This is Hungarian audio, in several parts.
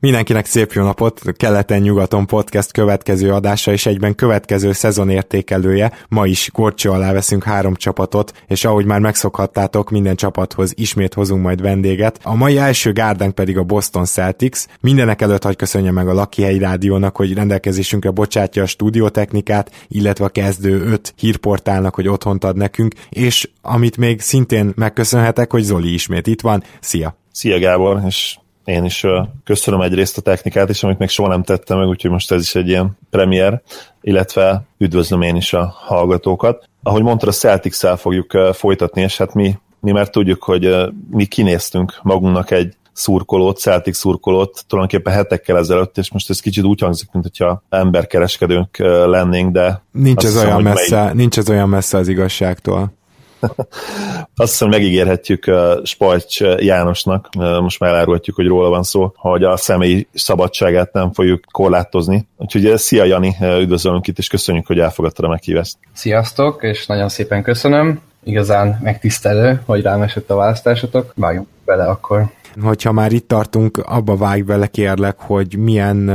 Mindenkinek szép jó napot, Keleten-nyugaton podcast következő adása és egyben következő szezon értékelője. Ma is korcsó alá veszünk három csapatot, és ahogy már megszokhattátok, minden csapathoz ismét hozunk majd vendéget. A mai első gárdánk pedig a Boston Celtics. Mindenek előtt hagy köszönje meg a Laki Helyi Rádiónak, hogy rendelkezésünkre bocsátja a stúdiótechnikát, illetve a kezdő öt hírportálnak, hogy otthont ad nekünk, és amit még szintén megköszönhetek, hogy Zoli ismét itt van. Szia! Szia Gábor, és én is köszönöm egyrészt a technikát is, amit még soha nem tettem meg, úgyhogy most ez is egy ilyen premier, illetve üdvözlöm én is a hallgatókat. Ahogy mondtad, a celtics fogjuk folytatni, és hát mi, mi már tudjuk, hogy mi kinéztünk magunknak egy szurkolót, Celtic szurkolót tulajdonképpen hetekkel ezelőtt, és most ez kicsit úgy hangzik, mint hogyha emberkereskedőnk lennénk, de... Nincs ez, olyan messze, mely... nincs ez olyan messze az igazságtól. Azt hiszem megígérhetjük uh, Spajcs Jánosnak, uh, most már elárulhatjuk, hogy róla van szó, hogy a személyi szabadságát nem fogjuk korlátozni. Úgyhogy uh, szia Jani, üdvözlünk itt, és köszönjük, hogy elfogadtad a meghívást. Sziasztok, és nagyon szépen köszönöm. Igazán megtisztelő, hogy rám esett a választásotok. Vágjunk bele akkor hogyha már itt tartunk, abba vágj bele kérlek, hogy milyen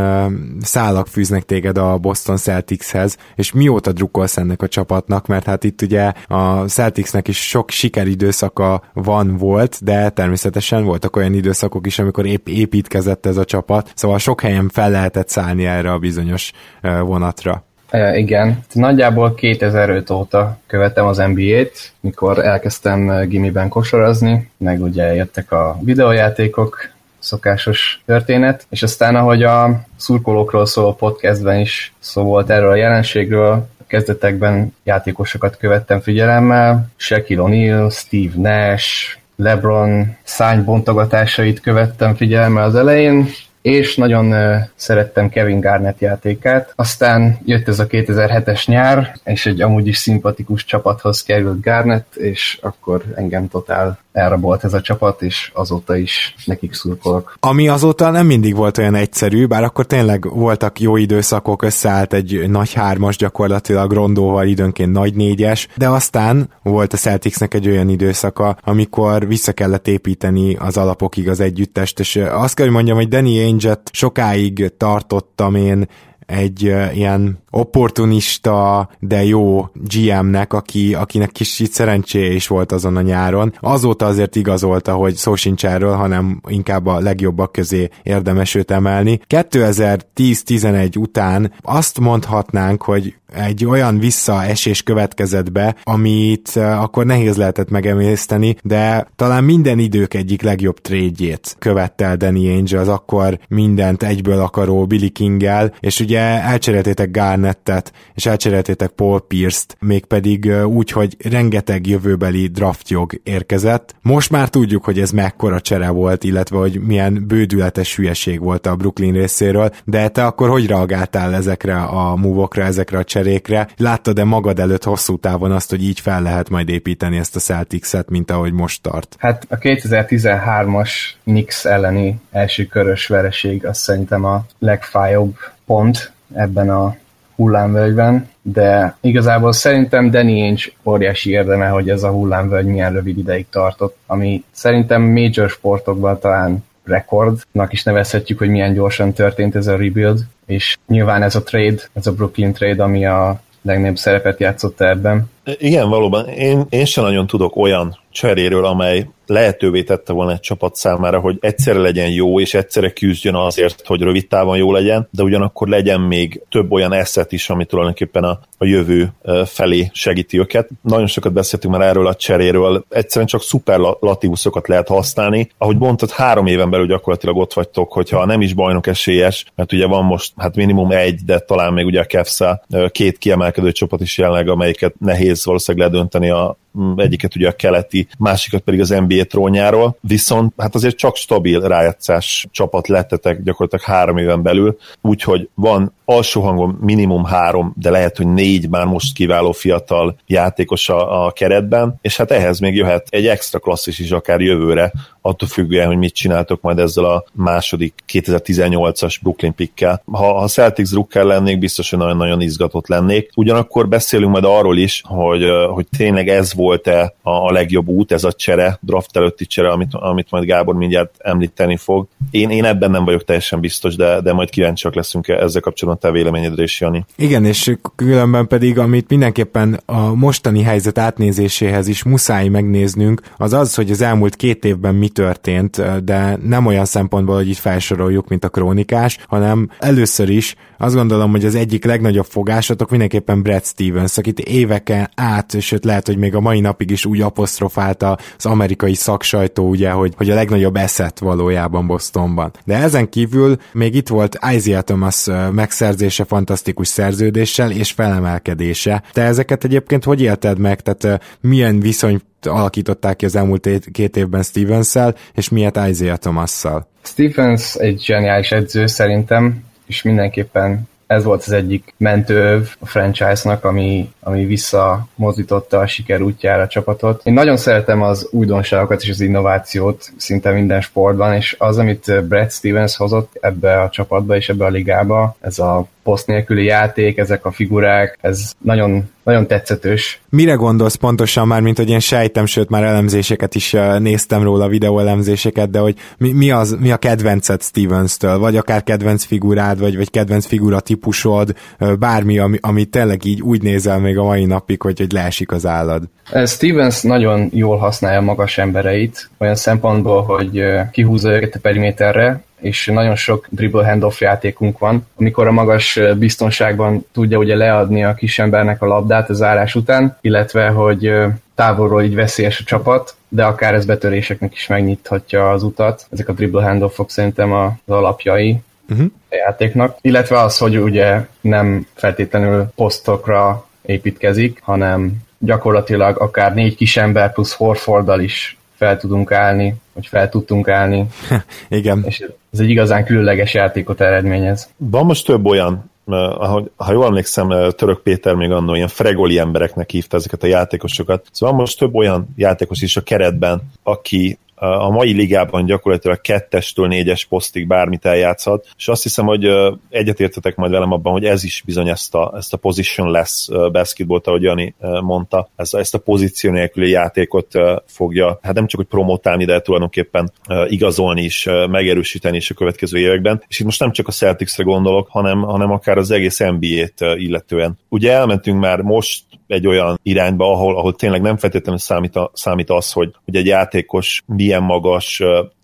szálak fűznek téged a Boston Celticshez, és mióta drukkolsz ennek a csapatnak, mert hát itt ugye a Celticsnek is sok sikeridőszaka van volt, de természetesen voltak olyan időszakok is, amikor épp építkezett ez a csapat, szóval sok helyen fel lehetett szállni erre a bizonyos vonatra. E, igen, nagyjából 2005 óta követem az NBA-t, mikor elkezdtem gimiben kosarazni, meg ugye jöttek a videójátékok, szokásos történet, és aztán ahogy a szurkolókról szóló podcastben is szó volt erről a jelenségről, kezdetekben játékosokat követtem figyelemmel, Shaquille O'Neal, Steve Nash, LeBron szánybontogatásait követtem figyelemmel az elején, és nagyon szerettem Kevin Garnett játékát. Aztán jött ez a 2007-es nyár, és egy amúgy is szimpatikus csapathoz került Garnett, és akkor engem totál elrabolt ez a csapat, és azóta is nekik szurkolok. Ami azóta nem mindig volt olyan egyszerű, bár akkor tényleg voltak jó időszakok, összeállt egy nagy hármas gyakorlatilag Rondóval, időnként nagy négyes, de aztán volt a Celticsnek egy olyan időszaka, amikor vissza kellett építeni az alapokig az együttest, és azt kell, hogy mondjam, hogy Danny Ainge-et sokáig tartottam én egy ilyen opportunista, de jó GM-nek, aki, akinek kicsit szerencséje is volt azon a nyáron. Azóta azért igazolta, hogy szó sincs erről, hanem inkább a legjobbak közé érdemes őt emelni. 2010-11 után azt mondhatnánk, hogy egy olyan visszaesés következett be, amit akkor nehéz lehetett megemészteni, de talán minden idők egyik legjobb trédjét követte el Danny Ainge, az akkor mindent egyből akaró Billy King-el, és ugye elcseréltétek Garnettet, és elcseréltétek Paul Pierce-t, mégpedig úgy, hogy rengeteg jövőbeli draftjog érkezett. Most már tudjuk, hogy ez mekkora csere volt, illetve hogy milyen bődületes hülyeség volt a Brooklyn részéről, de te akkor hogy reagáltál ezekre a múvokra, ezekre a cserékre? Láttad-e magad előtt hosszú távon azt, hogy így fel lehet majd építeni ezt a Celtics-et, mint ahogy most tart? Hát a 2013-as Knicks elleni első körös vereség az szerintem a legfájóbb pont ebben a hullámvölgyben, de igazából szerintem Danny Ainge óriási érdeme, hogy ez a hullámvölgy milyen rövid ideig tartott, ami szerintem major sportokban talán rekordnak is nevezhetjük, hogy milyen gyorsan történt ez a rebuild, és nyilván ez a trade, ez a Brooklyn trade, ami a legnagyobb szerepet játszott ebben. Igen, valóban. Én, én sem nagyon tudok olyan cseréről, amely lehetővé tette volna egy csapat számára, hogy egyszerre legyen jó, és egyszerre küzdjön azért, hogy rövid távon jó legyen, de ugyanakkor legyen még több olyan eszet is, ami tulajdonképpen a, a jövő felé segíti őket. Nagyon sokat beszéltünk már erről a cseréről, egyszerűen csak szuperlatívuszokat lehet használni. Ahogy mondtad, három éven belül gyakorlatilag ott vagytok, hogyha nem is bajnok esélyes, mert ugye van most hát minimum egy, de talán még ugye a Kefsza két kiemelkedő csapat is jelenleg, amelyiket nehéz valószínűleg ledönteni a, egyiket ugye a keleti, másikat pedig az NBA trónjáról, viszont hát azért csak stabil rájátszás csapat lettetek gyakorlatilag három éven belül, úgyhogy van alsó hangon minimum három, de lehet, hogy négy már most kiváló fiatal játékos a, a keretben, és hát ehhez még jöhet egy extra klasszis is akár jövőre, attól függően, hogy mit csináltok majd ezzel a második 2018-as Brooklyn pickkel. Ha a Celtics drukker lennék, biztos, hogy nagyon-nagyon izgatott lennék. Ugyanakkor beszélünk majd arról is, hogy, hogy tényleg ez volt-e a legjobb út, ez a csere, draft előtti csere, amit, amit majd Gábor mindjárt említeni fog. Én, én ebben nem vagyok teljesen biztos, de, de majd kíváncsiak leszünk ezzel kapcsolatban te véleményedre is, Jani. Igen, és különben pedig, amit mindenképpen a mostani helyzet átnézéséhez is muszáj megnéznünk, az az, hogy az elmúlt két évben mi történt, de nem olyan szempontból, hogy itt felsoroljuk, mint a krónikás, hanem először is azt gondolom, hogy az egyik legnagyobb fogásatok mindenképpen Brad Stevens, akit éveken át, sőt lehet, hogy még a mai napig is úgy apostrofálta az amerikai szaksajtó, ugye, hogy, hogy a legnagyobb eszet valójában Bostonban. De ezen kívül még itt volt Isaiah Thomas megszerzése fantasztikus szerződéssel és felemelkedése. Te ezeket egyébként hogy élted meg? Tehát milyen viszony alakították ki az elmúlt két évben stevens és miért Isaiah Thomas-szal? Stevens egy zseniális edző szerintem, és mindenképpen ez volt az egyik mentőöv a franchise-nak, ami, ami visszamozdította a siker útjára a csapatot. Én nagyon szeretem az újdonságokat és az innovációt szinte minden sportban, és az, amit Brad Stevens hozott ebbe a csapatba és ebbe a ligába, ez a poszt nélküli játék, ezek a figurák, ez nagyon, nagyon tetszetős. Mire gondolsz pontosan már, mint hogy én sejtem, sőt már elemzéseket is néztem róla, videóelemzéseket, de hogy mi, mi, az, mi a kedvenced Stevens-től, vagy akár kedvenc figurád, vagy, vagy kedvenc figura típusod, bármi, ami, ami tényleg így úgy nézel még a mai napig, hogy, hogy leesik az állad. Stevens nagyon jól használja magas embereit, olyan szempontból, hogy kihúzza őket a periméterre, és nagyon sok dribble handoff játékunk van, amikor a magas biztonságban tudja ugye leadni a kisembernek a labdát az állás után, illetve hogy távolról így veszélyes a csapat, de akár ez betöréseknek is megnyithatja az utat. Ezek a dribble handoffok szerintem az alapjai uh-huh. a játéknak. Illetve az, hogy ugye nem feltétlenül posztokra építkezik, hanem gyakorlatilag akár négy kis ember plusz Horforddal is fel tudunk állni, vagy fel tudtunk állni. Igen. És ez egy igazán különleges játékot eredményez. Van most több olyan ahogy, ha jól emlékszem, Török Péter még annól ilyen fregoli embereknek hívta ezeket a játékosokat. Szóval most több olyan játékos is a keretben, aki a mai ligában gyakorlatilag kettestől négyes posztig bármit eljátszhat, és azt hiszem, hogy egyetértetek majd velem abban, hogy ez is bizony ezt a, ezt a position less basketballt, ahogy Jani mondta, ezt, ezt a pozíció nélküli játékot fogja, hát nem csak hogy promotálni, de tulajdonképpen igazolni is, megerősíteni is a következő években. És itt most nem csak a Celticsre gondolok, hanem, hanem akár az egész NBA-t illetően. Ugye elmentünk már most egy olyan irányba, ahol, ahol tényleg nem feltétlenül számít, a, számít az, hogy, hogy egy játékos milyen magas,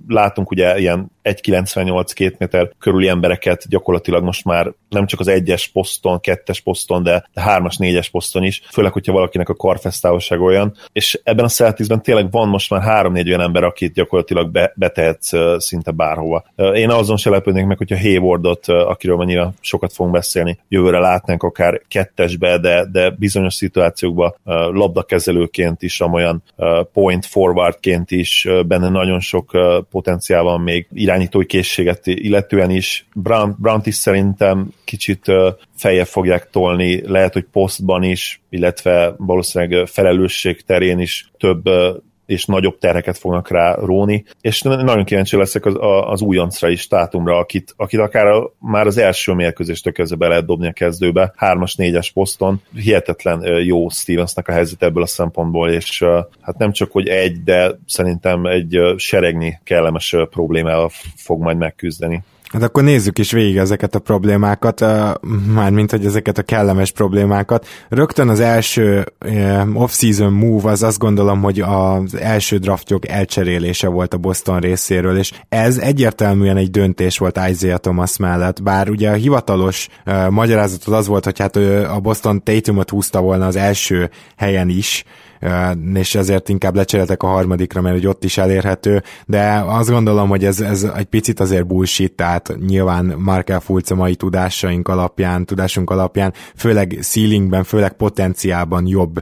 látunk ugye ilyen 1,98-2 méter körüli embereket gyakorlatilag most már nem csak az egyes poszton, kettes poszton, de hármas, négyes poszton is, főleg, hogyha valakinek a karfesztávolság olyan, és ebben a Celticsben tényleg van most már három-négy olyan ember, akit gyakorlatilag be, betehetsz szinte bárhova. Én azon se lepődnék meg, hogyha Haywardot, akiről annyira sokat fogunk beszélni, jövőre látnánk akár kettesbe, de, de bizonyos szituációkban labdakezelőként is, amolyan point forwardként is benne nagyon sok potenciál van még irányítói készséget illetően is. Brown, Brown is szerintem kicsit feje fogják tolni, lehet, hogy posztban is, illetve valószínűleg felelősség terén is több és nagyobb terheket fognak rá róni, és nagyon kíváncsi leszek az, az újoncra is, státumra, akit, akit akár a, már az első mérkőzést kezdve be lehet dobni a kezdőbe, hármas, négyes poszton. Hihetetlen jó Stevensnek a helyzet ebből a szempontból, és hát nem csak, hogy egy, de szerintem egy seregnyi kellemes problémával fog majd megküzdeni. Hát akkor nézzük is végig ezeket a problémákat, mármint, hogy ezeket a kellemes problémákat. Rögtön az első off-season move az azt gondolom, hogy az első draftjog elcserélése volt a Boston részéről, és ez egyértelműen egy döntés volt Isaiah Thomas mellett, bár ugye a hivatalos magyarázatot az volt, hogy hát a Boston Tatumot húzta volna az első helyen is, és ezért inkább lecseréltek a harmadikra, mert hogy ott is elérhető, de azt gondolom, hogy ez, ez egy picit azért bullshit, tehát nyilván Markel Fulc a mai tudásaink alapján, tudásunk alapján, főleg ceilingben, főleg potenciálban jobb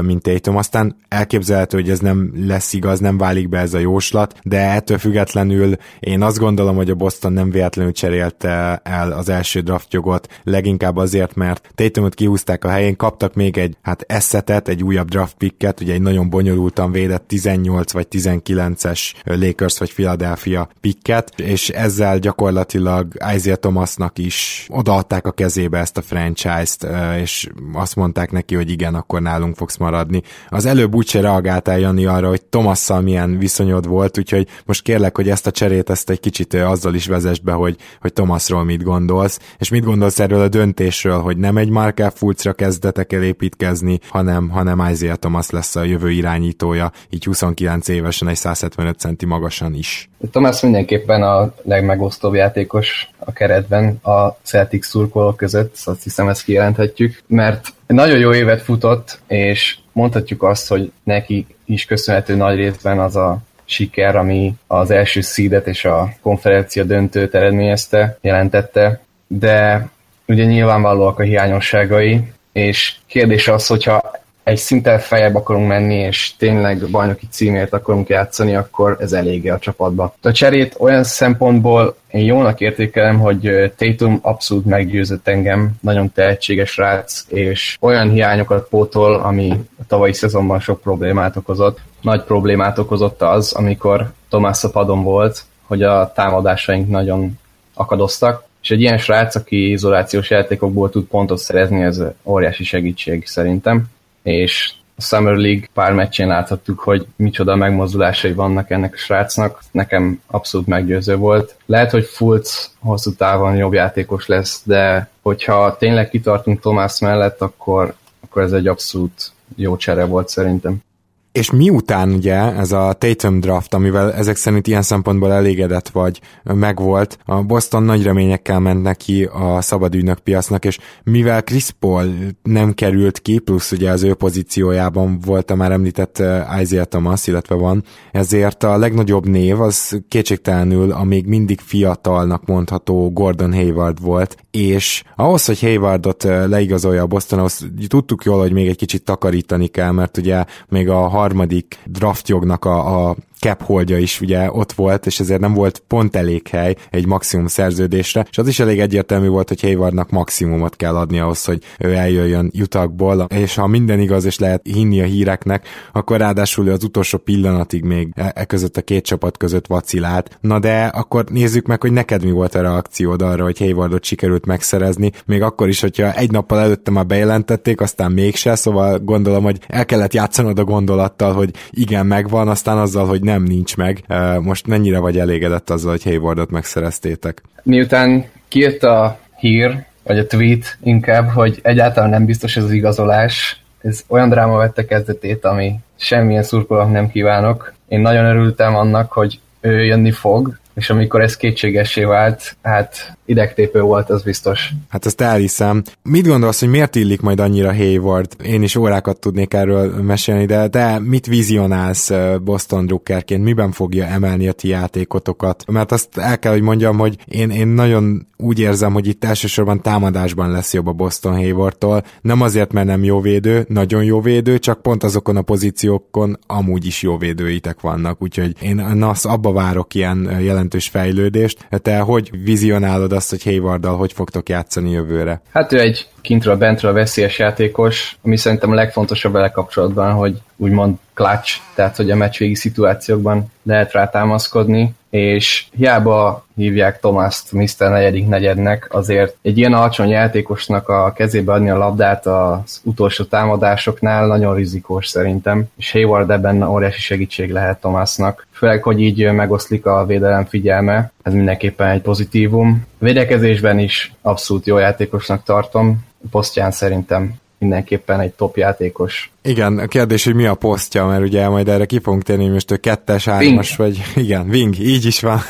mint Tatum. Aztán elképzelhető, hogy ez nem lesz igaz, nem válik be ez a jóslat, de ettől függetlenül én azt gondolom, hogy a Boston nem véletlenül cserélte el az első draftjogot, leginkább azért, mert Tatumot kihúzták a helyén, kaptak még egy hát eszetet, egy újabb draft picket, ugye egy nagyon bonyolultan védett 18 vagy 19-es Lakers vagy Philadelphia picket, és ezzel gyakorlatilag Isaiah Thomasnak is odaadták a kezébe ezt a franchise-t, és azt mondták neki, hogy igen, akkor nálunk fogsz maradni. Az előbb úgyse reagáltál, Jani, arra, hogy Tomasszal milyen viszonyod volt, úgyhogy most kérlek, hogy ezt a cserét ezt egy kicsit azzal is vezest be, hogy, hogy Thomasról mit gondolsz, és mit gondolsz erről a döntésről, hogy nem egy Markel Fulcra kezdetek el építkezni, hanem, hanem Isaiah Thomas lesz a jövő irányítója, így 29 évesen, egy 175 centi magasan is. Thomas mindenképpen a legmegosztóbb játékos a keretben a Celtics szurkolók között, azt hiszem ezt kijelenthetjük, mert nagyon jó évet futott, és mondhatjuk azt, hogy neki is köszönhető nagy részben az a siker, ami az első szídet és a konferencia döntőt eredményezte, jelentette, de ugye nyilvánvalóak a hiányosságai, és kérdés az, hogyha egy szinten feljebb akarunk menni, és tényleg bajnoki címért akarunk játszani, akkor ez elége a csapatba. A cserét olyan szempontból én jónak értékelem, hogy Tatum abszolút meggyőzött engem, nagyon tehetséges rác, és olyan hiányokat pótol, ami a tavalyi szezonban sok problémát okozott. Nagy problémát okozott az, amikor Tomás a padon volt, hogy a támadásaink nagyon akadoztak, és egy ilyen srác, aki izolációs játékokból tud pontot szerezni, ez óriási segítség szerintem és a Summer League pár meccsén láthattuk, hogy micsoda megmozdulásai vannak ennek a srácnak. Nekem abszolút meggyőző volt. Lehet, hogy Fultz hosszú távon jobb játékos lesz, de hogyha tényleg kitartunk Tomás mellett, akkor, akkor ez egy abszolút jó csere volt szerintem és miután ugye ez a Tatum draft, amivel ezek szerint ilyen szempontból elégedett vagy megvolt, a Boston nagy reményekkel ment neki a szabadügynök piacnak, és mivel Chris Paul nem került ki, plusz ugye az ő pozíciójában volt a már említett Isaiah Thomas, illetve van, ezért a legnagyobb név az kétségtelenül a még mindig fiatalnak mondható Gordon Hayward volt, és ahhoz, hogy Haywardot leigazolja a Boston, ahhoz tudtuk jól, hogy még egy kicsit takarítani kell, mert ugye még a harmadik draftjognak a, a cap holdja is ugye ott volt, és ezért nem volt pont elég hely egy maximum szerződésre, és az is elég egyértelmű volt, hogy Haywardnak maximumot kell adni ahhoz, hogy ő eljöjjön jutakból, és ha minden igaz, és lehet hinni a híreknek, akkor ráadásul az utolsó pillanatig még e, e között a két csapat között vacilált. Na de akkor nézzük meg, hogy neked mi volt a reakciód arra, hogy Haywardot sikerült megszerezni, még akkor is, hogyha egy nappal előtte már bejelentették, aztán mégse, szóval gondolom, hogy el kellett játszanod a gondolattal, hogy igen, megvan, aztán azzal, hogy nem nincs meg. Most mennyire vagy elégedett azzal, hogy Haywardot megszereztétek? Miután kijött a hír, vagy a tweet inkább, hogy egyáltalán nem biztos ez az igazolás, ez olyan dráma vette kezdetét, ami semmilyen szurkolók nem kívánok. Én nagyon örültem annak, hogy ő jönni fog, és amikor ez kétségessé vált, hát idegtépő volt, az biztos. Hát ezt elhiszem. Mit gondolsz, hogy miért illik majd annyira Hayward? Én is órákat tudnék erről mesélni, de te mit vizionálsz Boston Druckerként? Miben fogja emelni a ti játékotokat? Mert azt el kell, hogy mondjam, hogy én, én nagyon úgy érzem, hogy itt elsősorban támadásban lesz jobb a Boston Haywardtól. Nem azért, mert nem jó védő, nagyon jó védő, csak pont azokon a pozíciókon amúgy is jó védőitek vannak, úgyhogy én azt abba várok ilyen jelentős fejlődést. Te hogy vizionálod azt, hogy Haywarddal hogy fogtok játszani jövőre? Hát ő egy kintről, bentről veszélyes játékos, ami szerintem a legfontosabb vele kapcsolatban, hogy úgymond clutch, tehát hogy a meccsvégi szituációkban lehet rá támaszkodni, és hiába hívják Tomaszt Mr. negyedik negyednek, azért egy ilyen alacsony játékosnak a kezébe adni a labdát az utolsó támadásoknál nagyon rizikós szerintem, és Hayward ebben óriási segítség lehet Tomásnak. Főleg, hogy így megoszlik a védelem figyelme, ez mindenképpen egy pozitívum. Védekezésben is abszolút jó játékosnak tartom, posztján szerintem mindenképpen egy top játékos. Igen, a kérdés, hogy mi a posztja, mert ugye majd erre ki fogunk térni, most ő kettes, hármas, vagy igen, wing, így is van.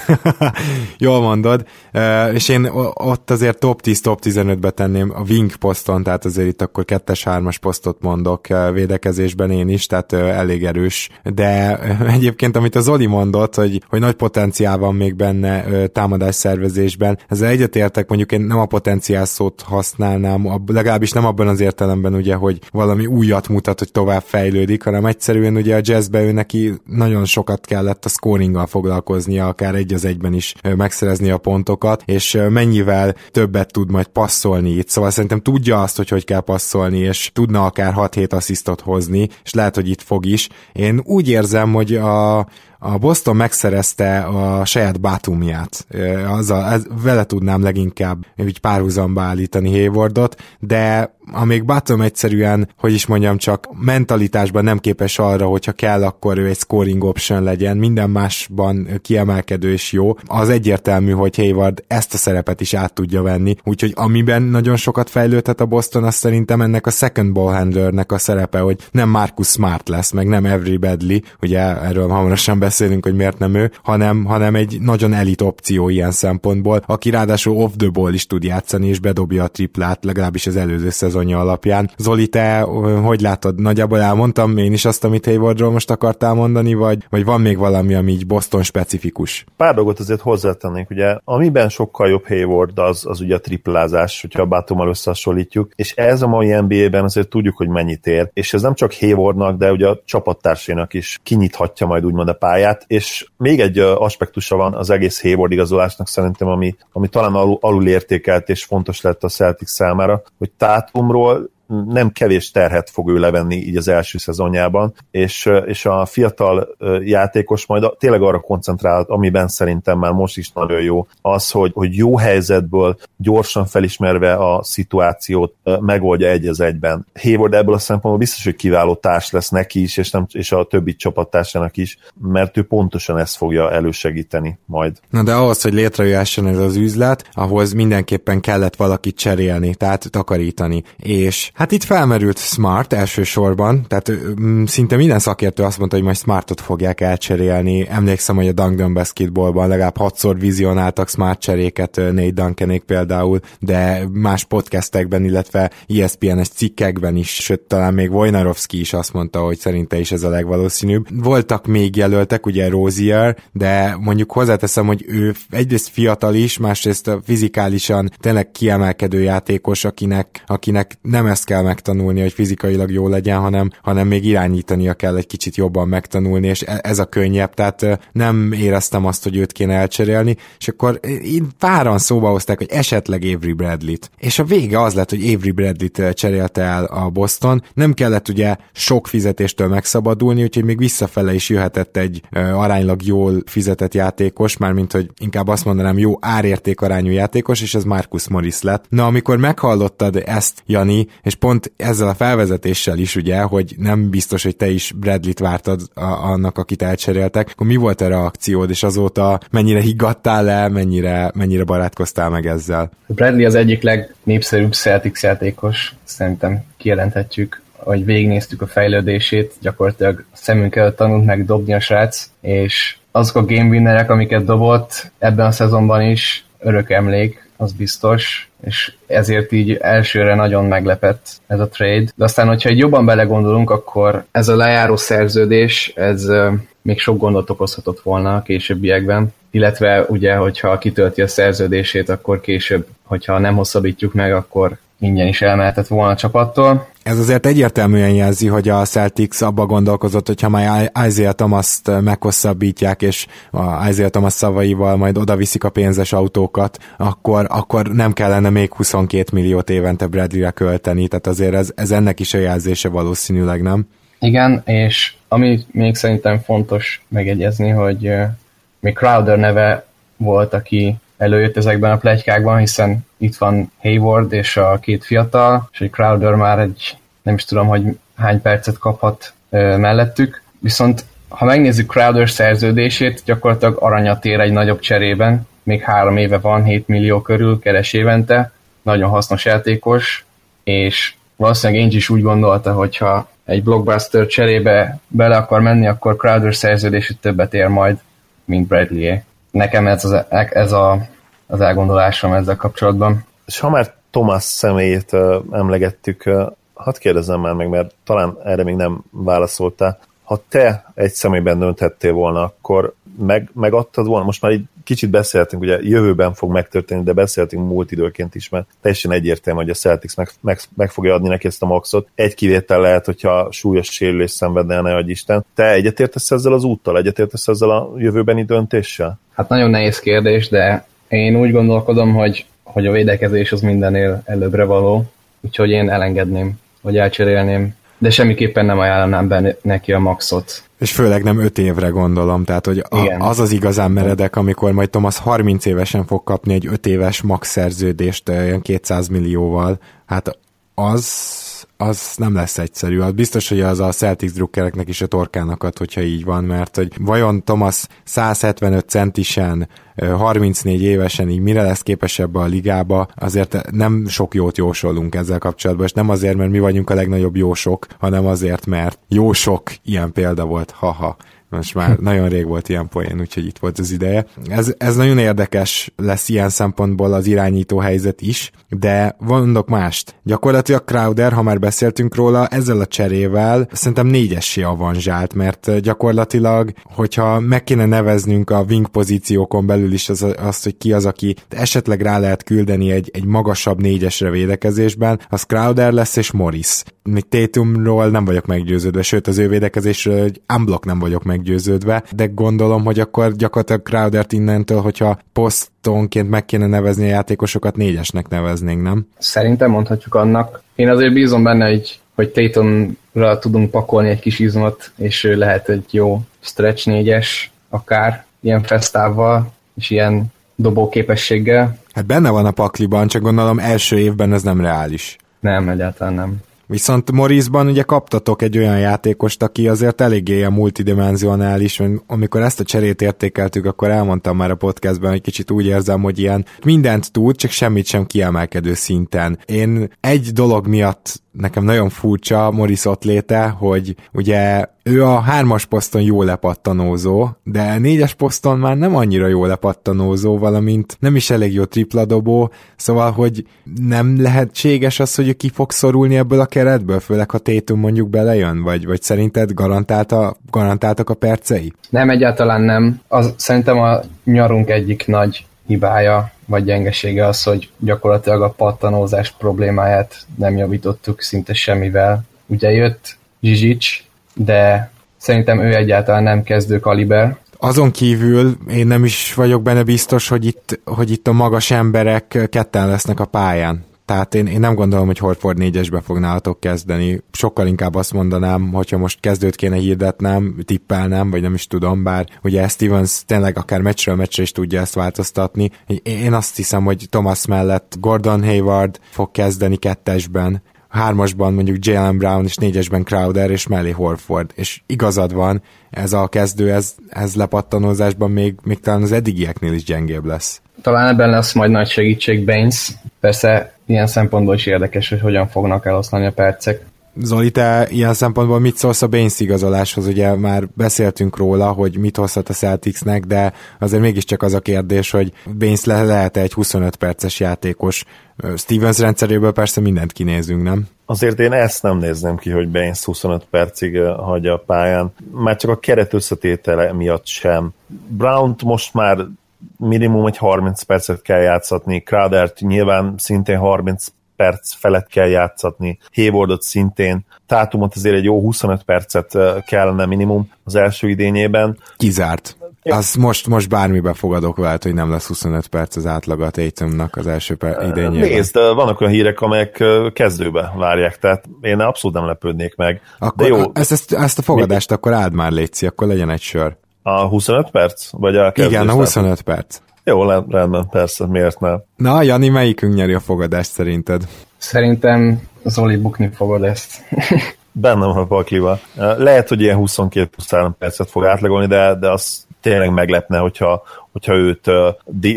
Jól mondod. És én ott azért top 10, top 15-be tenném a wing poszton, tehát azért itt akkor kettes, hármas posztot mondok védekezésben én is, tehát elég erős. De egyébként, amit az Zoli mondott, hogy, hogy nagy potenciál van még benne támadás szervezésben, ezzel egyetértek, mondjuk én nem a potenciál szót használnám, legalábbis nem abban az értelemben, értelemben ugye, hogy valami újat mutat, hogy tovább fejlődik, hanem egyszerűen ugye a jazzbe ő neki nagyon sokat kellett a scoringgal foglalkoznia, akár egy az egyben is megszerezni a pontokat, és mennyivel többet tud majd passzolni itt. Szóval szerintem tudja azt, hogy hogy kell passzolni, és tudna akár 6-7 asszisztot hozni, és lehet, hogy itt fog is. Én úgy érzem, hogy a a Boston megszerezte a saját bátumját. Azzal, ez, vele tudnám leginkább úgy párhuzamba állítani Haywardot, de amíg Batum egyszerűen, hogy is mondjam, csak mentalitásban nem képes arra, hogyha kell, akkor ő egy scoring option legyen, minden másban kiemelkedő és jó, az egyértelmű, hogy Hayward ezt a szerepet is át tudja venni, úgyhogy amiben nagyon sokat fejlődhet a Boston, az szerintem ennek a second ball handlernek a szerepe, hogy nem Marcus Smart lesz, meg nem Every Badly, ugye erről hamarosan beszélünk, hogy miért nem ő, hanem, hanem egy nagyon elit opció ilyen szempontból, aki ráadásul off the ball is tud játszani, és bedobja a triplát, legalábbis az előző szezonja alapján. Zoli, te hogy látod? Nagyjából elmondtam én is azt, amit Haywardról most akartál mondani, vagy, vagy van még valami, ami így Boston specifikus? Pár dolgot azért hozzátennék, ugye, amiben sokkal jobb Hayward az, az ugye a triplázás, hogyha a Bátummal összehasonlítjuk, és ez a mai NBA-ben azért tudjuk, hogy mennyit ér, és ez nem csak Haywardnak, de ugye a csapattársénak is kinyithatja majd úgymond a pályát, és még egy aspektusa van az egész Hayward igazolásnak szerintem, ami, ami talán alul, értékelt és fontos lett a Celtics számára, hogy Tátumról nem kevés terhet fog ő levenni így az első szezonjában, és, és a fiatal játékos majd tényleg arra koncentrál, amiben szerintem már most is nagyon jó, az, hogy, hogy jó helyzetből gyorsan felismerve a szituációt megoldja egy az egyben. Hayward ebből a szempontból biztos, hogy kiváló társ lesz neki is, és, nem, és a többi csapattársának is, mert ő pontosan ezt fogja elősegíteni majd. Na de ahhoz, hogy létrejöhessen ez az üzlet, ahhoz mindenképpen kellett valakit cserélni, tehát takarítani. És Hát itt felmerült Smart elsősorban, tehát m- szinte minden szakértő azt mondta, hogy majd Smartot fogják elcserélni. Emlékszem, hogy a Dunk Basketballban legalább hatszor vizionáltak Smart cseréket, Nate Duncanék például, de más podcastekben, illetve ESPN-es cikkekben is, sőt, talán még Wojnarowski is azt mondta, hogy szerinte is ez a legvalószínűbb. Voltak még jelöltek, ugye Rozier, de mondjuk hozzáteszem, hogy ő egyrészt fiatal is, másrészt fizikálisan tényleg kiemelkedő játékos, akinek, akinek nem ezt kell megtanulni, hogy fizikailag jó legyen, hanem, hanem még irányítania kell egy kicsit jobban megtanulni, és e, ez a könnyebb, tehát nem éreztem azt, hogy őt kéne elcserélni, és akkor én páran szóba hozták, hogy esetleg Avery Bradley-t. És a vége az lett, hogy Avery Bradley-t cserélte el a Boston, nem kellett ugye sok fizetéstől megszabadulni, úgyhogy még visszafele is jöhetett egy aránylag jól fizetett játékos, mármint hogy inkább azt mondanám jó árérték arányú játékos, és ez Marcus Morris lett. Na, amikor meghallottad ezt, Jani, és pont ezzel a felvezetéssel is ugye, hogy nem biztos, hogy te is Bradley-t vártad a, annak, akit elcseréltek, akkor mi volt a reakciód, és azóta mennyire higgadtál le, mennyire, mennyire barátkoztál meg ezzel? Bradley az egyik legnépszerűbb Celtics játékos, szerintem kijelenthetjük, hogy végignéztük a fejlődését, gyakorlatilag szemünk előtt tanult meg dobni a srác, és azok a game winnerek, amiket dobott ebben a szezonban is, örök emlék, az biztos, és ezért így elsőre nagyon meglepett ez a trade. De aztán, hogyha egy jobban belegondolunk, akkor ez a lejáró szerződés, ez még sok gondot okozhatott volna a későbbiekben, illetve ugye, hogyha kitölti a szerződését, akkor később, hogyha nem hosszabbítjuk meg, akkor ingyen is elmehetett volna a csapattól. Ez azért egyértelműen jelzi, hogy a Celtics abba gondolkozott, hogy ha már Isaiah thomas meghosszabbítják, és a Isaiah Thomas szavaival majd odaviszik a pénzes autókat, akkor, akkor nem kellene még 22 milliót évente Bradley-re költeni, tehát azért ez, ez ennek is a jelzése valószínűleg, nem? Igen, és ami még szerintem fontos megegyezni, hogy még Crowder neve volt, aki előjött ezekben a plegykákban, hiszen itt van Hayward és a két fiatal, és egy Crowder már egy, nem is tudom, hogy hány percet kaphat ö, mellettük, viszont ha megnézzük Crowder szerződését, gyakorlatilag aranyat ér egy nagyobb cserében, még három éve van, 7 millió körül keres évente, nagyon hasznos játékos, és valószínűleg én is úgy gondolta, hogyha egy blockbuster cserébe bele akar menni, akkor Crowder szerződését többet ér majd, mint Bradley. Nekem ez, az, ez a, az elgondolásom ezzel kapcsolatban. És ha már Thomas személyét emlegettük, hadd kérdezzem már meg, mert talán erre még nem válaszoltál. Ha te egy személyben dönthettél volna, akkor meg, megadtad volna? Most már egy kicsit beszéltünk, ugye jövőben fog megtörténni, de beszéltünk múlt időként is, mert teljesen egyértelmű, hogy a Celtics meg, meg, meg fogja adni neki ezt a maxot. Egy kivétel lehet, hogyha súlyos sérülés szenvedne ne Isten. Te egyetértesz ezzel az úttal? Egyetértesz ezzel a jövőbeni döntéssel? Hát nagyon nehéz kérdés, de én úgy gondolkodom, hogy, hogy a védekezés az mindennél előbbre való, úgyhogy én elengedném, vagy elcserélném de semmiképpen nem ajánlanám be neki a maxot. És főleg nem 5 évre gondolom, tehát hogy a, az az igazán meredek, amikor majd Thomas 30 évesen fog kapni egy 5 éves max szerződést olyan 200 millióval, hát az az nem lesz egyszerű. Az biztos, hogy az a Celtics drukkereknek is a torkának ad, hogyha így van, mert hogy vajon Thomas 175 centisen, 34 évesen így mire lesz képes ebbe a ligába, azért nem sok jót jósolunk ezzel kapcsolatban, és nem azért, mert mi vagyunk a legnagyobb jósok, hanem azért, mert jó sok ilyen példa volt, haha. Most már nagyon rég volt ilyen poén, úgyhogy itt volt az ideje. Ez, ez nagyon érdekes lesz ilyen szempontból az irányító helyzet is, de mondok mást. Gyakorlatilag Crowder, ha már beszéltünk róla, ezzel a cserével szerintem négyessé avanzsált, mert gyakorlatilag, hogyha meg kéne neveznünk a wing pozíciókon belül is az, azt, hogy ki az, aki esetleg rá lehet küldeni egy, egy magasabb négyesre védekezésben, az Crowder lesz és Morris. Még Tatumról nem vagyok meggyőződve, sőt az ő védekezésről egy unblock nem vagyok meggyőződve, de gondolom, hogy akkor gyakorlatilag Crowdert innentől, hogyha posztonként meg kéne nevezni a játékosokat, négyesnek neveznénk, nem? Szerintem mondhatjuk annak. Én azért bízom benne, hogy, hogy Tatumra tudunk pakolni egy kis izmot, és ő lehet egy jó stretch négyes, akár ilyen fesztával, és ilyen dobó képességgel. Hát benne van a pakliban, csak gondolom első évben ez nem reális. Nem, egyáltalán nem. Viszont Morrisban ugye kaptatok egy olyan játékost, aki azért eléggé a multidimensionális, amikor ezt a cserét értékeltük, akkor elmondtam már a podcastben, hogy kicsit úgy érzem, hogy ilyen mindent tud, csak semmit sem kiemelkedő szinten. Én egy dolog miatt nekem nagyon furcsa Morris ott léte, hogy ugye ő a hármas poszton jó lepattanózó, de négyes poszton már nem annyira jó lepattanózó, valamint nem is elég jó tripladobó, szóval, hogy nem lehetséges az, hogy ki fog szorulni ebből a keretből, főleg ha Tétum mondjuk belejön, vagy, vagy szerinted garantálta, garantáltak a percei? Nem, egyáltalán nem. Az, szerintem a nyarunk egyik nagy hibája vagy gyengesége az, hogy gyakorlatilag a pattanózás problémáját nem javítottuk szinte semmivel. Ugye jött Zsizsics, de szerintem ő egyáltalán nem kezdő kaliber. Azon kívül én nem is vagyok benne biztos, hogy itt, hogy itt a magas emberek ketten lesznek a pályán. Tehát én, én nem gondolom, hogy Horford négyesbe fog nálatok kezdeni. Sokkal inkább azt mondanám, hogyha most kezdőt kéne hirdetnem, tippelnem, vagy nem is tudom, bár ugye Stevens tényleg akár meccsről meccsre is tudja ezt változtatni. Én azt hiszem, hogy Thomas mellett Gordon Hayward fog kezdeni kettesben, hármasban mondjuk Jalen Brown, és négyesben Crowder, és mellé Horford. És igazad van, ez a kezdő, ez, ez lepattanózásban még, még talán az eddigieknél is gyengébb lesz. Talán ebben lesz majd nagy segítség Baines. Persze ilyen szempontból is érdekes, hogy hogyan fognak eloszlani a percek. Zoli, te ilyen szempontból mit szólsz a Baines igazoláshoz? Ugye már beszéltünk róla, hogy mit hozhat a Celticsnek, de azért mégiscsak az a kérdés, hogy Baines le- lehet-e egy 25 perces játékos. Stevens rendszeréből persze mindent kinézünk, nem? Azért én ezt nem nézném ki, hogy Baines 25 percig hagyja a pályán. Már csak a keret összetétele miatt sem. Brown-t most már minimum egy 30 percet kell játszatni, Crowdert nyilván szintén 30 perc felett kell játszatni, Haywardot szintén, Tátumot azért egy jó 25 percet kellene minimum az első idényében. Kizárt. Az most, most bármibe fogadok veled, hogy nem lesz 25 perc az átlag a Tatumnak az első per- idényében. Nézd, vannak olyan hírek, amelyek kezdőbe várják, tehát én abszolút nem lepődnék meg. Akkor De jó. Ezt, ezt, ezt a fogadást akkor áld már, Léci, akkor legyen egy sör. A 25 perc? Vagy a Igen, a 25 perc. Jó, rendben, persze, miért nem. Na, Jani, melyikünk nyeri a fogadást szerinted? Szerintem Zoli bukni fogod ezt. Bennem a pakliba. Lehet, hogy ilyen 22 plusz 3 percet fog átlagolni, de, de az tényleg meglepne, hogyha, hogyha őt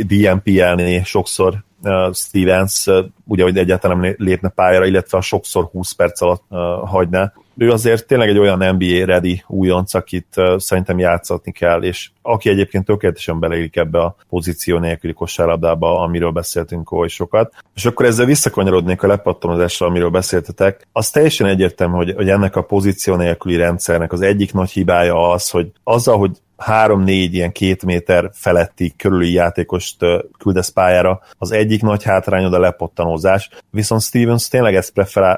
DMP-elné sokszor Stevens, ugye, hogy egyáltalán nem lépne pályára, illetve a sokszor 20 perc alatt hagyná ő azért tényleg egy olyan NBA ready újonc, akit uh, szerintem játszatni kell, és aki egyébként tökéletesen beleillik ebbe a pozíció nélküli kosárlabdába, amiről beszéltünk oly sokat. És akkor ezzel visszakanyarodnék a lepattanozásra, amiről beszéltetek. Az teljesen egyértelmű, hogy, hogy ennek a pozíció nélküli rendszernek az egyik nagy hibája az, hogy azzal, hogy három-négy ilyen két méter feletti körüli játékost küldesz pályára, az egyik nagy hátrányod a lepottanózás, viszont Stevens tényleg ezt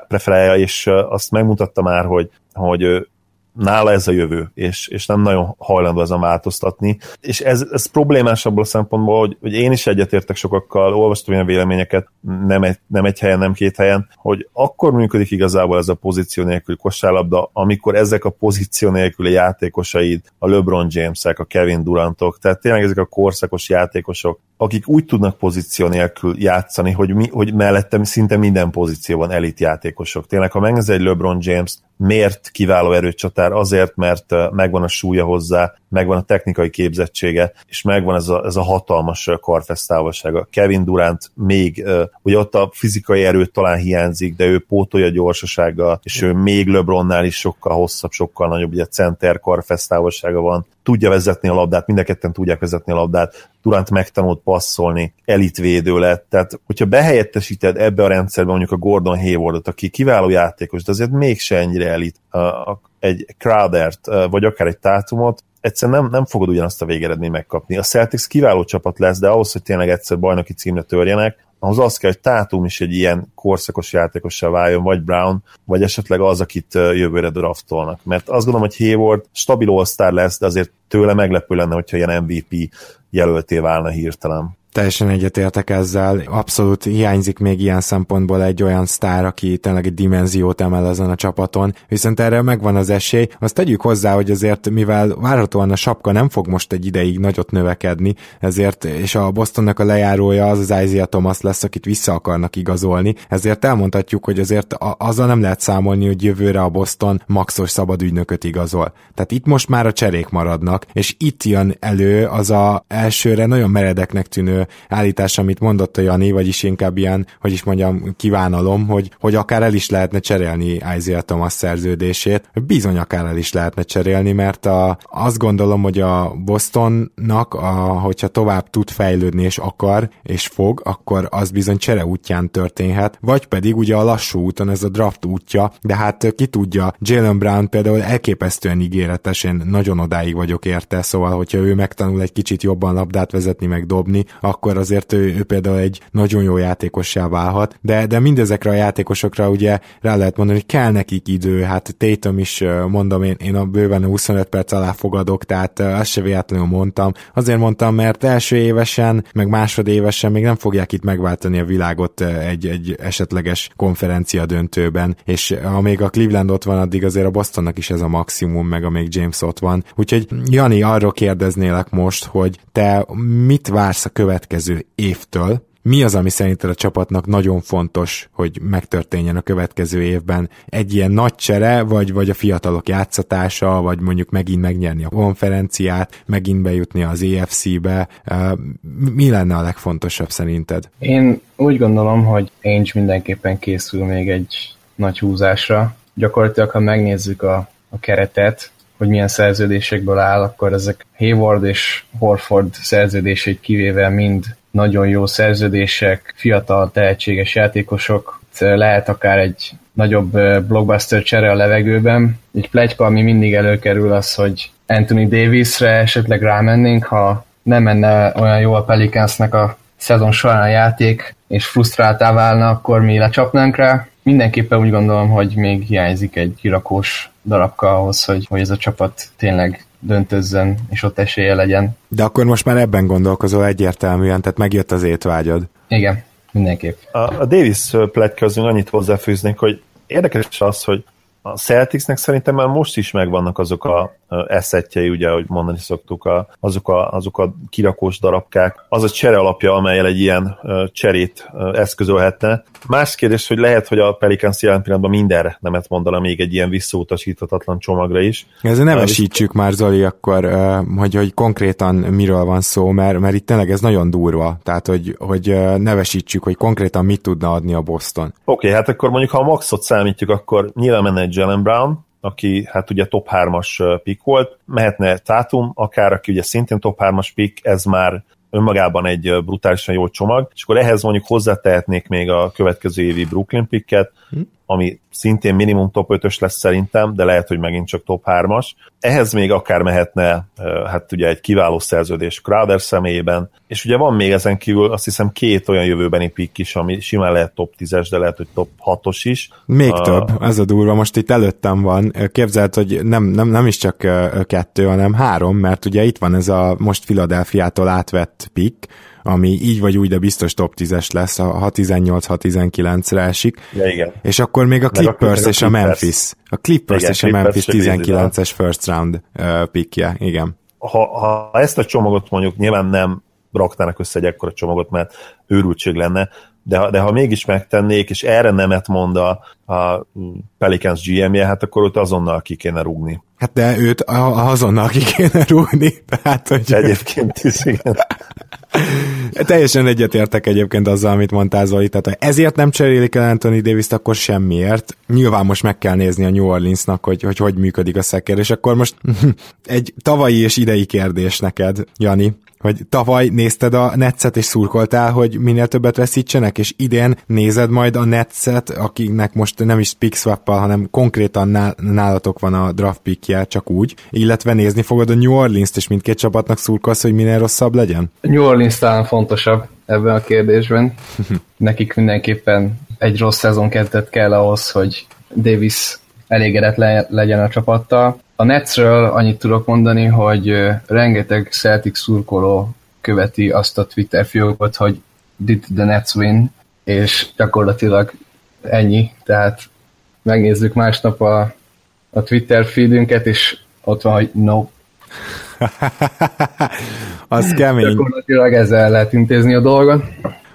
preferálja, és azt megmutatta már, hogy, hogy nála ez a jövő, és, és nem nagyon hajlandó ezen változtatni. És ez, ez problémás abból a szempontból, hogy, hogy én is egyetértek sokakkal, olvastam olyan véleményeket, nem egy, nem egy helyen, nem két helyen, hogy akkor működik igazából ez a pozíció nélküli kosárlabda, amikor ezek a pozíció nélküli játékosaid, a LeBron Jamesek, a Kevin Durantok, tehát tényleg ezek a korszakos játékosok, akik úgy tudnak pozíció nélkül játszani, hogy, mi, hogy mellettem szinte minden pozícióban elit játékosok. Tényleg, ha megnézel egy LeBron James, miért kiváló erőcsatár? Azért, mert megvan a súlya hozzá, megvan a technikai képzettsége, és megvan ez a, ez a hatalmas karfesztávolsága. Kevin Durant még, ugye ott a fizikai erőt talán hiányzik, de ő pótolja gyorsasággal, és ő még LeBronnál is sokkal hosszabb, sokkal nagyobb, ugye center karfesztávolsága van, tudja vezetni a labdát, mind a tudják vezetni a labdát, Durant megtanult passzolni, elitvédő lett, tehát hogyha behelyettesíted ebbe a rendszerbe mondjuk a Gordon Haywardot, aki kiváló játékos, de azért mégse ennyire elit, egy Crowdert, vagy akár egy Tátumot, egyszerűen nem, nem fogod ugyanazt a végeredményt megkapni. A Celtics kiváló csapat lesz, de ahhoz, hogy tényleg egyszer bajnoki címre törjenek, ahhoz az kell, hogy Tátum is egy ilyen korszakos játékossá váljon, vagy Brown, vagy esetleg az, akit jövőre draftolnak. Mert azt gondolom, hogy Hayward stabil all lesz, de azért tőle meglepő lenne, hogyha ilyen MVP jelölté válna hirtelen teljesen egyetértek ezzel. Abszolút hiányzik még ilyen szempontból egy olyan sztár, aki tényleg egy dimenziót emel ezen a csapaton, viszont erre megvan az esély. Azt tegyük hozzá, hogy azért, mivel várhatóan a sapka nem fog most egy ideig nagyot növekedni, ezért, és a Bostonnak a lejárója az az Isaiah Thomas lesz, akit vissza akarnak igazolni, ezért elmondhatjuk, hogy azért azzal nem lehet számolni, hogy jövőre a Boston maxos szabad ügynököt igazol. Tehát itt most már a cserék maradnak, és itt jön elő az a elsőre nagyon meredeknek tűnő állítás, amit mondott a Jani, vagyis inkább ilyen, hogy is mondjam, kívánalom, hogy, hogy akár el is lehetne cserélni Isaiah Thomas szerződését. Bizony akár el is lehetne cserélni, mert a, azt gondolom, hogy a Bostonnak, a, hogyha tovább tud fejlődni és akar és fog, akkor az bizony csere útján történhet, vagy pedig ugye a lassú úton, ez a draft útja, de hát ki tudja, Jalen Brown például elképesztően ígéretes, én nagyon odáig vagyok érte, szóval hogyha ő megtanul egy kicsit jobban labdát vezetni, meg dobni, akkor azért ő, ő például egy nagyon jó játékossá válhat, de, de mindezekre a játékosokra ugye rá lehet mondani, hogy kell nekik idő, hát Tatum is mondom, én, én a bőven 25 perc alá fogadok, tehát azt se véletlenül mondtam. Azért mondtam, mert első évesen, meg másodévesen még nem fogják itt megváltani a világot egy, egy esetleges konferencia döntőben, és amíg a Cleveland ott van, addig azért a Bostonnak is ez a maximum, meg amíg James ott van. Úgyhogy Jani, arról kérdeznélek most, hogy te mit vársz a következő következő évtől, mi az, ami szerinted a csapatnak nagyon fontos, hogy megtörténjen a következő évben? Egy ilyen nagy csere, vagy, vagy a fiatalok játszatása, vagy mondjuk megint megnyerni a konferenciát, megint bejutni az EFC-be? Mi lenne a legfontosabb szerinted? Én úgy gondolom, hogy Ainge mindenképpen készül még egy nagy húzásra. Gyakorlatilag, ha megnézzük a, a keretet, hogy milyen szerződésekből áll, akkor ezek Hayward és Horford szerződését kivéve mind nagyon jó szerződések, fiatal, tehetséges játékosok, lehet akár egy nagyobb blockbuster csere a levegőben. Egy plegyka, ami mindig előkerül az, hogy Anthony Davisre esetleg rámennénk, ha nem menne olyan jó a Pelicansnek a szezon során a játék, és frusztráltá válna, akkor mi lecsapnánk rá. Mindenképpen úgy gondolom, hogy még hiányzik egy kirakós darabka ahhoz, hogy, hogy ez a csapat tényleg döntözzen, és ott esélye legyen. De akkor most már ebben gondolkozol egyértelműen, tehát megjött az étvágyad. Igen, mindenképp. A, a Davis plek közül annyit hozzáfűznék, hogy érdekes az, hogy a Celticsnek szerintem már most is megvannak azok a eszetjei, ugye, ahogy mondani szoktuk, a, azok, a, azok a kirakós darabkák. Az a csere alapja, amelyel egy ilyen cserét eszközölhetne. Más kérdés, hogy lehet, hogy a Pelicans jelen pillanatban mindenre nemet mondana még egy ilyen visszautasíthatatlan csomagra is. Ezzel nevesítsük uh, már, Zoli, akkor, hogy, hogy konkrétan miről van szó, mert, mert itt tényleg ez nagyon durva. Tehát, hogy, hogy nevesítsük, hogy konkrétan mit tudna adni a Boston. Oké, okay, hát akkor mondjuk, ha a maxot számítjuk, akkor nyilván menne egy Jalen Brown, aki hát ugye top 3-as pick volt, mehetne Tatum, akár aki ugye szintén top 3-as pick, ez már önmagában egy brutálisan jó csomag, és akkor ehhez mondjuk hozzátehetnék még a következő évi Brooklyn picket, hm? Ami szintén minimum top 5-ös lesz szerintem, de lehet, hogy megint csak top 3-as. Ehhez még akár mehetne, hát ugye egy kiváló szerződés Crowder személyében, és ugye van még ezen kívül azt hiszem két olyan jövőbeni pick is, ami simán lehet top 10-es, de lehet, hogy top 6-os is. Még uh, több, ez a durva, most itt előttem van. Képzeld, hogy nem, nem, nem is csak kettő, hanem három, mert ugye itt van ez a most Philadelphiától átvett pick, ami így vagy úgy, de biztos top 10-es lesz, ha 18-19-re esik. Ja, igen. És akkor még a Clippers a, és a, Memphis. A Clippers igen, és a Memphis 19-es first round uh, pickje, igen. Ha, ha ezt a csomagot mondjuk nyilván nem raknának össze egy ekkora csomagot, mert őrültség lenne, de, de ha mégis megtennék, és erre nemet mond a, a Pelicans GM-je, hát akkor ott azonnal ki kéne rúgni. Hát de őt azonnal ki kéne rúgni. Tehát, hogy... Egyébként is, igen. Teljesen egyetértek egyébként azzal, amit mondtál Zoli, tehát ha ezért nem cserélik el Anthony davis akkor semmiért. Nyilván most meg kell nézni a New Orleansnak, hogy hogy, hogy működik a szekér, és akkor most egy tavalyi és idei kérdés neked, Jani hogy tavaly nézted a Netszet és szurkoltál, hogy minél többet veszítsenek, és idén nézed majd a Netszet, akiknek most nem is pick swap hanem konkrétan nálatok van a draft pickje, csak úgy, illetve nézni fogod a New Orleans-t, és mindkét csapatnak szurkolsz, hogy minél rosszabb legyen? New Orleans talán fontosabb ebben a kérdésben. Nekik mindenképpen egy rossz szezon kezdet kell ahhoz, hogy Davis elégedett le, legyen a csapattal. A Netsről annyit tudok mondani, hogy rengeteg Celtic szurkoló követi azt a Twitter fiókot, hogy did the Nets win, és gyakorlatilag ennyi, tehát megnézzük másnap a, a Twitter feedünket, és ott van, hogy no. Az kemény. Gyakorlatilag ezzel lehet intézni a dolgot.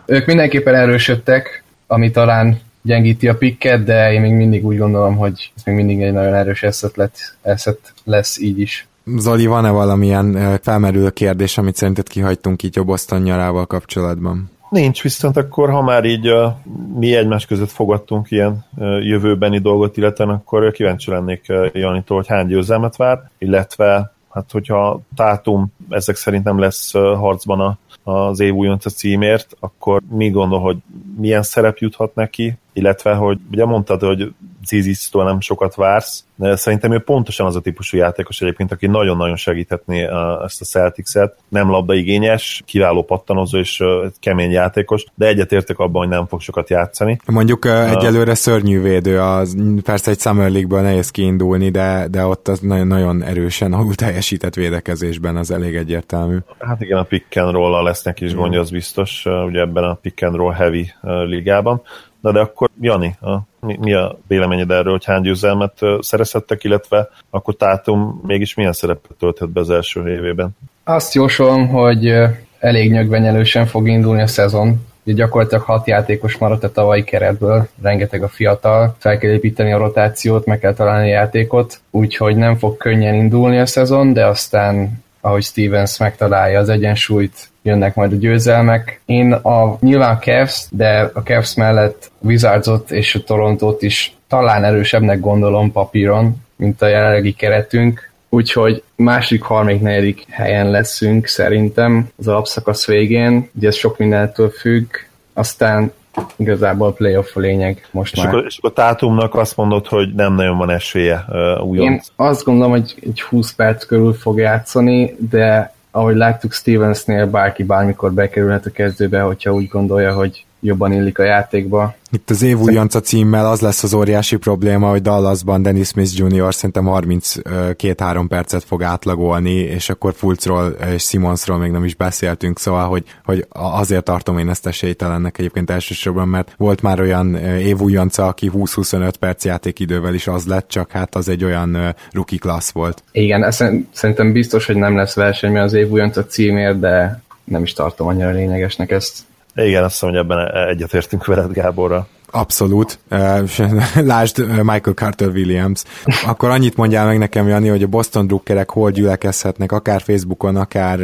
Ők mindenképpen erősödtek, ami talán gyengíti a pikket, de én még mindig úgy gondolom, hogy ez még mindig egy nagyon erős eszet, lett, eszet lesz így is. Zoli, van-e valamilyen felmerülő kérdés, amit szerinted kihagytunk így a Boston nyarával kapcsolatban? Nincs, viszont akkor, ha már így uh, mi egymás között fogadtunk ilyen uh, jövőbeni dolgot, illetve akkor kíváncsi lennék uh, Janitól, hogy hány győzelmet vár, illetve hát hogyha Tátum ezek szerint nem lesz harcban a, az év újonca címért, akkor mi gondol, hogy milyen szerep juthat neki, illetve, hogy ugye mondtad, hogy Zizisztól nem sokat vársz, de szerintem ő pontosan az a típusú játékos egyébként, aki nagyon-nagyon segíthetné ezt a Celtics-et. Nem labdaigényes, kiváló pattanozó és kemény játékos, de egyetértek abban, hogy nem fog sokat játszani. Mondjuk egyelőre szörnyű védő, az, persze egy Summer League-ből nehéz kiindulni, de, de ott az nagyon, nagyon erősen ahol teljesített védekezésben, az elég egyértelmű. Hát igen, a pick and roll lesznek is gondja, az biztos, ugye ebben a pick and roll heavy ligában. Na de akkor Jani, a, mi, mi a véleményed erről, hogy hány győzelmet szerezhettek, illetve akkor Tátum mégis milyen szerepet tölthet be az első évében? Azt jósolom, hogy elég nyögvenyelősen fog indulni a szezon. Ugye gyakorlatilag hat játékos maradt a tavalyi keretből, rengeteg a fiatal, fel kell építeni a rotációt, meg kell találni a játékot, úgyhogy nem fog könnyen indulni a szezon, de aztán ahogy Stevens megtalálja az egyensúlyt, jönnek majd a győzelmek. Én a nyilván a Cavs, de a Cavs mellett Wizardsot és a Torontót is talán erősebbnek gondolom papíron, mint a jelenlegi keretünk, úgyhogy másik, harmadik, negyedik helyen leszünk szerintem az alapszakasz végén, ugye ez sok mindentől függ, aztán igazából a playoff a lényeg most és már. Akkor, és akkor a Tátumnak azt mondod, hogy nem nagyon van esélye uh, újon. Én azt gondolom, hogy egy 20 perc körül fog játszani, de ahogy láttuk Stevensnél, bárki bármikor bekerülhet a kezdőbe, hogyha úgy gondolja, hogy jobban illik a játékba. Itt az év újonca címmel az lesz az óriási probléma, hogy Dallasban Dennis Smith Jr. szerintem 32-3 percet fog átlagolni, és akkor Fulcról és Simonsról még nem is beszéltünk, szóval, hogy, hogy azért tartom én ezt esélytelennek egyébként elsősorban, mert volt már olyan év újonca, aki 20-25 perc játékidővel is az lett, csak hát az egy olyan rookie class volt. Igen, szerintem biztos, hogy nem lesz verseny, az év újonca címért, de nem is tartom annyira lényegesnek ezt. Igen, azt hiszem, hogy ebben egyetértünk veled Gáborra. Abszolút. Lásd Michael Carter Williams. Akkor annyit mondjál meg nekem, Jani, hogy a Boston drukkerek hol gyülekezhetnek, akár Facebookon, akár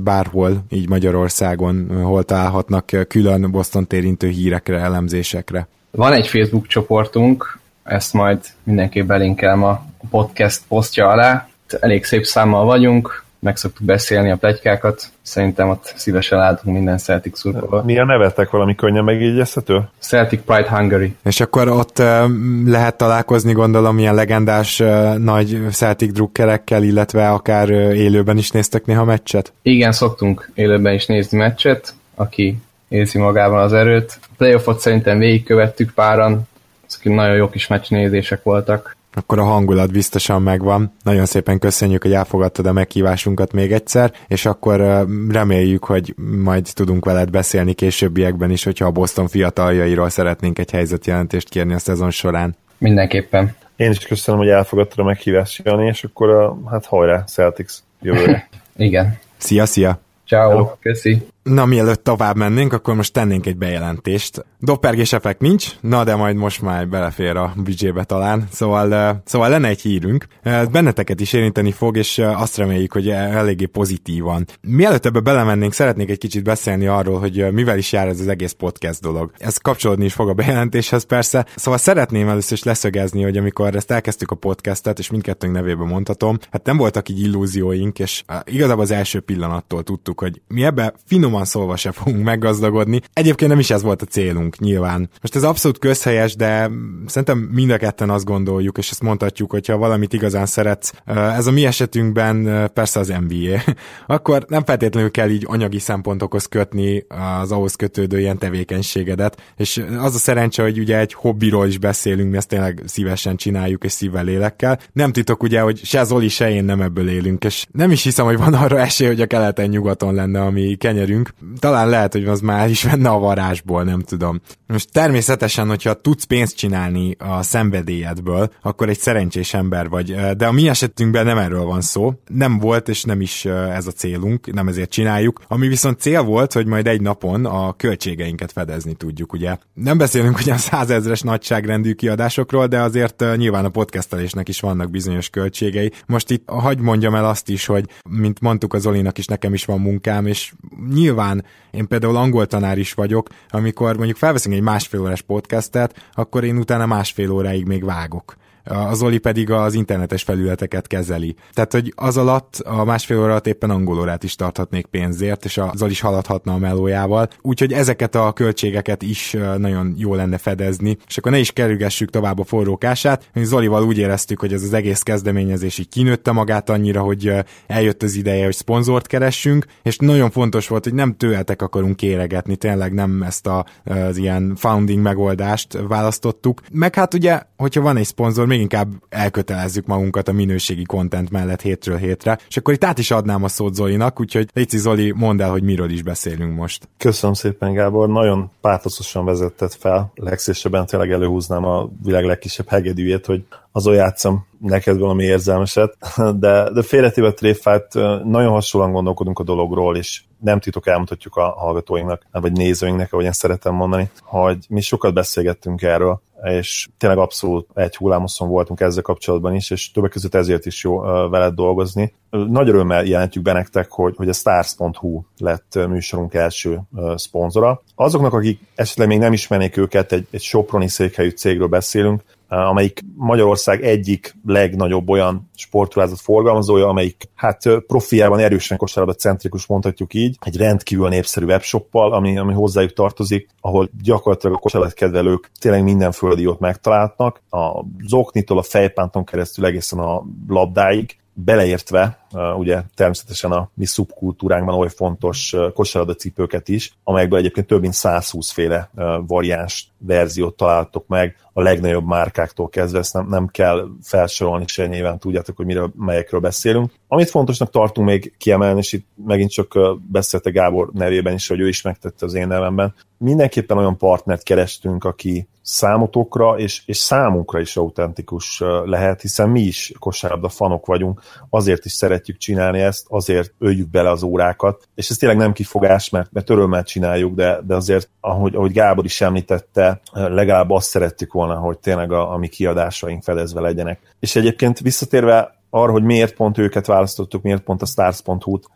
bárhol, így Magyarországon, hol találhatnak külön Boston térintő hírekre, elemzésekre. Van egy Facebook csoportunk, ezt majd mindenképp belinkelem a podcast posztja alá. Elég szép számmal vagyunk, meg szoktuk beszélni a plegykákat. Szerintem ott szívesen látunk minden Celtic szurkolót. Mi a nevetek valami könnyen megígyezhető? Celtic Pride Hungary. És akkor ott lehet találkozni, gondolom, ilyen legendás nagy Celtic drukkerekkel, illetve akár élőben is néztek néha meccset? Igen, szoktunk élőben is nézni meccset, aki érzi magában az erőt. A playoffot szerintem végigkövettük páran, ezek nagyon jó kis meccsnézések voltak akkor a hangulat biztosan megvan. Nagyon szépen köszönjük, hogy elfogadtad a meghívásunkat még egyszer, és akkor reméljük, hogy majd tudunk veled beszélni későbbiekben is, hogyha a Boston fiataljairól szeretnénk egy helyzetjelentést kérni a szezon során. Mindenképpen. Én is köszönöm, hogy elfogadtad a meghívást, Jani, és akkor hát hajrá, Celtics jövőre. Igen. Szia, szia! Ciao, köszi! Na, mielőtt tovább mennénk, akkor most tennénk egy bejelentést. Doppergés effekt nincs, na de majd most már belefér a büdzsébe talán. Szóval, szóval lenne egy hírünk. Benneteket is érinteni fog, és azt reméljük, hogy eléggé pozitívan. Mielőtt ebbe belemennénk, szeretnék egy kicsit beszélni arról, hogy mivel is jár ez az egész podcast dolog. Ez kapcsolódni is fog a bejelentéshez persze. Szóval szeretném először is leszögezni, hogy amikor ezt elkezdtük a podcastet, és mindkettőnk nevében mondhatom, hát nem voltak így illúzióink, és igazából az első pillanattól tudtuk, hogy mi ebbe finoman finoman szólva se fogunk meggazdagodni. Egyébként nem is ez volt a célunk, nyilván. Most ez abszolút közhelyes, de szerintem mind a ketten azt gondoljuk, és ezt mondhatjuk, hogyha valamit igazán szeretsz, ez a mi esetünkben persze az NBA, akkor nem feltétlenül kell így anyagi szempontokhoz kötni az ahhoz kötődő ilyen tevékenységedet, és az a szerencse, hogy ugye egy hobbiról is beszélünk, mi ezt tényleg szívesen csináljuk, és szívvel lélekkel. Nem titok ugye, hogy se Zoli, se én nem ebből élünk, és nem is hiszem, hogy van arra esély, hogy a keleten-nyugaton lenne, ami kenyerünk, talán lehet, hogy az már is venne a varázsból, nem tudom. Most természetesen, hogyha tudsz pénzt csinálni a szenvedélyedből, akkor egy szerencsés ember vagy, de a mi esetünkben nem erről van szó. Nem volt, és nem is ez a célunk, nem ezért csináljuk. Ami viszont cél volt, hogy majd egy napon a költségeinket fedezni tudjuk, ugye. Nem beszélünk ugyan százezres nagyságrendű kiadásokról, de azért nyilván a podcastelésnek is vannak bizonyos költségei. Most itt hagy mondjam el azt is, hogy mint mondtuk az Olinak is, nekem is van munkám, és nyilván én például angol tanár is vagyok, amikor mondjuk felveszünk egy másfél órás podcastet, akkor én utána másfél óráig még vágok az Oli pedig az internetes felületeket kezeli. Tehát, hogy az alatt, a másfél óra alatt éppen angol órát is tarthatnék pénzért, és az Oli is haladhatna a melójával. Úgyhogy ezeket a költségeket is nagyon jó lenne fedezni, és akkor ne is kerülgessük tovább a forrókását. Mi Zolival úgy éreztük, hogy ez az egész kezdeményezés így kinőtte magát annyira, hogy eljött az ideje, hogy szponzort keressünk, és nagyon fontos volt, hogy nem tőletek akarunk kéregetni, tényleg nem ezt a, az ilyen founding megoldást választottuk. Meg hát ugye, hogyha van egy szponzor, még inkább elkötelezzük magunkat a minőségi content mellett hétről hétre. És akkor itt át is adnám a szót Zolinak, úgyhogy Léci Zoli, mondd el, hogy miről is beszélünk most. Köszönöm szépen, Gábor. Nagyon pátoszosan vezetted fel. Legszésebben tényleg előhúznám a világ legkisebb hegedűjét, hogy azon játszom neked valami érzelmeset, de, de félretéve tréfát, nagyon hasonlóan gondolkodunk a dologról, és nem titok elmutatjuk a hallgatóinknak, vagy nézőinknek, ahogy én szeretem mondani, hogy mi sokat beszélgettünk erről, és tényleg abszolút egy hullámoszon voltunk ezzel kapcsolatban is, és többek között ezért is jó veled dolgozni. Nagy örömmel jelentjük be nektek, hogy, hogy a stars.hu lett műsorunk első szponzora. Azoknak, akik esetleg még nem ismernék őket, egy, egy Soproni székhelyű cégről beszélünk, amelyik Magyarország egyik legnagyobb olyan sportruházat forgalmazója, amelyik hát profiában erősen kosárlabda centrikus, mondhatjuk így, egy rendkívül népszerű webshoppal, ami, ami hozzájuk tartozik, ahol gyakorlatilag a kosárlabdakedvelők tényleg minden földi jót megtalálnak, a zoknitól a fejpánton keresztül egészen a labdáig, beleértve ugye természetesen a mi szubkultúránkban oly fontos cipőket is, amelyekből egyébként több mint 120 féle variáns verziót találtok meg, a legnagyobb márkáktól kezdve, ezt nem, nem kell felsorolni se nyilván tudjátok, hogy miről, melyekről beszélünk. Amit fontosnak tartunk még kiemelni, és itt megint csak beszélte Gábor nevében is, hogy ő is megtette az én nevemben, mindenképpen olyan partnert kerestünk, aki számotokra és, és számunkra is autentikus lehet, hiszen mi is kosárlabda fanok vagyunk, azért is szeretjük csinálni ezt, azért öljük bele az órákat, és ez tényleg nem kifogás, mert, mert örömmel csináljuk, de, de azért, ahogy, ahogy Gábor is említette, legalább azt szerettük volna, hogy tényleg a, a mi kiadásaink fedezve legyenek. És egyébként visszatérve arra, hogy miért pont őket választottuk, miért pont a stars.hu-t,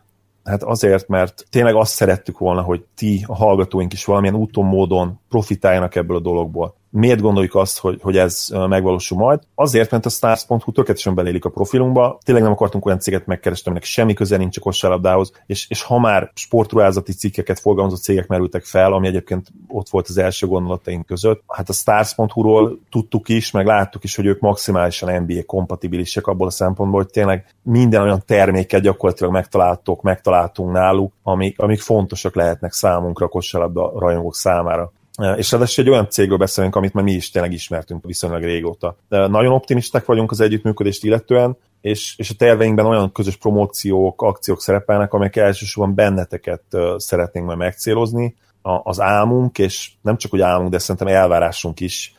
Hát azért, mert tényleg azt szerettük volna, hogy ti, a hallgatóink is valamilyen úton, módon profitáljanak ebből a dologból Miért gondoljuk azt, hogy, hogy ez megvalósul majd? Azért, mert a Stars.hu tökéletesen belélik a profilunkba. Tényleg nem akartunk olyan céget megkeresni, aminek semmi köze nincs a kosárlabdához, és, és ha már sportruházati cikkeket forgalmazó cégek merültek fel, ami egyébként ott volt az első gondolataink között, hát a Stars.hu-ról tudtuk is, meg láttuk is, hogy ők maximálisan NBA kompatibilisek abból a szempontból, hogy tényleg minden olyan terméket gyakorlatilag megtaláltok, megtaláltunk náluk, amik, amik fontosak lehetnek számunkra a kosárlabda rajongók számára. És ráadásul egy olyan cégről beszélünk, amit már mi is tényleg ismertünk viszonylag régóta. De nagyon optimisták vagyunk az együttműködést illetően, és, és a terveinkben olyan közös promóciók, akciók szerepelnek, amelyek elsősorban benneteket szeretnénk majd megcélozni. Az álmunk, és nem csak hogy álmunk, de szerintem elvárásunk is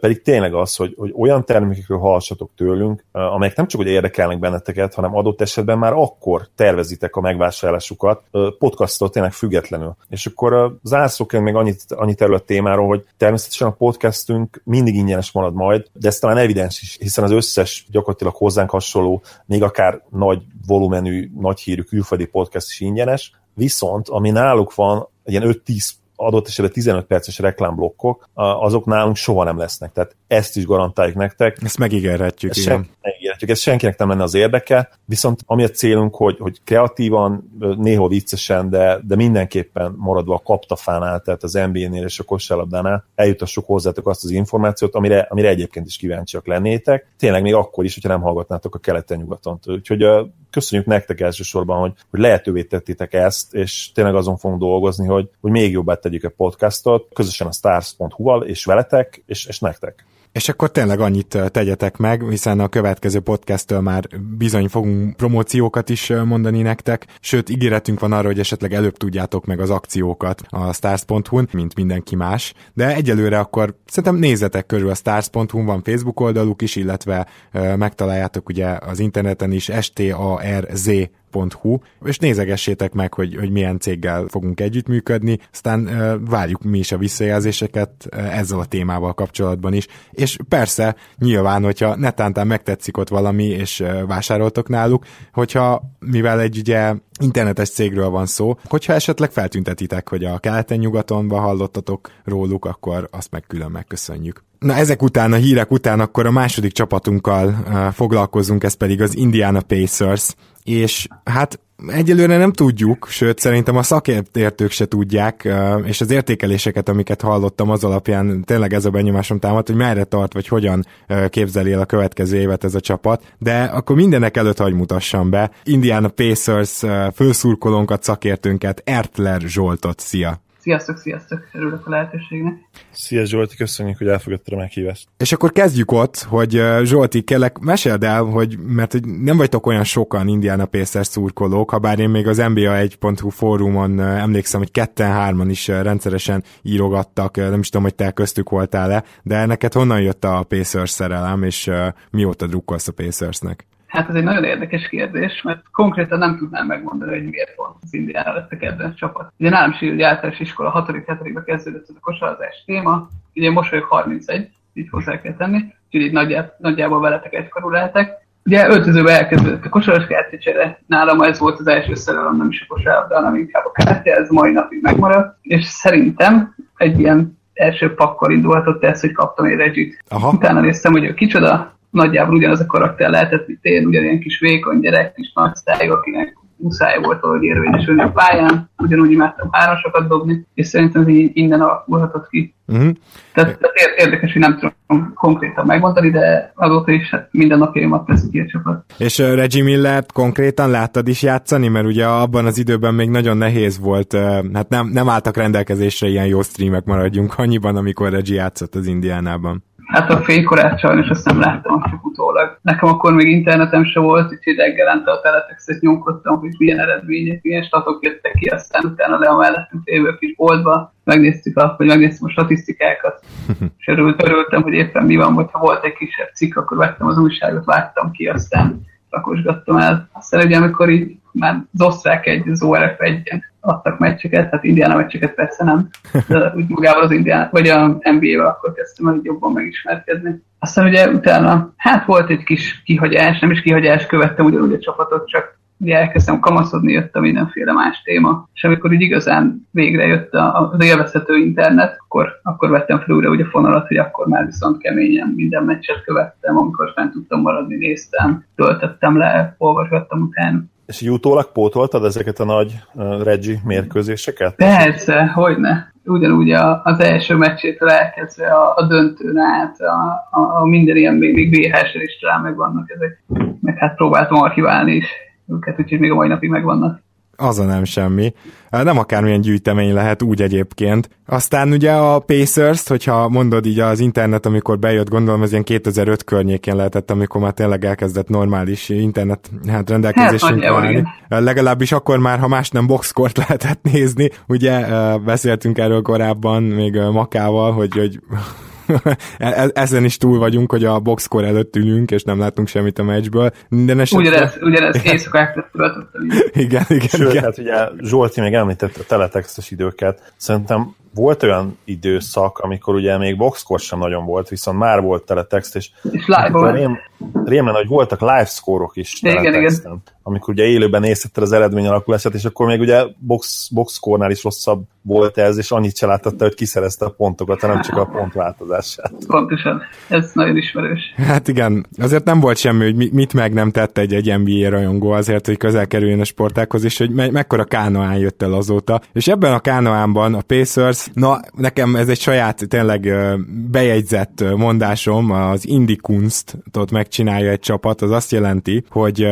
pedig tényleg az, hogy, hogy olyan termékekről hallhassatok tőlünk, amelyek nem csak hogy érdekelnek benneteket, hanem adott esetben már akkor tervezitek a megvásárlásukat podcasttól tényleg függetlenül. És akkor zárszok még annyit, annyit erről a témáról, hogy természetesen a podcastünk mindig ingyenes marad majd, de ez talán evidens is, hiszen az összes gyakorlatilag hozzánk hasonló, még akár nagy volumenű, nagy hírű külföldi podcast is ingyenes, viszont ami náluk van, ilyen 5-10 adott esetben 15 perces reklámblokkok, azok nálunk soha nem lesznek. Tehát ezt is garantáljuk nektek. Ezt megígérhetjük, igen. Megígérhetjük. Ez senkinek nem lenne az érdeke, viszont ami a célunk, hogy, hogy kreatívan, néha viccesen, de, de mindenképpen maradva a kaptafánál, tehát az NBA-nél és a kosárlabdánál eljutassuk hozzátok azt az információt, amire, amire egyébként is kíváncsiak lennétek. Tényleg még akkor is, hogyha nem hallgatnátok a keleten-nyugaton. Úgyhogy köszönjük nektek elsősorban, hogy, hogy lehetővé tettétek ezt, és tényleg azon fogunk dolgozni, hogy, hogy még jobbá tegyük a podcastot, közösen a stars.hu-val, és veletek, és, és nektek. És akkor tényleg annyit tegyetek meg, hiszen a következő podcasttől már bizony fogunk promóciókat is mondani nektek, sőt ígéretünk van arra, hogy esetleg előbb tudjátok meg az akciókat a stars.hu-n, mint mindenki más, de egyelőre akkor szerintem nézzetek körül a stars.hu-n, van Facebook oldaluk is, illetve megtaláljátok ugye az interneten is starz hu és nézegessétek meg, hogy, hogy milyen céggel fogunk együttműködni, aztán várjuk mi is a visszajelzéseket ezzel a témával kapcsolatban is, és persze, nyilván, hogyha netántán megtetszik ott valami, és vásároltok náluk, hogyha, mivel egy ugye internetes cégről van szó, hogyha esetleg feltüntetitek, hogy a keleten-nyugatonban hallottatok róluk, akkor azt meg külön megköszönjük. Na ezek után, a hírek után akkor a második csapatunkkal uh, foglalkozunk, ez pedig az Indiana Pacers, és hát egyelőre nem tudjuk, sőt szerintem a szakértők se tudják, és az értékeléseket, amiket hallottam, az alapján tényleg ez a benyomásom támad, hogy merre tart, vagy hogyan képzeli el a következő évet ez a csapat, de akkor mindenek előtt hagy mutassam be. Indiana Pacers főszurkolónkat, szakértőnket, Ertler Zsoltot. Szia! Sziasztok, sziasztok, örülök a lehetőségnek. Szia Zsolti, köszönjük, hogy elfogadtad a meghívást. És akkor kezdjük ott, hogy Zsolti, kellek, meséld el, hogy mert hogy nem vagytok olyan sokan Indiana Pacers szurkolók, ha bár én még az NBA 1.hu fórumon emlékszem, hogy ketten-hárman is rendszeresen írogattak, nem is tudom, hogy te köztük voltál-e, de neked honnan jött a Pacers szerelem, és mióta drukkolsz a Pacersnek? Hát ez egy nagyon érdekes kérdés, mert konkrétan nem tudnám megmondani, hogy miért van az Indiára lett a kedvenc csapat. Ugye nálam is egy általános iskola 6 7 kezdődött ez a kosarazás téma, ugye most vagyok 31, így hozzá kell tenni, úgyhogy így nagyjából, nagyjából veletek egykorú lehetek. Ugye öltözőbe elkezdődött a kosaras kártyacsere, nálam ez volt az első szerelem, nem is a kosárlabda, hanem inkább a kártya, ez mai napig megmaradt, és szerintem egy ilyen első pakkal indulhatott ez, hogy kaptam egy Regit. Utána néztem, hogy ő kicsoda, nagyjából ugyanaz a karakter lehetett, mint én, ugyanilyen kis vékony gyerek, kis nagy szájú, akinek muszáj volt valahogy érvényesülni a pályán, ugyanúgy imádtam hárosokat dobni, és szerintem ez így innen alakulhatott ki. Uh-huh. Tehát, tehát érdekes, hogy nem tudom konkrétan megmondani, de azóta is hát minden napjaimat teszik ki a csapat. És uh, Reggie Millert konkrétán láttad is játszani, mert ugye abban az időben még nagyon nehéz volt, uh, hát nem, nem álltak rendelkezésre ilyen jó streamek, maradjunk annyiban, amikor Reggie játszott az Indiánában. Hát a fénykorát sajnos azt nem láttam, csak utólag. Nekem akkor még internetem se volt, úgyhogy reggelente a teletexet nyomkodtam, hogy milyen eredmények, milyen statok jöttek ki, aztán utána le a mellettünk lévő kis boltba, megnéztük a, vagy megnéztem a statisztikákat, és örült, örültem, hogy éppen mi van, hogyha volt egy kisebb cikk, akkor vettem az újságot, vágtam ki, aztán rakosgattam el. Aztán ugye, amikor így már az osztrák egy, az ORF egyen adtak meccseket, hát Indiana meccseket persze nem, de úgy magával az Indiana, vagy a NBA-vel akkor kezdtem el jobban megismerkedni. Aztán ugye utána, hát volt egy kis kihagyás, nem is kihagyás, követtem ugyanúgy a csapatot, csak ugye elkezdtem kamaszodni, jött a mindenféle más téma, és amikor így igazán végre jött az élvezhető internet, akkor, akkor vettem fel újra ugye fonalat, hogy akkor már viszont keményen minden meccset követtem, amikor fent tudtam maradni, néztem, töltöttem le, olvasgattam utána. És így utólag pótoltad ezeket a nagy uh, Reggie mérkőzéseket? Persze, hogyne. Ugyanúgy a, az első meccsétől elkezdve a, a döntőn át, a, a, a minden ilyen még, még VHS-re is talán megvannak ezek. Meg hát próbáltam archiválni is őket, úgyhogy még a mai napig megvannak. Az a nem semmi. Nem akármilyen gyűjtemény lehet úgy egyébként. Aztán ugye a Pacers, hogyha mondod így az internet, amikor bejött, gondolom ez ilyen 2005 környékén lehetett, amikor már tényleg elkezdett normális internet hát rendelkezésünk hát, állni. Legalábbis akkor már, ha más nem boxkort lehetett nézni. Ugye beszéltünk erről korábban még Makával, hogy, hogy ezen is túl vagyunk, hogy a boxkor előtt ülünk, és nem látunk semmit a meccsből. Minden esetre... Ugyanez, ugyanez éjszakák Igen, igen, Sőt, igen. hát ugye Zsolti még említette a teletextes időket. Szerintem volt olyan időszak, amikor ugye még boxkor sem nagyon volt, viszont már volt teletext, és, és live volt. Rém, rém lenne, hogy voltak live score-ok is igen, igen. amikor ugye élőben nézhetted az eredmény alakulását, és akkor még ugye box, boxkornál is rosszabb volt ez, és annyit se láttatta, hogy kiszerezte a pontokat, hanem csak a pontváltozását. Pontosan, ez nagyon ismerős. Hát igen, azért nem volt semmi, hogy mit meg nem tette egy, egy NBA rajongó azért, hogy közel kerüljön a sportákhoz, és hogy me- mekkora kánoán jött el azóta. És ebben a kánoánban a Pacers Na, nekem ez egy saját, tényleg bejegyzett mondásom, az Indie Kunstot megcsinálja egy csapat, az azt jelenti, hogy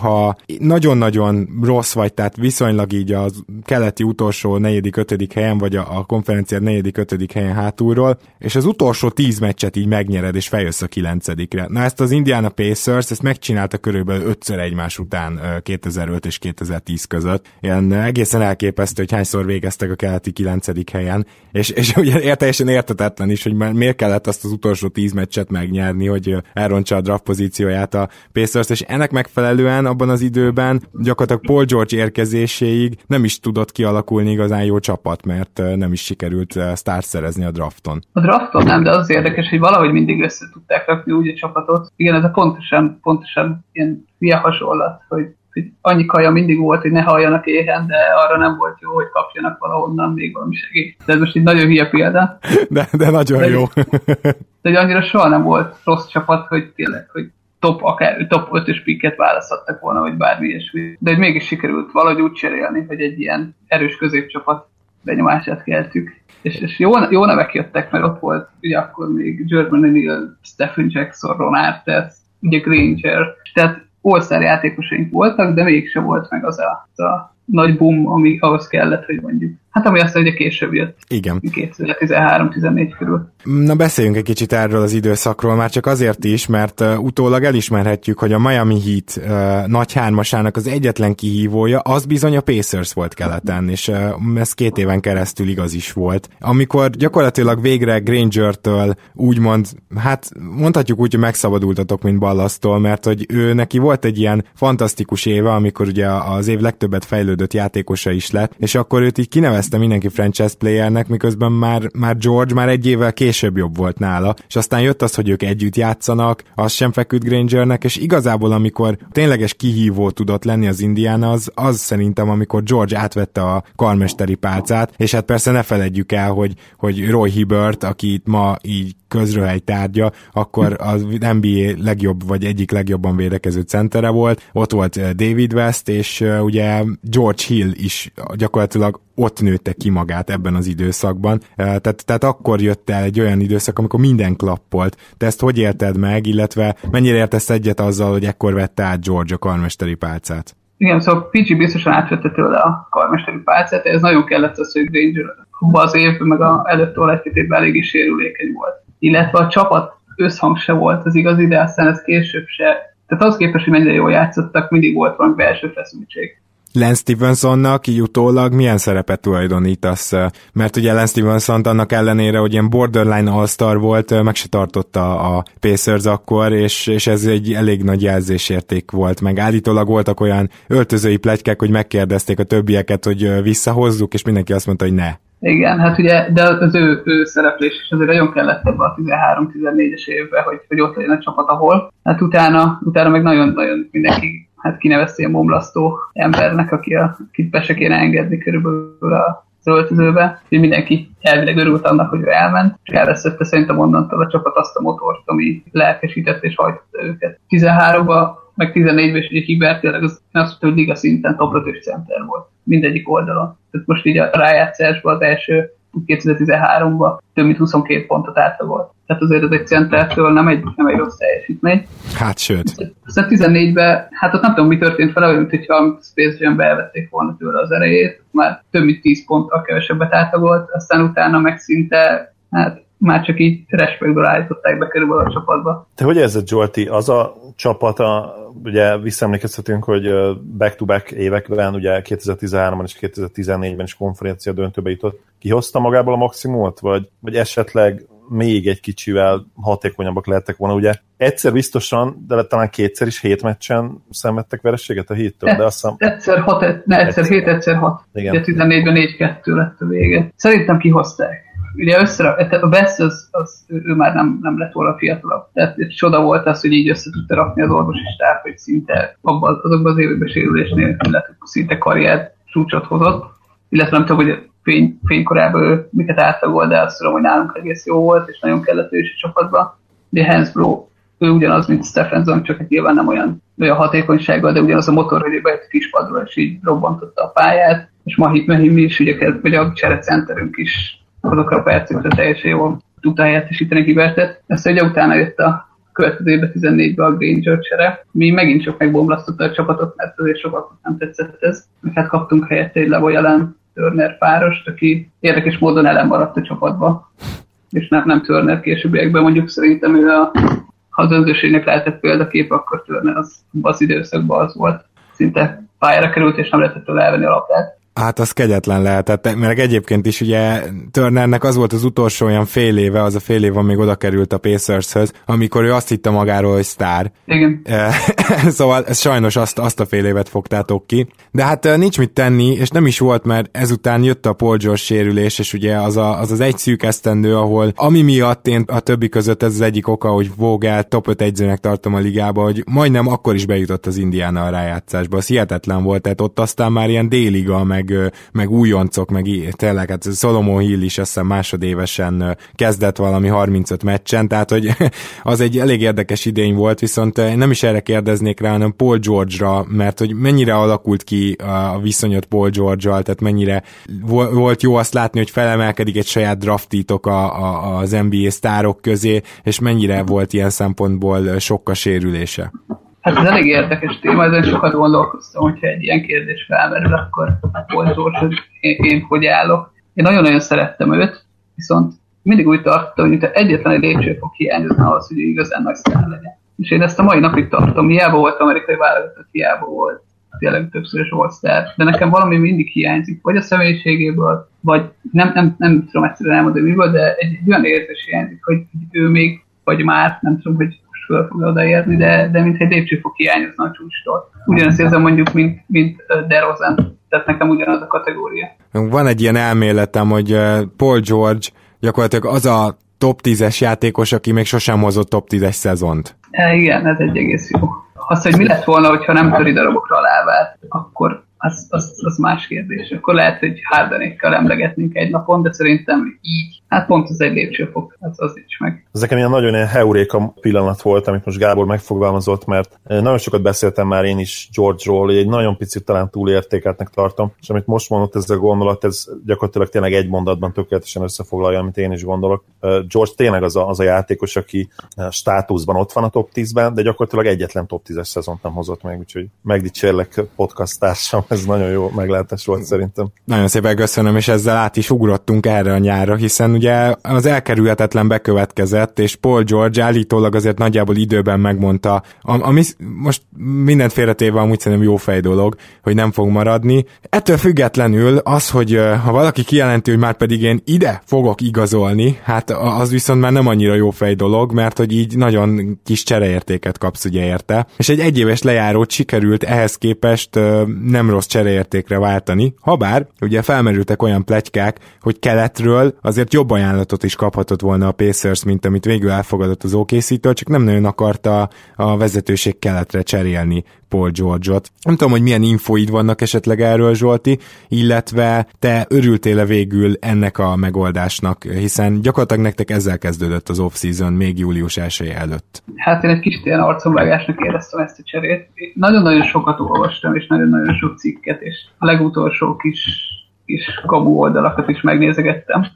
ha nagyon-nagyon rossz vagy, tehát viszonylag így a keleti utolsó negyedik, ötödik helyen, vagy a, a negyedik, ötödik helyen hátulról, és az utolsó tíz meccset így megnyered, és feljössz a kilencedikre. Na ezt az Indiana Pacers, ezt megcsinálta körülbelül ötször egymás után 2005 és 2010 között. Ilyen egészen elképesztő, hogy hányszor végeztek a keleti kilencedik helyen és, és ugye teljesen értetetlen is, hogy miért kellett azt az utolsó tíz meccset megnyerni, hogy elrontsa a draft pozícióját a Pacers, és ennek megfelelően abban az időben gyakorlatilag Paul George érkezéséig nem is tudott kialakulni igazán jó csapat, mert nem is sikerült sztárt szerezni a drafton. A drafton nem, de az érdekes, hogy valahogy mindig össze tudták rakni úgy a csapatot. Igen, ez a pontosan, pontosan ilyen hülye hasonlat, hogy hogy annyi kaja mindig volt, hogy ne halljanak éhen, de arra nem volt jó, hogy kapjanak valahonnan még valami segít. De ez most egy nagyon hülye példa. De, de nagyon de, jó. de hogy annyira soha nem volt rossz csapat, hogy tényleg, hogy top, akár top 5-ös pikket választhattak volna, vagy bármi ilyesmi. De hogy mégis sikerült valahogy úgy cserélni, hogy egy ilyen erős középcsapat benyomását keltük. És, és jó, jó nevek jöttek, mert ott volt ugye akkor még Germany Neal, Stephen Jackson, Ron Artest, ugye Granger. Tehát all játékosaink voltak, de mégse volt meg az a, a nagy boom, ami ahhoz kellett, hogy mondjuk Hát ami azt mondja, később jött. Igen. 2013-14 körül. Na beszéljünk egy kicsit erről az időszakról, már csak azért is, mert uh, utólag elismerhetjük, hogy a Miami Heat uh, nagy hármasának az egyetlen kihívója, az bizony a Pacers volt keleten, és uh, ez két éven keresztül igaz is volt. Amikor gyakorlatilag végre Granger-től úgymond, hát mondhatjuk úgy, hogy megszabadultatok, mint Ballasztól, mert hogy ő neki volt egy ilyen fantasztikus éve, amikor ugye az év legtöbbet fejlődött játékosa is lett, és akkor őt így kinevezte nevezte mindenki franchise playernek, miközben már, már George már egy évvel később jobb volt nála, és aztán jött az, hogy ők együtt játszanak, az sem feküdt Grangernek, és igazából amikor tényleges kihívó tudott lenni az Indiana, az, az szerintem, amikor George átvette a karmesteri pálcát, és hát persze ne feledjük el, hogy, hogy Roy Hibbert, aki itt ma így közröhely tárgya, akkor az NBA legjobb, vagy egyik legjobban védekező centere volt, ott volt eh, David West, és uh, ugye George Hill is gyakorlatilag ott nőtte ki magát ebben az időszakban. Uh, tehát, tehát akkor jött el egy olyan időszak, amikor minden klappolt. Te ezt hogy élted meg, illetve mennyire értesz egyet azzal, hogy ekkor vette át George a karmesteri pálcát? Igen, szóval Pichi biztosan átvette tőle a karmesteri pálcát, ez nagyon kellett az, hogy Granger az évben, meg a előtt egy évben eléggé sérülékeny volt illetve a csapat összhang se volt az igazi, de aztán ez később se. Tehát az képest, hogy mennyire jól játszottak, mindig volt valami belső feszültség. Lance Stevensonnak utólag milyen szerepet tulajdonítasz? Mert ugye Lance Stevenson annak ellenére, hogy ilyen borderline all volt, meg se tartotta a Pacers akkor, és, és ez egy elég nagy jelzésérték volt, meg állítólag voltak olyan öltözői plegykák, hogy megkérdezték a többieket, hogy visszahozzuk, és mindenki azt mondta, hogy ne. Igen, hát ugye, de az ő, ő szereplés is azért nagyon kellett ebbe a 13-14-es évben, hogy, hogy ott legyen a csapat, ahol. Hát utána, utána meg nagyon-nagyon mindenki hát kinevezte a momlasztó embernek, aki a, akit be se kéne engedni körülbelül a öltözőbe, hogy mindenki elvileg örült annak, hogy ő elment, és elveszette szerintem onnantól a csapat azt a motort, ami lelkesített és hajtotta őket. 13-ban, meg 14-ben is Hibert tényleg az, azt mondta, hogy liga szinten 5 center volt mindegyik oldalon. Tehát most így a rájátszásban az első 2013-ban több mint 22 pontot átlagolt. Tehát azért ez egy centertől nem egy, nem egy rossz teljesítmény. Hát sőt. Aztán 14-ben, hát ott nem tudom, mi történt vele, mint hogyha Space Jam elvették volna tőle az erejét, már több mint 10 ponttal kevesebbet átlagolt, aztán utána meg szinte, hát már csak így respektből állították be körülbelül a csapatba. Te hogy érzed, Zsolti, az a csapat, a, ugye visszaemlékezhetünk, hogy back-to-back években, ugye 2013-ban és 2014-ben is konferencia döntőbe jutott, kihozta magából a maximumot, vagy, vagy esetleg még egy kicsivel hatékonyabbak lehettek volna, ugye egyszer biztosan, de talán kétszer is hét meccsen szenvedtek verességet a hittől, de azt hiszem... Egyszer hat, ne, egyszer, egyszer hét, egyszer hat. Igen. Ugye 14-ben 4-2 lett a vége. Szerintem kihozták ugye össze, a Best az, az ő, már nem, nem lett volna fiatalabb. Tehát egy csoda volt az, hogy így össze tudta rakni az orvosi stáb, hogy szinte abban, azokban az években sérülés nélkül szinte karrier csúcsot hozott. Illetve nem tudom, hogy fény, fénykorában ő miket átlagol, de azt tudom, hogy nálunk egész jó volt, és nagyon kellett ő is a csapatban. De Hansbro, ő ugyanaz, mint Stephenson, csak egy nyilván nem olyan, olyan hatékonysággal, de ugyanaz a motor, hogy bejött a kispadról, és így robbantotta a pályát, és Mahit Mehim is, ugye, vagy a cserecenterünk is azokra a percekre teljesen jól tudta helyettesíteni Gibertet. Ezt ugye utána jött a következő évben 14-ben a Granger csere. Mi megint csak megbomlasztotta a csapatot, mert azért sokat nem tetszett ez. Hát kaptunk helyette egy Levoyalen Turner párost, aki érdekes módon ellenmaradt a csapatba. És nem, nem Turner későbbiekben, mondjuk szerintem ő a, ha az önzőségnek lehetett példakép, akkor Turner az, az időszakban az volt. Szinte pályára került, és nem lehetett elvenni a labdát. Hát az kegyetlen lehetett, mert egyébként is ugye Turnernek az volt az utolsó olyan fél éve, az a fél év, amíg oda került a Pacershöz, amikor ő azt hitte magáról, hogy sztár. Igen. szóval ez sajnos azt, azt a fél évet fogtátok ki. De hát nincs mit tenni, és nem is volt, mert ezután jött a Paul George sérülés, és ugye az a, az, az egy szűk esztendő, ahol ami miatt én a többi között ez az egyik oka, hogy Vogel top 5 egyzőnek tartom a ligába, hogy majdnem akkor is bejutott az Indiana a rájátszásba. Az hihetetlen volt, tehát ott aztán már ilyen déliga, meg meg, meg újoncok, meg tényleg, hát Solomon Hill is azt másodévesen kezdett valami 35 meccsen, tehát hogy az egy elég érdekes idény volt, viszont nem is erre kérdeznék rá, hanem Paul George-ra, mert hogy mennyire alakult ki a viszonyot Paul George-al, tehát mennyire volt jó azt látni, hogy felemelkedik egy saját draftítok a, a, az NBA sztárok közé, és mennyire volt ilyen szempontból sok a sérülése. Hát ez elég érdekes téma, ezen sokat gondolkoztam, hogyha egy ilyen kérdés felmerül, akkor volt hogy én, én hogy állok. Én nagyon-nagyon szerettem őt, viszont mindig úgy tartottam, hogy egyetlen egy lépcsőfok hiányozna ahhoz, hogy igazán nagy sztár legyen. És én ezt a mai napig tartom, hiába volt amerikai válogatott, hiába volt tényleg többszörös volt sztár, de nekem valami mindig hiányzik, vagy a személyiségéből, vagy nem, nem, nem tudom egyszerűen elmondani miből, de egy, egy olyan érzés hiányzik, hogy ő még, vagy már, nem tudom, hogy föl fog odaérni, de, de mintha egy lépcsőfok hiányozna a csúcstól. Ugyanazt érzem mondjuk, mint, mint DeRozan, tehát nekem ugyanaz a kategória. Van egy ilyen elméletem, hogy Paul George gyakorlatilag az a top 10-es játékos, aki még sosem hozott top 10-es szezont. E, igen, ez egy egész jó. Azt, hogy mi lett volna, hogyha nem töri darabokra a lábát, akkor az, az, az más kérdés. Akkor lehet, hogy Hardenékkal emlegetnénk egy napon, de szerintem így, hát pont az egy lépcsőfok, az, az nincs meg. Ez nekem ilyen nagyon ilyen heuréka pillanat volt, amit most Gábor megfogalmazott, mert nagyon sokat beszéltem már én is George-ról, hogy egy nagyon picit talán túlértékeltnek tartom, és amit most mondott ez a gondolat, ez gyakorlatilag tényleg egy mondatban tökéletesen összefoglalja, amit én is gondolok. George tényleg az a, az a játékos, aki státuszban ott van a top 10-ben, de gyakorlatilag egyetlen top 10-es szezont nem hozott meg, úgyhogy megdicsérlek podcast társam, ez nagyon jó meglátás volt szerintem. Nagyon szépen köszönöm, és ezzel át is ugrottunk erre a nyárra, hiszen ugye az elkerülhetetlen bekövetkezett, és Paul George állítólag azért nagyjából időben megmondta, ami most mindent félretéve amúgy szerintem jó fej dolog, hogy nem fog maradni. Ettől függetlenül az, hogy ha valaki kijelenti, hogy már pedig én ide fogok igazolni, hát az viszont már nem annyira jó fej dolog, mert hogy így nagyon kis csereértéket kapsz ugye érte. És egy egyéves lejárót sikerült ehhez képest nem rossz csereértékre váltani, habár ugye felmerültek olyan plegykák, hogy keletről azért jobb jobb ajánlatot is kaphatott volna a Pacers, mint amit végül elfogadott az okc csak nem nagyon akarta a vezetőség keletre cserélni Paul George-ot. Nem tudom, hogy milyen infóid vannak esetleg erről, Zsolti, illetve te örültél-e végül ennek a megoldásnak, hiszen gyakorlatilag nektek ezzel kezdődött az off-season még július 1 előtt. Hát én egy kis ilyen arcomvágásnak éreztem ezt a cserét. Nagyon-nagyon sokat olvastam, és nagyon-nagyon sok cikket, és a legutolsó kis, kis kabu oldalakat is megnézegettem,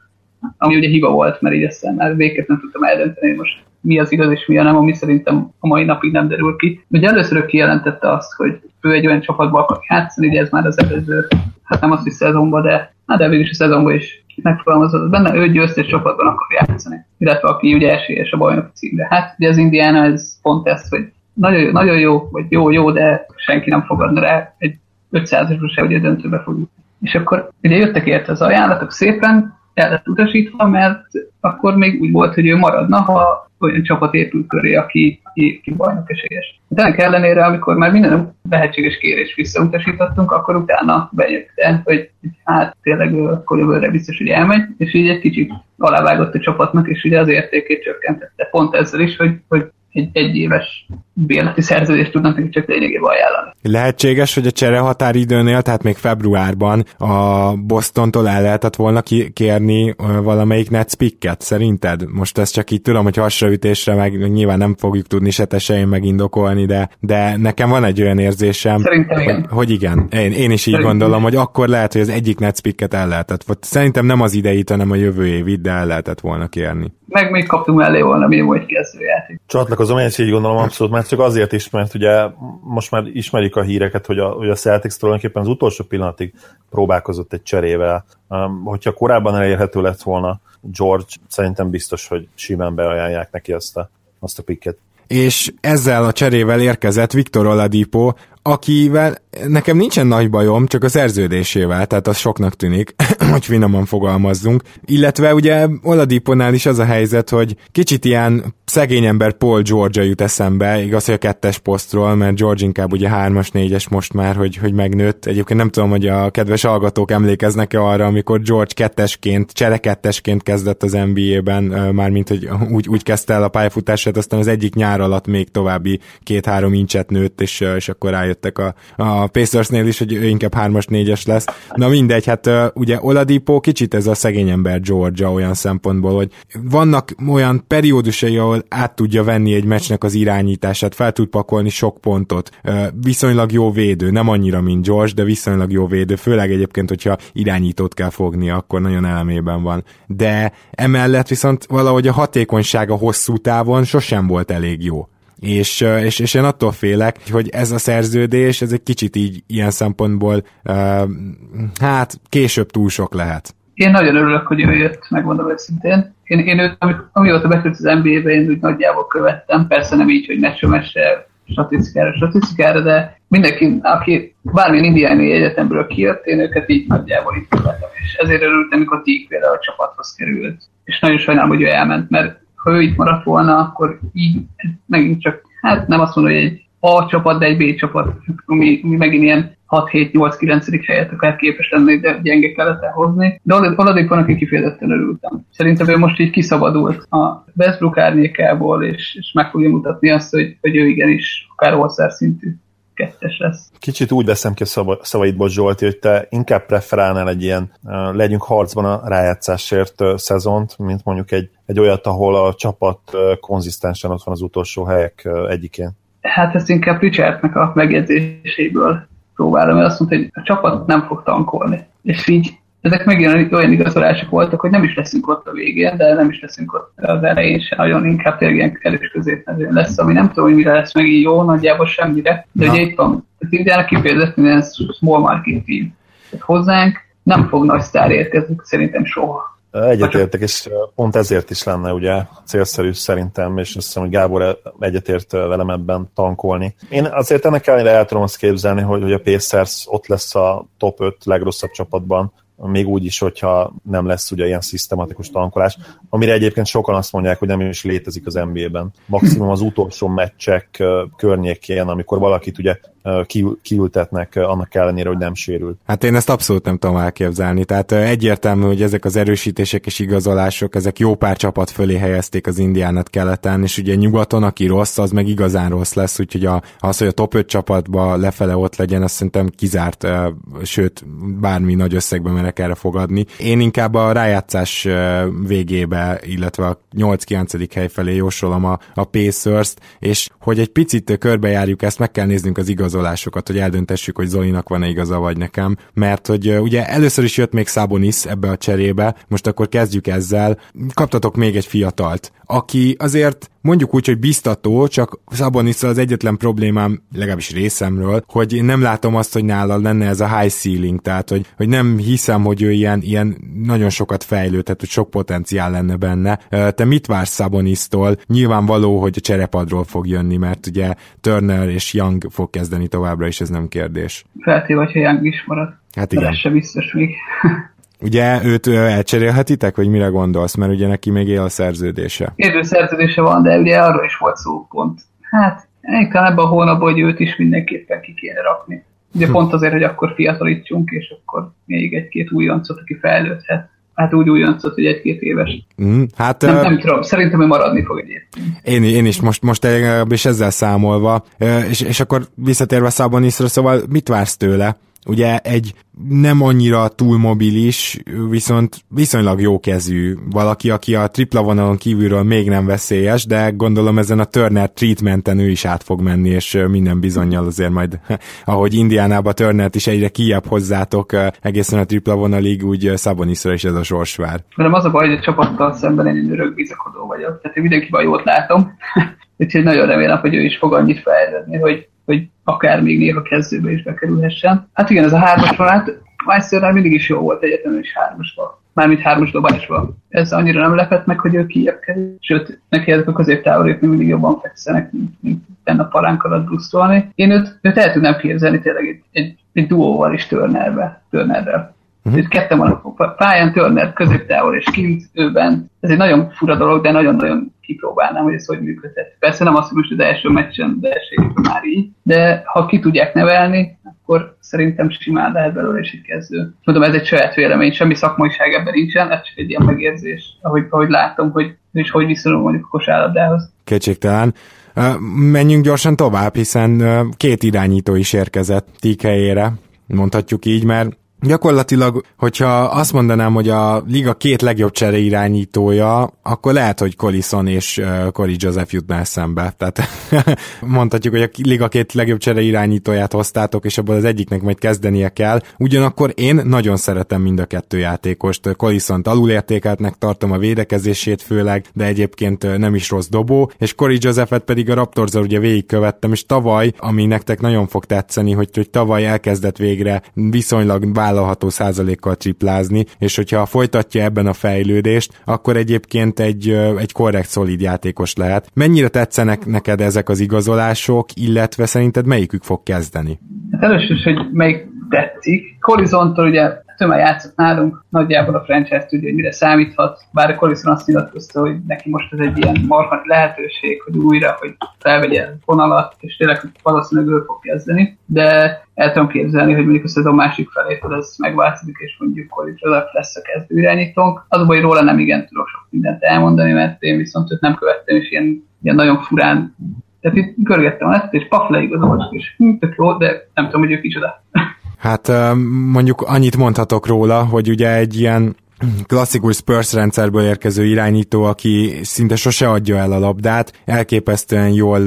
ami ugye hiba volt, mert így aztán már végképp nem tudtam eldönteni, hogy most mi az igaz és mi a nem, ami szerintem a mai napig nem derül ki. Ugye először kijelentette azt, hogy ő egy olyan csapatba akar játszani, ugye ez már az előző, hát nem azt, hogy szezonban, de, hát de végül is a szezonban is megfogalmazott benne, ő győztes csapatban akar játszani, illetve aki ugye esélyes a bajnok címre. Hát ugye az Indiana ez pont ez, hogy nagyon, nagyon jó, vagy jó, jó, de senki nem fogadna rá egy 500-asra se, hogy a döntőbe fog És akkor ugye jöttek érte az ajánlatok szépen, el lett utasítva, mert akkor még úgy volt, hogy ő maradna, ha olyan csapat épül köré, aki, aki, aki bajnok esélyes. De ennek ellenére, amikor már minden lehetséges kérés visszautasítottunk, akkor utána bejötte, hogy hát tényleg akkor jövőre biztos, hogy elmegy, és így egy kicsit alávágott a csapatnak, és ugye az értékét csökkentette pont ezzel is, hogy, hogy egy egyéves bérleti szerződést tudnak nekik csak lényegében ajánlani. Lehetséges, hogy a csere határidőnél, tehát még februárban a Bostontól el lehetett volna kérni valamelyik Nets picket, szerinted? Most ezt csak így tudom, hogy hasraütésre meg nyilván nem fogjuk tudni se te se én megindokolni, de, de nekem van egy olyan érzésem, Szerintem igen. Hogy, hogy igen. Én, én is így Szerintem. gondolom, hogy akkor lehet, hogy az egyik Nets picket el lehetett. Szerintem nem az idejét, hanem a jövő évit, de el lehetett volna kérni. Meg még kaptunk elé volna mi volt kezdőjáték. Csatlakozom, én is így gondolom abszolút, mert csak azért is, mert ugye most már ismerik a híreket, hogy a, hogy a Celtics tulajdonképpen az utolsó pillanatig próbálkozott egy cserével. Um, hogyha korábban elérhető lett volna George, szerintem biztos, hogy simán beajánlják neki azt a, azt a picket. És ezzel a cserével érkezett Viktor Oladipo, akivel nekem nincsen nagy bajom, csak a szerződésével, tehát az soknak tűnik, hogy finoman fogalmazzunk. Illetve ugye Oladiponál is az a helyzet, hogy kicsit ilyen szegény ember Paul George jut eszembe, igaz, hogy a kettes posztról, mert George inkább ugye hármas, négyes most már, hogy, hogy megnőtt. Egyébként nem tudom, hogy a kedves hallgatók emlékeznek-e arra, amikor George kettesként, cserekettesként kezdett az NBA-ben, mármint, hogy úgy, úgy kezdte el a pályafutását, aztán az egyik nyár alatt még további két-három incset nőtt, és, és akkor rájöttek a, a Pacersnél is, hogy inkább hármas, négyes lesz. Na mindegy, hát ugye Oladipo kicsit ez a szegény ember Georgia olyan szempontból, hogy vannak olyan periódusai, ahol át tudja venni egy meccsnek az irányítását, fel tud pakolni sok pontot. Viszonylag jó védő, nem annyira, mint George, de viszonylag jó védő, főleg egyébként, hogyha irányítót kell fogni, akkor nagyon elemében van. De emellett viszont valahogy a hatékonysága hosszú távon sosem volt elég jó. És, és, és én attól félek, hogy ez a szerződés, ez egy kicsit így ilyen szempontból, hát később túl sok lehet. Én nagyon örülök, hogy ő jött, megmondom őszintén. Én, én őt, amióta bekerült az NBA-be, én úgy nagyjából követtem, persze nem így, hogy meccsömesre, statisztikára, statisztikára, de mindenki, aki bármilyen indiáni egyetemről kijött, én őket így nagyjából itt követem. És ezért örültem, amikor Tík például a csapathoz került. És nagyon sajnálom, hogy ő elment, mert ha ő itt maradt volna, akkor így megint csak, hát nem azt mondom, hogy egy A csapat, de egy B csapat, ami, ami megint ilyen 6-7-8-9. helyet akár képes lenni, de gyenge kellett elhozni. De Oladik van, aki kifejezetten örültem. Szerintem ő most így kiszabadult a Westbrook árnyékából, és, és meg fogja mutatni azt, hogy, hogy ő igenis akár ország szintű kettes lesz. Kicsit úgy veszem ki a szavaidból, Zsolti, hogy te inkább preferálnál egy ilyen legyünk harcban a rájátszásért szezont, mint mondjuk egy, egy olyat, ahol a csapat konzisztensen ott van az utolsó helyek egyikén. Hát ezt inkább Richardnek a megjegyzéséből próbálom, mert azt mondta, hogy a csapat nem fog tankolni. És így ezek megint olyan igazolások voltak, hogy nem is leszünk ott a végén, de nem is leszünk ott az elején se, nagyon inkább tényleg ilyen elős középmezőn lesz, ami nem tudom, hogy mire lesz meg így jó, nagyjából semmire, de ugye itt van, az Indiának kifejezetten ilyen small market team. Tehát hozzánk nem fog nagy sztár érkezni szerintem soha. Egyetértek, és pont ezért is lenne ugye célszerű szerintem, és azt hiszem, hogy Gábor egyetért velem ebben tankolni. Én azért ennek ellenére el tudom azt képzelni, hogy, hogy a Pacers ott lesz a top 5 legrosszabb csapatban, még úgy is, hogyha nem lesz ugye ilyen szisztematikus tankolás, amire egyébként sokan azt mondják, hogy nem is létezik az NBA-ben. Maximum az utolsó meccsek környékén, amikor valakit ugye kiültetnek annak ellenére, hogy nem sérült. Hát én ezt abszolút nem tudom elképzelni. Tehát egyértelmű, hogy ezek az erősítések és igazolások, ezek jó pár csapat fölé helyezték az indiánat keleten, és ugye nyugaton, aki rossz, az meg igazán rossz lesz, úgyhogy a, az, hogy a top 5 csapatba lefele ott legyen, azt szerintem kizárt, sőt, bármi nagy összegben merek erre fogadni. Én inkább a rájátszás végébe, illetve a 8-9. hely felé jósolom a, a Pacers-t, és hogy egy picit körbejárjuk ezt, meg kell néznünk az igazolásokat, hogy eldöntessük, hogy Zolinak van-e igaza vagy nekem, mert hogy ugye először is jött még Szabonis ebbe a cserébe, most akkor kezdjük ezzel, kaptatok még egy fiatalt, aki azért mondjuk úgy, hogy biztató, csak Szabonisszal az egyetlen problémám, legalábbis részemről, hogy én nem látom azt, hogy nála lenne ez a high ceiling, tehát hogy, hogy nem hiszem, hogy ő ilyen, ilyen nagyon sokat fejlő, tehát hogy sok potenciál lenne benne. Te mit vársz Szabonisztól? Nyilvánvaló, hogy a cserepadról fog jönni, mert ugye Turner és Young fog kezdeni továbbra is, ez nem kérdés. Feltéve, hogyha Young is marad. Hát igen. Ez se biztos még. Ugye őt elcserélhetitek, vagy mire gondolsz? Mert ugye neki még él a szerződése. Élő szerződése van, de ugye arról is volt szó pont. Hát, talán ebben a hónapban, hogy őt is mindenképpen ki kéne rakni. Ugye hm. pont azért, hogy akkor fiatalítsunk, és akkor még egy-két újoncot, aki fejlődhet. Hát úgy újoncot, hogy egy-két éves. Mm, hát, nem, nem tudom, szerintem ő maradni fog egyébként. Én, én is most, most is ezzel számolva, és, és akkor visszatérve Szabonisra, szóval mit vársz tőle? Ugye egy nem annyira túl mobilis, viszont viszonylag jó kezű valaki, aki a tripla vonalon kívülről még nem veszélyes, de gondolom ezen a Turner treatmenten ő is át fog menni, és minden bizonyal azért majd, ahogy Indiánába Turnert is egyre kijebb hozzátok egészen a tripla vonalig, úgy Szaboniszra is ez a sors vár. Mert az a baj, hogy a csapattal szemben én örök bizakodó vagyok, tehát én mindenkiben jót látom, úgyhogy nagyon remélem, hogy ő is fog annyit fejlődni, hogy hogy akár még néha kezdőbe is bekerülhessen. Hát igen, ez a hármas vonat, Weiszerrel mindig is jó volt egyetemen is hármasban. Mármint hármas dobásban. Ez annyira nem lepett meg, hogy ő kerül. Sőt, neki ezek a középtávolok mindig jobban fekszenek, mint, mint benne a palánk alatt brusztolni. Én őt, őt el tudnám képzelni tényleg egy, egy, egy duóval is Turnerbe, Turnerrel. Uh-huh. Itt ketten van a pályán, Turner középtávol és kint, őben. Ez egy nagyon fura dolog, de nagyon-nagyon kipróbálnám, hogy ez hogy működhet. Persze nem azt, hogy most az első meccsen, de első már így, de ha ki tudják nevelni, akkor szerintem simán lehet belőle is egy kezdő. Mondom, ez egy saját vélemény, semmi szakmaiság ebben nincsen, ez csak egy ilyen megérzés, ahogy, ahogy látom, hogy és hogy viszonyul mondjuk a kosárlabdához. Kétségtelen. Menjünk gyorsan tovább, hiszen két irányító is érkezett Tík helyére, mondhatjuk így, mert Gyakorlatilag, hogyha azt mondanám, hogy a liga két legjobb csere irányítója, akkor lehet, hogy Collison és Corey Joseph jutna eszembe. Tehát mondhatjuk, hogy a liga két legjobb csere irányítóját hoztátok, és abból az egyiknek majd kezdenie kell. Ugyanakkor én nagyon szeretem mind a kettő játékost. Collison-t alulértékeltnek tartom a védekezését főleg, de egyébként nem is rossz dobó, és Corey Josephet pedig a raptors ugye végigkövettem, és tavaly, ami nektek nagyon fog tetszeni, hogy, hogy tavaly elkezdett végre viszonylag vállalható százalékkal triplázni, és hogyha folytatja ebben a fejlődést, akkor egyébként egy, egy korrekt, szolid játékos lehet. Mennyire tetszenek neked ezek az igazolások, illetve szerinted melyikük fog kezdeni? Hát először is, hogy melyik tetszik. Horizontól ugye már játszott nálunk, nagyjából a franchise tudja, hogy mire számíthat, bár a Collison azt nyilatkozta, hogy neki most ez egy ilyen marha lehetőség, hogy újra, hogy felvegye vonalat, és tényleg valószínűleg ő fog kezdeni, de el tudom képzelni, hogy mondjuk a szezon másik felétől ez megváltozik, és mondjuk Collison lesz a kezdő irányítónk. Az hogy róla nem igen tudok sok mindent elmondani, mert én viszont őt nem követtem, és ilyen, ilyen nagyon furán tehát itt görgettem ezt, és paf leigazolt, és hm, tök jó, de nem tudom, hogy ő kicsoda. Hát mondjuk annyit mondhatok róla, hogy ugye egy ilyen klasszikus Spurs rendszerből érkező irányító, aki szinte sose adja el a labdát, elképesztően jól,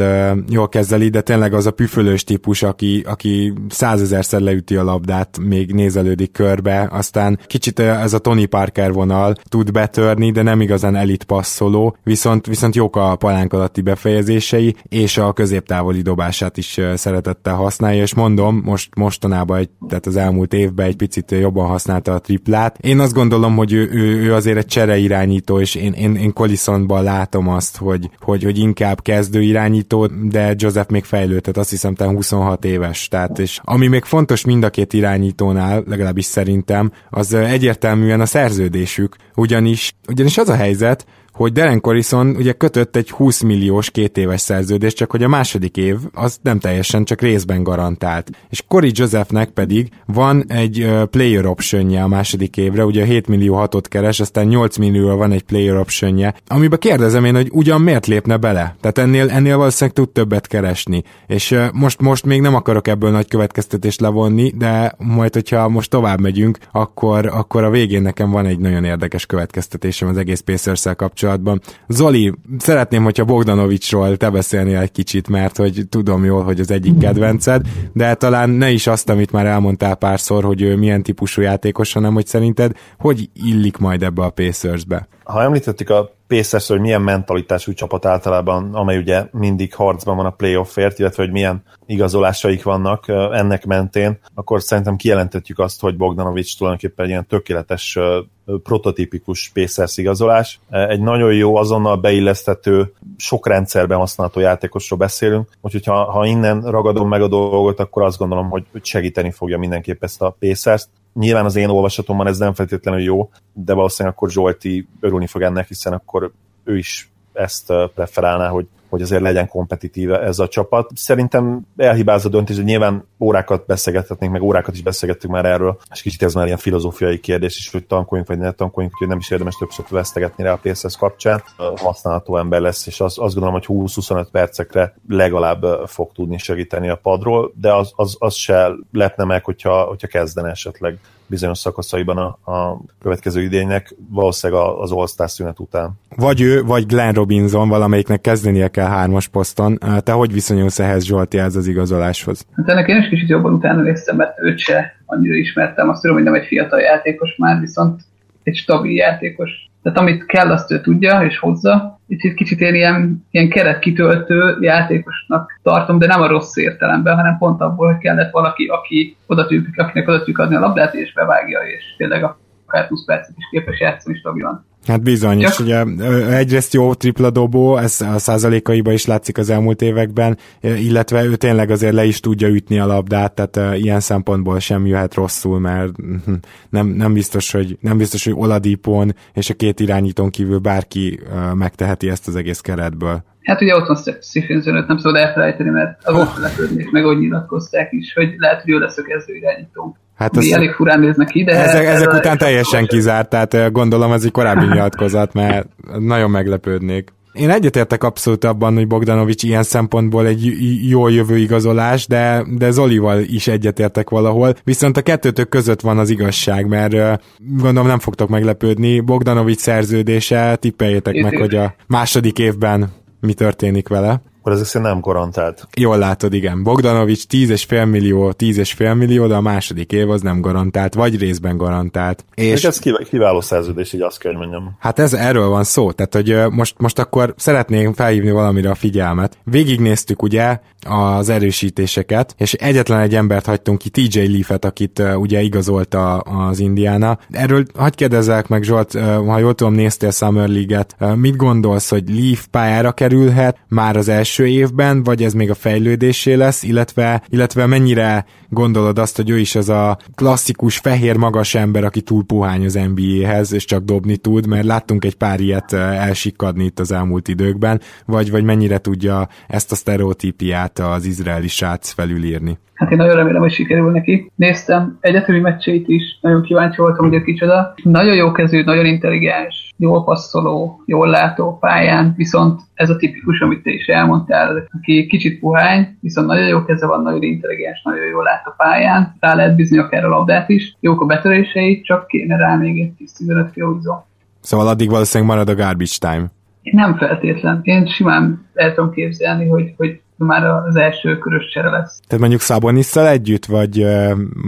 jól kezeli, de tényleg az a püfölős típus, aki, aki százezerszer leüti a labdát, még nézelődik körbe, aztán kicsit ez a Tony Parker vonal tud betörni, de nem igazán elit passzoló, viszont, viszont jók a palánk alatti befejezései, és a középtávoli dobását is szeretettel használja, és mondom, most mostanában, egy, tehát az elmúlt évben egy picit jobban használta a triplát. Én azt gondolom, hogy hogy ő, ő, ő azért egy csere irányító, és én, én, én Collisonban látom azt, hogy, hogy, hogy inkább kezdő irányító, de Joseph még fejlődhet, azt hiszem, te 26 éves. Tehát, és ami még fontos mind a két irányítónál, legalábbis szerintem, az egyértelműen a szerződésük, ugyanis, ugyanis az a helyzet, hogy Darren Corrison ugye kötött egy 20 milliós két éves szerződést, csak hogy a második év az nem teljesen, csak részben garantált. És Corey Josephnek pedig van egy player optionje a második évre, ugye 7 millió hatot keres, aztán 8 millió van egy player optionje, amiben kérdezem én, hogy ugyan miért lépne bele? Tehát ennél, ennél valószínűleg tud többet keresni. És most, most még nem akarok ebből nagy következtetést levonni, de majd, hogyha most tovább megyünk, akkor, akkor a végén nekem van egy nagyon érdekes következtetésem az egész pacers kapcsolatban. Zoli, szeretném, hogyha Bogdanovicsról te beszélnél egy kicsit, mert hogy tudom jól, hogy az egyik kedvenced, de talán ne is azt, amit már elmondtál párszor, hogy ő milyen típusú játékos, hanem hogy szerinted hogy illik majd ebbe a Pacersbe? Ha említettük a Pacers, hogy milyen mentalitású csapat általában, amely ugye mindig harcban van a playoffért, illetve hogy milyen igazolásaik vannak ennek mentén, akkor szerintem kijelentetjük azt, hogy Bogdanovics tulajdonképpen egy ilyen tökéletes prototípikus Pacers igazolás. Egy nagyon jó, azonnal beillesztető, sok rendszerben használható játékosról beszélünk, úgyhogy ha, ha innen ragadom meg a dolgot, akkor azt gondolom, hogy segíteni fogja mindenképp ezt a Pacers-t. Nyilván az én olvasatomban ez nem feltétlenül jó, de valószínűleg akkor Zsolti örülni fog ennek, hiszen akkor ő is ezt preferálná, hogy hogy azért legyen kompetitíve ez a csapat. Szerintem elhibázott döntés, hogy nyilván órákat beszélgethetnénk, meg órákat is beszélgettünk már erről, és kicsit ez már ilyen filozófiai kérdés is, hogy tankoljunk vagy ne tankoljunk, úgyhogy nem is érdemes többször vesztegetni rá a PSS kapcsán. Használható ember lesz, és az, azt gondolom, hogy 20-25 percekre legalább fog tudni segíteni a padról, de az, az, az se lepne meg, hogyha, hogyha kezdene esetleg bizonyos szakaszaiban a, a következő idénynek, valószínűleg az All-Star szünet után. Vagy ő, vagy Glenn Robinson, valamelyiknek kezdenie kell hármas poszton. Te hogy viszonyulsz ehhez, Zsolti, ez az igazoláshoz? Hát ennek én is kicsit jobban utána néztem, mert őt se annyira ismertem. Azt tudom, hogy nem egy fiatal játékos már, viszont egy stabil játékos. Tehát amit kell, azt ő tudja és hozza. Itt kicsit én ilyen, ilyen keretkitöltő játékosnak tartom, de nem a rossz értelemben, hanem pont abból, hogy kellett valaki, aki oda tűnik, akinek oda adni a labdát, és bevágja, és tényleg akár 20 percet is képes játszani stabilan. Hát bizony, és ugye egyrészt jó tripla dobó, ez a százalékaiba is látszik az elmúlt években, illetve ő tényleg azért le is tudja ütni a labdát, tehát ilyen szempontból sem jöhet rosszul, mert nem, nem, biztos, hogy, nem biztos, hogy Oladipon és a két irányítón kívül bárki megteheti ezt az egész keretből. Hát ugye ott van Stephen nem szabad elfelejteni, mert azon oh. lepődnék, meg hogy nyilatkozták is, hogy lehet, hogy ő lesz a kezdő irányító. Hát az elég furán néznek ki, de... Ezek, ezek után teljesen kizárt, tehát gondolom ez egy korábbi nyilatkozat, mert nagyon meglepődnék. Én egyetértek abszolút abban, hogy Bogdanovics ilyen szempontból egy jó jövő igazolás, de, de Zolival is egyetértek valahol. Viszont a kettőtök között van az igazság, mert gondolom nem fogtok meglepődni. Bogdanovics szerződése, tippeljétek meg, hogy a második évben mi történik vele akkor ezek szerint nem garantált. Jól látod, igen. Bogdanovics 10,5 millió, 10,5 millió, de a második év az nem garantált, vagy részben garantált. És ez kiváló szerződés, így azt kell, hogy mondjam. Hát ez erről van szó, tehát hogy most, most akkor szeretném felhívni valamire a figyelmet. Végignéztük ugye az erősítéseket, és egyetlen egy embert hagytunk ki, TJ Leafet, akit ugye igazolta az Indiana. Erről hagyd kérdezzek meg, Zsolt, ha jól tudom, néztél Summer League-et, mit gondolsz, hogy Leaf pályára kerülhet már az első évben, vagy ez még a fejlődésé lesz, illetve, illetve mennyire gondolod azt, hogy ő is az a klasszikus fehér magas ember, aki túl puhány az NBA-hez, és csak dobni tud, mert láttunk egy pár ilyet elsikadni itt az elmúlt időkben, vagy, vagy mennyire tudja ezt a sztereotípiát az izraeli srác felülírni? Hát én nagyon remélem, hogy sikerül neki. Néztem egyetemi meccseit is, nagyon kíváncsi voltam, hogy kicsoda. Nagyon jó kezű, nagyon intelligens, jól passzoló, jól látó pályán, viszont ez a tipikus, amit te is elmondtál, aki kicsit puhány, viszont nagyon jó keze van, nagyon intelligens, nagyon jól lát a pályán, rá lehet bízni akár a labdát is, jók a betörései, csak kéne rá még egy 10-15 kilózó. Szóval addig valószínűleg marad a garbage time. Nem feltétlen. Én simán el tudom képzelni, hogy, hogy már az első körös csere lesz. Tehát mondjuk Szabonisszal együtt, vagy,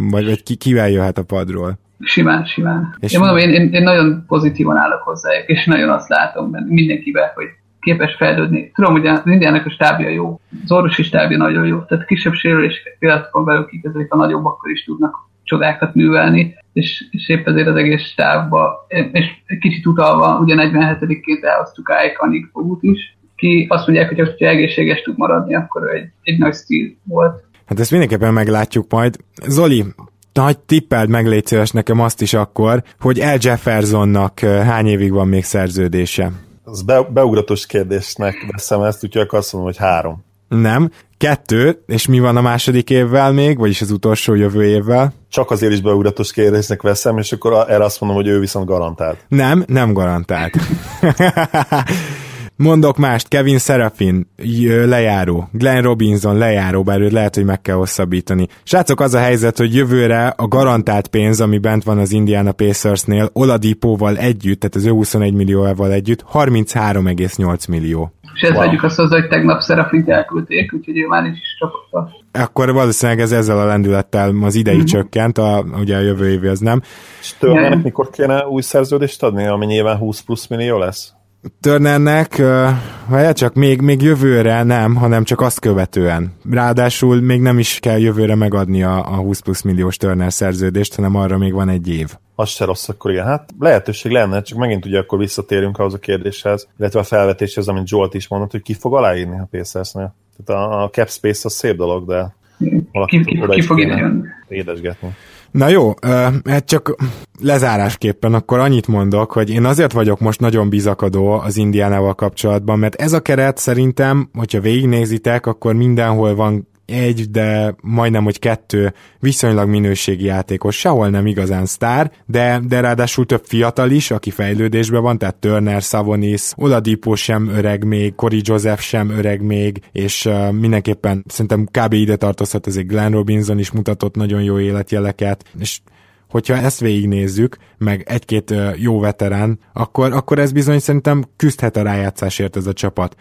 vagy, vagy ki, kivel jöhet a padról? Simán, simán. És én mondom, én, én, én nagyon pozitívan állok hozzájuk, és nagyon azt látom benne mindenkivel, hogy képes fejlődni. Tudom, hogy az indiának a stábja jó, az orvosi stábja nagyon jó, tehát kisebb sérüléseket pillanatokon belül kikezelik, a nagyobbakkal is tudnak csodákat művelni, és, és épp ezért az egész stávba, és kicsit utalva, ugye 47-ként elhoztuk Anik Fogut is, ki azt mondják, hogy ha egészséges tud maradni, akkor egy, egy nagy stíl volt. Hát ezt mindenképpen meglátjuk majd. Zoli, nagy tippeld meg légy szíves nekem azt is akkor, hogy El Jeffersonnak hány évig van még szerződése? Az be, beugratos kérdésnek veszem ezt, úgyhogy akkor azt mondom, hogy három. Nem. Kettő, és mi van a második évvel még, vagyis az utolsó jövő évvel? Csak azért is beugratos kérdésnek veszem, és akkor erre azt mondom, hogy ő viszont garantált. Nem, nem garantált. Mondok mást, Kevin Serafin lejáró, Glenn Robinson lejáró, bár őt lehet, hogy meg kell hosszabbítani. Srácok, az a helyzet, hogy jövőre a garantált pénz, ami bent van az Indiana Pacersnél, Oladipóval együtt, tehát az ő 21 millióval együtt, 33,8 millió. És ezt wow. vegyük azt hozzá, hogy tegnap Serafint elküldték, úgyhogy ő már is csapott. Akkor valószínűleg ez ezzel a lendülettel az idei mm-hmm. csökkent, a, ugye a jövő évi az nem. És Törnernek mikor kéne új szerződést adni, ami nyilván 20 plusz millió lesz? Turnernek, uh, csak még, még jövőre nem, hanem csak azt követően. Ráadásul még nem is kell jövőre megadni a, a 20 plusz milliós Turner szerződést, hanem arra még van egy év. Az se rossz, akkor igen. Hát lehetőség lenne, csak megint ugye akkor visszatérünk ahhoz a kérdéshez, illetve a felvetéshez, amit Jolt is mondott, hogy ki fog aláírni a Pacersnél. Tehát a, a cap space az szép dolog, de valaki ki, ki, ki fog édesgetni. Na jó, hát csak lezárásképpen akkor annyit mondok, hogy én azért vagyok most nagyon bizakadó az Indiánával kapcsolatban, mert ez a keret szerintem, hogyha végignézitek, akkor mindenhol van egy, de majdnem, hogy kettő viszonylag minőségi játékos, sehol nem igazán sztár, de, de ráadásul több fiatal is, aki fejlődésben van, tehát Turner, Savonis, Oladipo sem öreg még, Cory Joseph sem öreg még, és uh, mindenképpen szerintem kb. ide tartozhat egy Glenn Robinson is mutatott nagyon jó életjeleket, és hogyha ezt végignézzük, meg egy-két jó veterán, akkor, akkor ez bizony szerintem küzdhet a rájátszásért ez a csapat.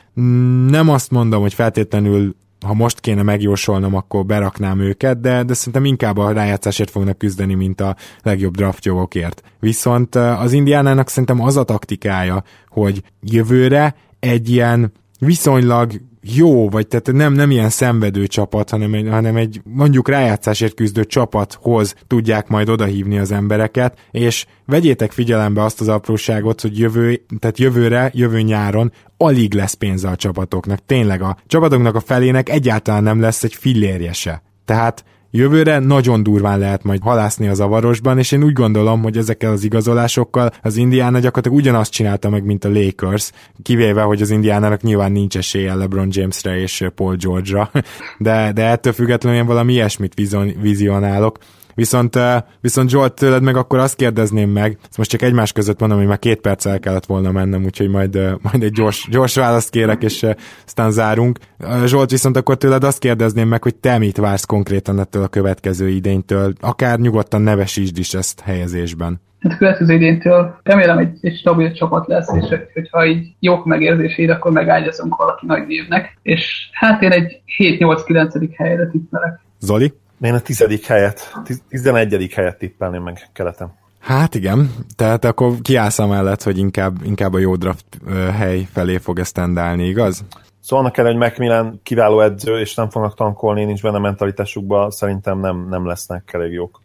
Nem azt mondom, hogy feltétlenül ha most kéne megjósolnom, akkor beraknám őket, de, de szerintem inkább a rájátszásért fognak küzdeni, mint a legjobb draftjogokért. Viszont az Indiánának szerintem az a taktikája, hogy jövőre egy ilyen viszonylag jó, vagy tehát nem, nem ilyen szenvedő csapat, hanem egy, hanem egy mondjuk rájátszásért küzdő csapathoz tudják majd odahívni az embereket, és vegyétek figyelembe azt az apróságot, hogy jövő, tehát jövőre, jövő nyáron alig lesz pénze a csapatoknak. Tényleg a csapatoknak a felének egyáltalán nem lesz egy fillérje se. Tehát Jövőre nagyon durván lehet majd halászni az avarosban, és én úgy gondolom, hogy ezekkel az igazolásokkal az Indiana gyakorlatilag ugyanazt csinálta meg, mint a Lakers, kivéve, hogy az Indiánának nyilván nincs esélye LeBron Jamesre és Paul George-ra, de, de ettől függetlenül én valami ilyesmit vizionálok. Viszont, viszont Zsolt, tőled meg akkor azt kérdezném meg, ezt most csak egymás között mondom, hogy már két perccel kellett volna mennem, úgyhogy majd, majd egy gyors, gyors választ kérek, és aztán zárunk. Zsolt, viszont akkor tőled azt kérdezném meg, hogy te mit vársz konkrétan ettől a következő idénytől, akár nyugodtan nevesítsd is ezt helyezésben. Hát a következő idéntől remélem egy, egy stabil csapat lesz, és hogyha így jók megérzéseid, akkor megágyazunk valaki nagy névnek. És hát én egy 7-8-9. helyre tippelek. Zoli? Én a tizedik helyet, tizenegyedik helyet tippelném meg keleten. Hát igen, tehát akkor kiállsz mellett, hogy inkább, inkább a jó draft hely felé fog ezt tendálni, igaz? Szóval annak kell, hogy Macmillan kiváló edző, és nem fognak tankolni, nincs benne mentalitásukban, szerintem nem, nem lesznek elég jók.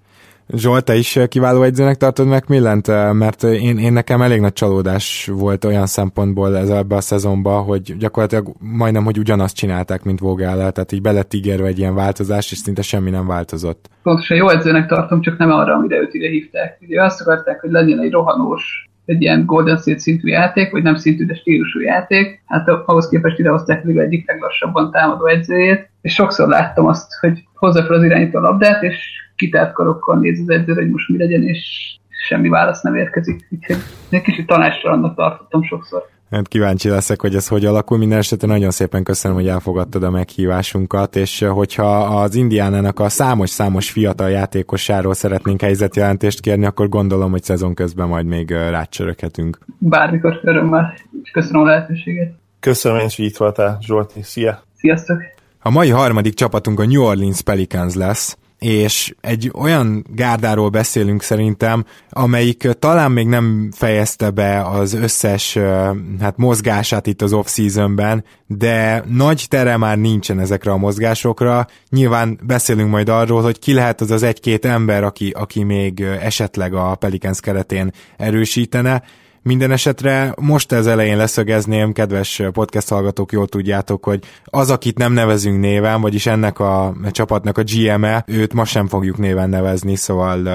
Zsolt, te is kiváló egyzőnek tartod meg Millent? Mert én, én nekem elég nagy csalódás volt olyan szempontból ez ebbe a szezonban, hogy gyakorlatilag majdnem, hogy ugyanazt csinálták, mint Vogel, tehát így belett egy ilyen változás, és szinte semmi nem változott. Pontosan jó edzőnek tartom, csak nem arra, amire őt ide hívták. Ugye azt akarták, hogy legyen egy rohanós egy ilyen Golden State szintű játék, vagy nem szintű, de stílusú játék. Hát ahhoz képest idehozták még egyik leglassabban támadó edzőjét, és sokszor láttam azt, hogy hozza fel az irányító labdát, és kitárt karokkal néz az edző, hogy most mi legyen, és semmi válasz nem érkezik. Úgyhogy egy kicsit tanácsra annak tartottam sokszor. Hát kíváncsi leszek, hogy ez hogy alakul. Minden esetre nagyon szépen köszönöm, hogy elfogadtad a meghívásunkat, és hogyha az Indiánának a számos-számos fiatal játékosáról szeretnénk helyzetjelentést kérni, akkor gondolom, hogy szezon közben majd még rácsöröghetünk. Bármikor örömmel, és köszönöm a lehetőséget. Köszönöm én is, hogy itt voltál, Zsolti. Szia! Sziasztok! A mai harmadik csapatunk a New Orleans Pelicans lesz, és egy olyan gárdáról beszélünk szerintem, amelyik talán még nem fejezte be az összes hát mozgását itt az off-seasonben, de nagy tere már nincsen ezekre a mozgásokra. Nyilván beszélünk majd arról, hogy ki lehet az az egy-két ember, aki, aki még esetleg a Pelicans keretén erősítene, Minden esetre most az elején leszögezném, kedves podcast hallgatók, jól tudjátok, hogy az, akit nem nevezünk néven, vagyis ennek a csapatnak a GM-e, őt most sem fogjuk néven nevezni, szóval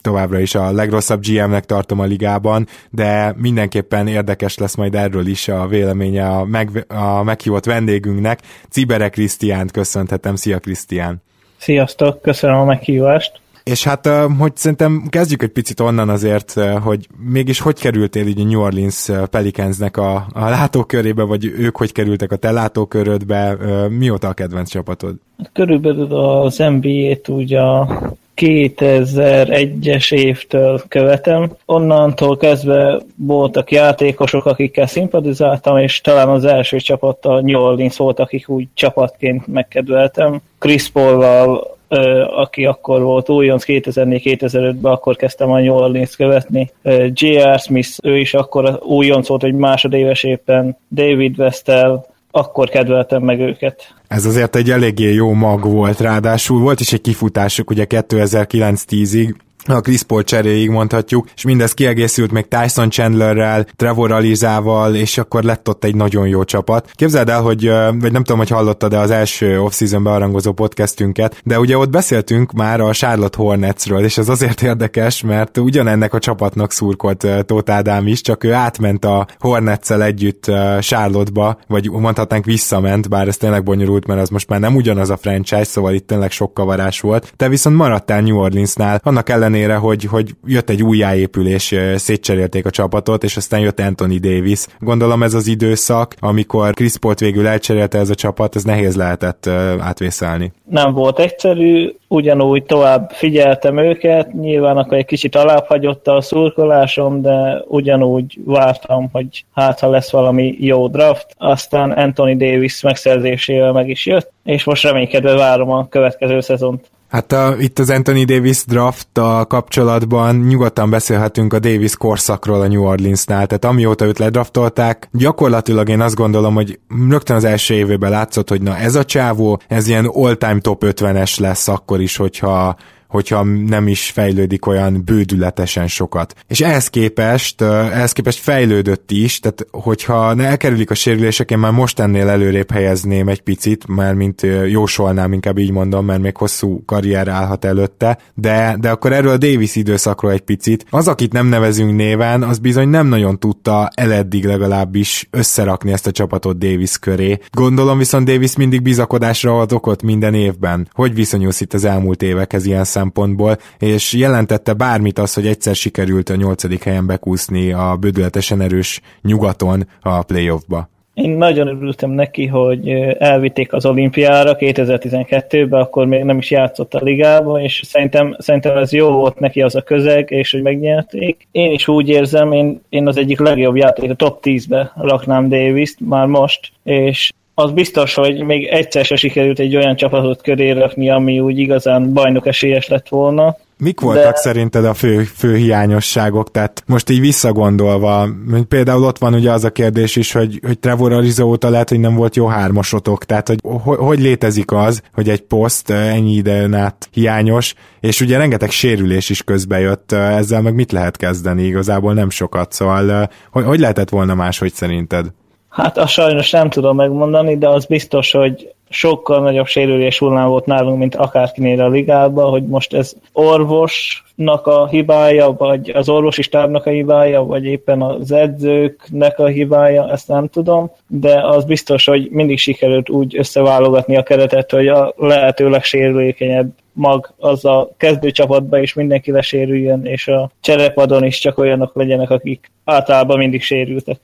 továbbra is a legrosszabb GM-nek tartom a ligában, de mindenképpen érdekes lesz majd erről is a véleménye a, meg, a meghívott vendégünknek. Cibere Krisztiánt köszönhetem. Szia Krisztián! Sziasztok, köszönöm a meghívást! És hát, hogy szerintem kezdjük egy picit onnan azért, hogy mégis hogy kerültél így a New Orleans Pelicansnek a, a látókörébe, vagy ők hogy kerültek a te látókörödbe, mióta a kedvenc csapatod? Körülbelül az NBA-t úgy a 2001-es évtől követem. Onnantól kezdve voltak játékosok, akikkel szimpatizáltam, és talán az első csapat a New Orleans volt, akik úgy csapatként megkedveltem. Chris Paul-val aki akkor volt újonc 2004-2005-ben, akkor kezdtem a New Orleans követni. J.R. Smith, ő is akkor újonc volt, hogy másodéves éppen. David Westel, akkor kedveltem meg őket. Ez azért egy eléggé jó mag volt, ráadásul volt is egy kifutásuk ugye 2009-10-ig, a Chris Paul cseréig mondhatjuk, és mindez kiegészült még Tyson Chandlerrel, Trevor Alizával, és akkor lett ott egy nagyon jó csapat. Képzeld el, hogy, vagy nem tudom, hogy hallottad de az első off-season bearangozó podcastünket, de ugye ott beszéltünk már a Charlotte Hornetsről, és ez azért érdekes, mert ugyanennek a csapatnak szurkolt Tóth Ádám is, csak ő átment a Hornetszel együtt Charlotte-ba, vagy mondhatnánk visszament, bár ez tényleg bonyolult, mert az most már nem ugyanaz a franchise, szóval itt tényleg sok kavarás volt. Te viszont maradtál New Orleansnál, annak ellenére ellenére, hogy, hogy jött egy újjáépülés, szétcserélték a csapatot, és aztán jött Anthony Davis. Gondolom ez az időszak, amikor Chris Paul végül elcserélte ez a csapat, ez nehéz lehetett átvészelni. Nem volt egyszerű, ugyanúgy tovább figyeltem őket, nyilván akkor egy kicsit alább a szurkolásom, de ugyanúgy vártam, hogy hát ha lesz valami jó draft, aztán Anthony Davis megszerzésével meg is jött, és most reménykedve várom a következő szezont. Hát a, itt az Anthony Davis draft a kapcsolatban nyugodtan beszélhetünk a Davis korszakról a New Orleansnál, tehát amióta őt ledraftolták, gyakorlatilag én azt gondolom, hogy rögtön az első évében látszott, hogy na ez a csávó, ez ilyen all-time top 50-es lesz akkor is, hogyha hogyha nem is fejlődik olyan bődületesen sokat. És ehhez képest, ehhez képest fejlődött is, tehát hogyha ne elkerülik a sérülések, én már most ennél előrébb helyezném egy picit, már mint jósolnám, inkább így mondom, mert még hosszú karrier állhat előtte, de, de akkor erről a Davis időszakról egy picit. Az, akit nem nevezünk néven, az bizony nem nagyon tudta eleddig legalábbis összerakni ezt a csapatot Davis köré. Gondolom viszont Davis mindig bizakodásra ad okot minden évben. Hogy viszonyulsz itt az elmúlt évekhez ilyen szempontból, és jelentette bármit az, hogy egyszer sikerült a nyolcadik helyen bekúszni a bődületesen erős nyugaton a playoffba. Én nagyon örültem neki, hogy elvitték az olimpiára 2012-ben, akkor még nem is játszott a ligába, és szerintem, szerintem ez jó volt neki az a közeg, és hogy megnyerték. Én is úgy érzem, én, én az egyik legjobb játék, a top 10-be raknám Davis-t már most, és az biztos, hogy még egyszer se sikerült egy olyan csapatot köré rakni, ami úgy igazán bajnok esélyes lett volna. Mik voltak de... szerinted a fő, fő hiányosságok? Tehát most így visszagondolva, például ott van ugye az a kérdés is, hogy, hogy Trevor Ariza óta lehet, hogy nem volt jó hármasotok, tehát hogy, hogy hogy létezik az, hogy egy poszt ennyi időn át hiányos, és ugye rengeteg sérülés is közbe jött, ezzel meg mit lehet kezdeni? Igazából nem sokat, szóval hogy, hogy lehetett volna máshogy szerinted? Hát azt sajnos nem tudom megmondani, de az biztos, hogy sokkal nagyobb sérülés hullám volt nálunk, mint akárkinél a ligában, hogy most ez orvosnak a hibája, vagy az orvosi stábnak a hibája, vagy éppen az edzőknek a hibája, ezt nem tudom, de az biztos, hogy mindig sikerült úgy összeválogatni a keretet, hogy a lehetőleg sérülékenyebb mag az a kezdőcsapatba is mindenki lesérüljön, és a cserepadon is csak olyanok legyenek, akik általában mindig sérültek.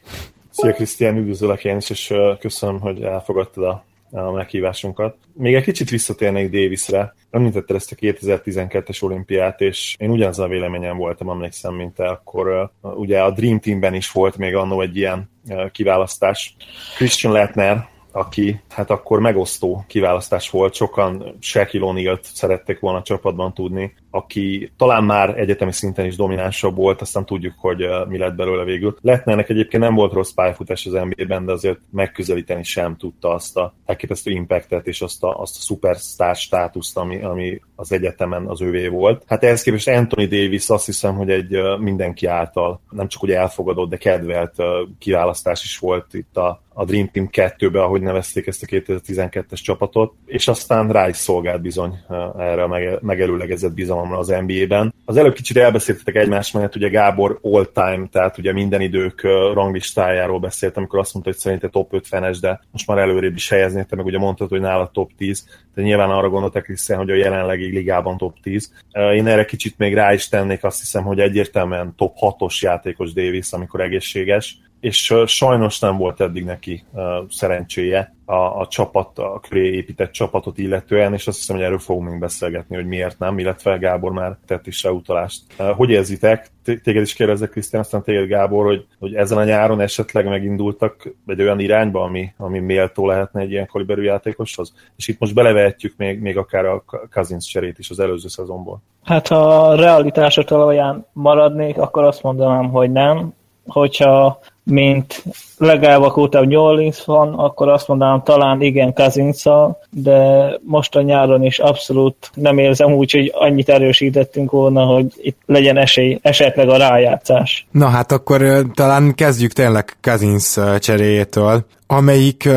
Szia Krisztián, üdvözöllek én is, és köszönöm, hogy elfogadtad a, a meghívásunkat. Még egy kicsit visszatérnék Davisre. Említetted ezt a 2012-es olimpiát, és én ugyanaz a véleményem voltam, emlékszem, mint te, akkor ugye a Dream Teamben is volt még annó egy ilyen kiválasztás. Christian Lettner aki hát akkor megosztó kiválasztás volt. Sokan Shaquille O'Neal-t szerették volna a csapatban tudni, aki talán már egyetemi szinten is dominánsabb volt, aztán tudjuk, hogy mi lett belőle végül. Lettnernek egyébként nem volt rossz pályafutás az NBA-ben, de azért megközelíteni sem tudta azt a elképesztő impactet és azt a, azt a superstar státuszt, ami, ami az egyetemen az ővé volt. Hát ehhez képest Anthony Davis azt hiszem, hogy egy mindenki által nem csak ugye elfogadott, de kedvelt kiválasztás is volt itt a, a Dream Team 2-be, ahogy nevezték ezt a 2012-es csapatot, és aztán rá is szolgált bizony erre a megelőlegezett bizalomra az NBA-ben. Az előbb kicsit elbeszéltetek egymás mellett, ugye Gábor all-time, tehát ugye minden idők ranglistájáról beszélt, amikor azt mondta, hogy szerinte top 50-es, de most már előrébb is helyezni, te meg ugye mondtad, hogy nála top 10, de nyilván arra gondoltak hiszen, hogy a jelenlegi ligában top 10. Én erre kicsit még rá is tennék, azt hiszem, hogy egyértelműen top 6-os játékos Davis, amikor egészséges, és sajnos nem volt eddig neki szerencséje a, a csapat, a köré épített csapatot illetően, és azt hiszem, hogy erről fogunk még beszélgetni, hogy miért nem, illetve Gábor már tett is utalást. Hogy érzitek? Téged is kérdezek, Krisztián, aztán téged Gábor, hogy, hogy ezen a nyáron esetleg megindultak egy olyan irányba, ami, ami méltó lehetne egy ilyen kaliberű játékoshoz? És itt most belevehetjük még, még akár a Cousins cserét is az előző szezonból. Hát ha a realitások talaján maradnék, akkor azt mondanám, hogy nem. Hogyha mint legalább óta New Orleans van, akkor azt mondanám talán igen cousins de most a nyáron is abszolút nem érzem úgy, hogy annyit erősítettünk volna, hogy itt legyen esély, esetleg a rájátszás. Na hát akkor talán kezdjük tényleg Cousins cseréjétől, amelyik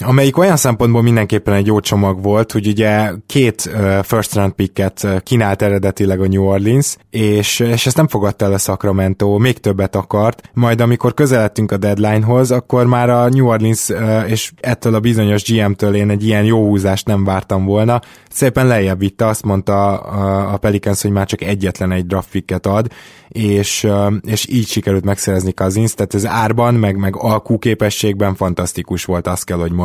amelyik olyan szempontból mindenképpen egy jó csomag volt, hogy ugye két first round picket kínált eredetileg a New Orleans, és, és ezt nem fogadta el a Sacramento, még többet akart, majd amikor közeledtünk a deadlinehoz, akkor már a New Orleans, és ettől a bizonyos GM-től én egy ilyen jó húzást nem vártam volna, szépen lejjebb vitte, azt mondta a, Pelicans, hogy már csak egyetlen egy draft picket ad, és, és így sikerült megszerezni Kazinsz, tehát ez árban, meg, meg alkúképességben fantasztikus volt, azt kell, hogy mondjam.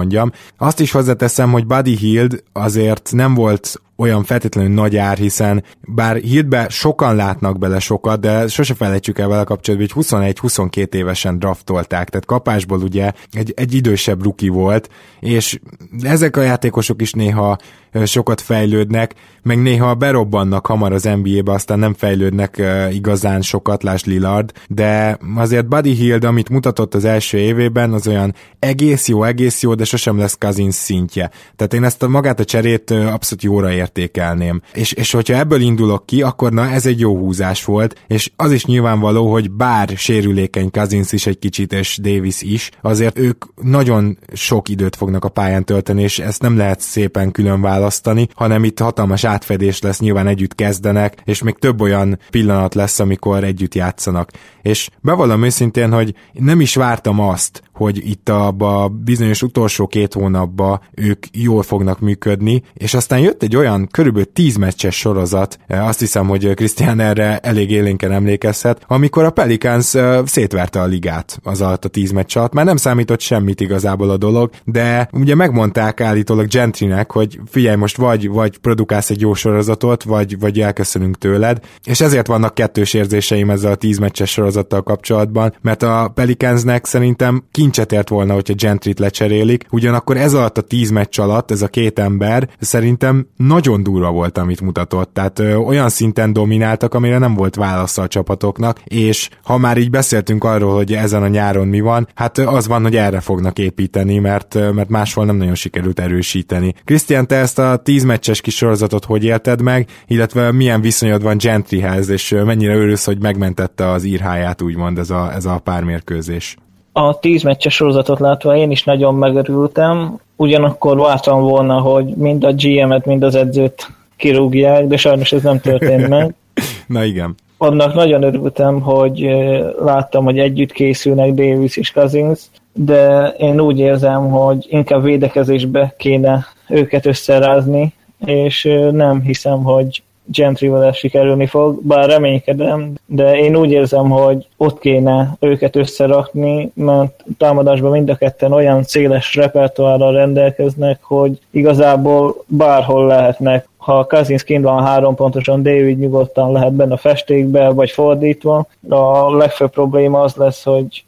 Azt is hozzáteszem, hogy Buddy Hield azért nem volt olyan feltétlenül nagy ár, hiszen bár hírbe sokan látnak bele sokat, de sose felejtsük el vele kapcsolatban, hogy 21-22 évesen draftolták, tehát kapásból ugye egy, egy idősebb ruki volt, és ezek a játékosok is néha sokat fejlődnek, meg néha berobbannak hamar az NBA-be, aztán nem fejlődnek igazán sokat, lásd Lillard, de azért Buddy Hield, amit mutatott az első évében, az olyan egész jó, egész jó, de sosem lesz Cousins szintje. Tehát én ezt a magát a cserét abszolút jóra értékelném. És, és hogyha ebből indulok ki, akkor na ez egy jó húzás volt, és az is nyilvánvaló, hogy bár sérülékeny Cousins is egy kicsit, és Davis is, azért ők nagyon sok időt fognak a pályán tölteni, és ezt nem lehet szépen külön választani, hanem itt hatalmas átfedés lesz, nyilván együtt kezdenek, és még több olyan pillanat lesz, amikor együtt játszanak. És bevallom őszintén, hogy nem is vártam azt, hogy itt a, a bizonyos utolsó két hónapban ők jól fognak működni, és aztán jött egy olyan körülbelül tíz meccses sorozat, azt hiszem, hogy Krisztián erre elég élénken emlékezhet, amikor a Pelicans szétverte a ligát az alatt a tíz meccs alatt, már nem számított semmit igazából a dolog, de ugye megmondták állítólag Gentrynek, hogy figyelj, most vagy, vagy produkálsz egy jó sorozatot, vagy, vagy elköszönünk tőled, és ezért vannak kettős érzéseim ezzel a tíz meccses sorozattal kapcsolatban, mert a Pelicansnek szerintem kincset ért volna, hogyha Gentryt lecserélik, ugyanakkor ez alatt a tíz meccs alatt ez a két ember szerintem nagyon durva volt, amit mutatott, tehát ö, olyan szinten domináltak, amire nem volt válasz a csapatoknak, és ha már így beszéltünk arról, hogy ezen a nyáron mi van, hát az van, hogy erre fognak építeni, mert, mert máshol nem nagyon sikerült erősíteni. Krisztián, te ezt a tíz meccses kis sorozatot hogy élted meg, illetve milyen viszonyod van Gentryhez, és mennyire örülsz, hogy megmentette az írháját, úgymond ez a, ez a pármérkőzés? A tíz meccses sorozatot látva én is nagyon megörültem, ugyanakkor vártam volna, hogy mind a GM-et, mind az edzőt kirúgják, de sajnos ez nem történt meg. Na igen. Annak nagyon örültem, hogy láttam, hogy együtt készülnek Davis és Cousins, de én úgy érzem, hogy inkább védekezésbe kéne őket összerázni, és nem hiszem, hogy Gentryvel sikerülni fog, bár reménykedem, de én úgy érzem, hogy ott kéne őket összerakni, mert támadásban mind a ketten olyan széles repertoárral rendelkeznek, hogy igazából bárhol lehetnek. Ha Cousins kint van három pontosan, David nyugodtan lehet benne a festékbe, vagy fordítva. A legfőbb probléma az lesz, hogy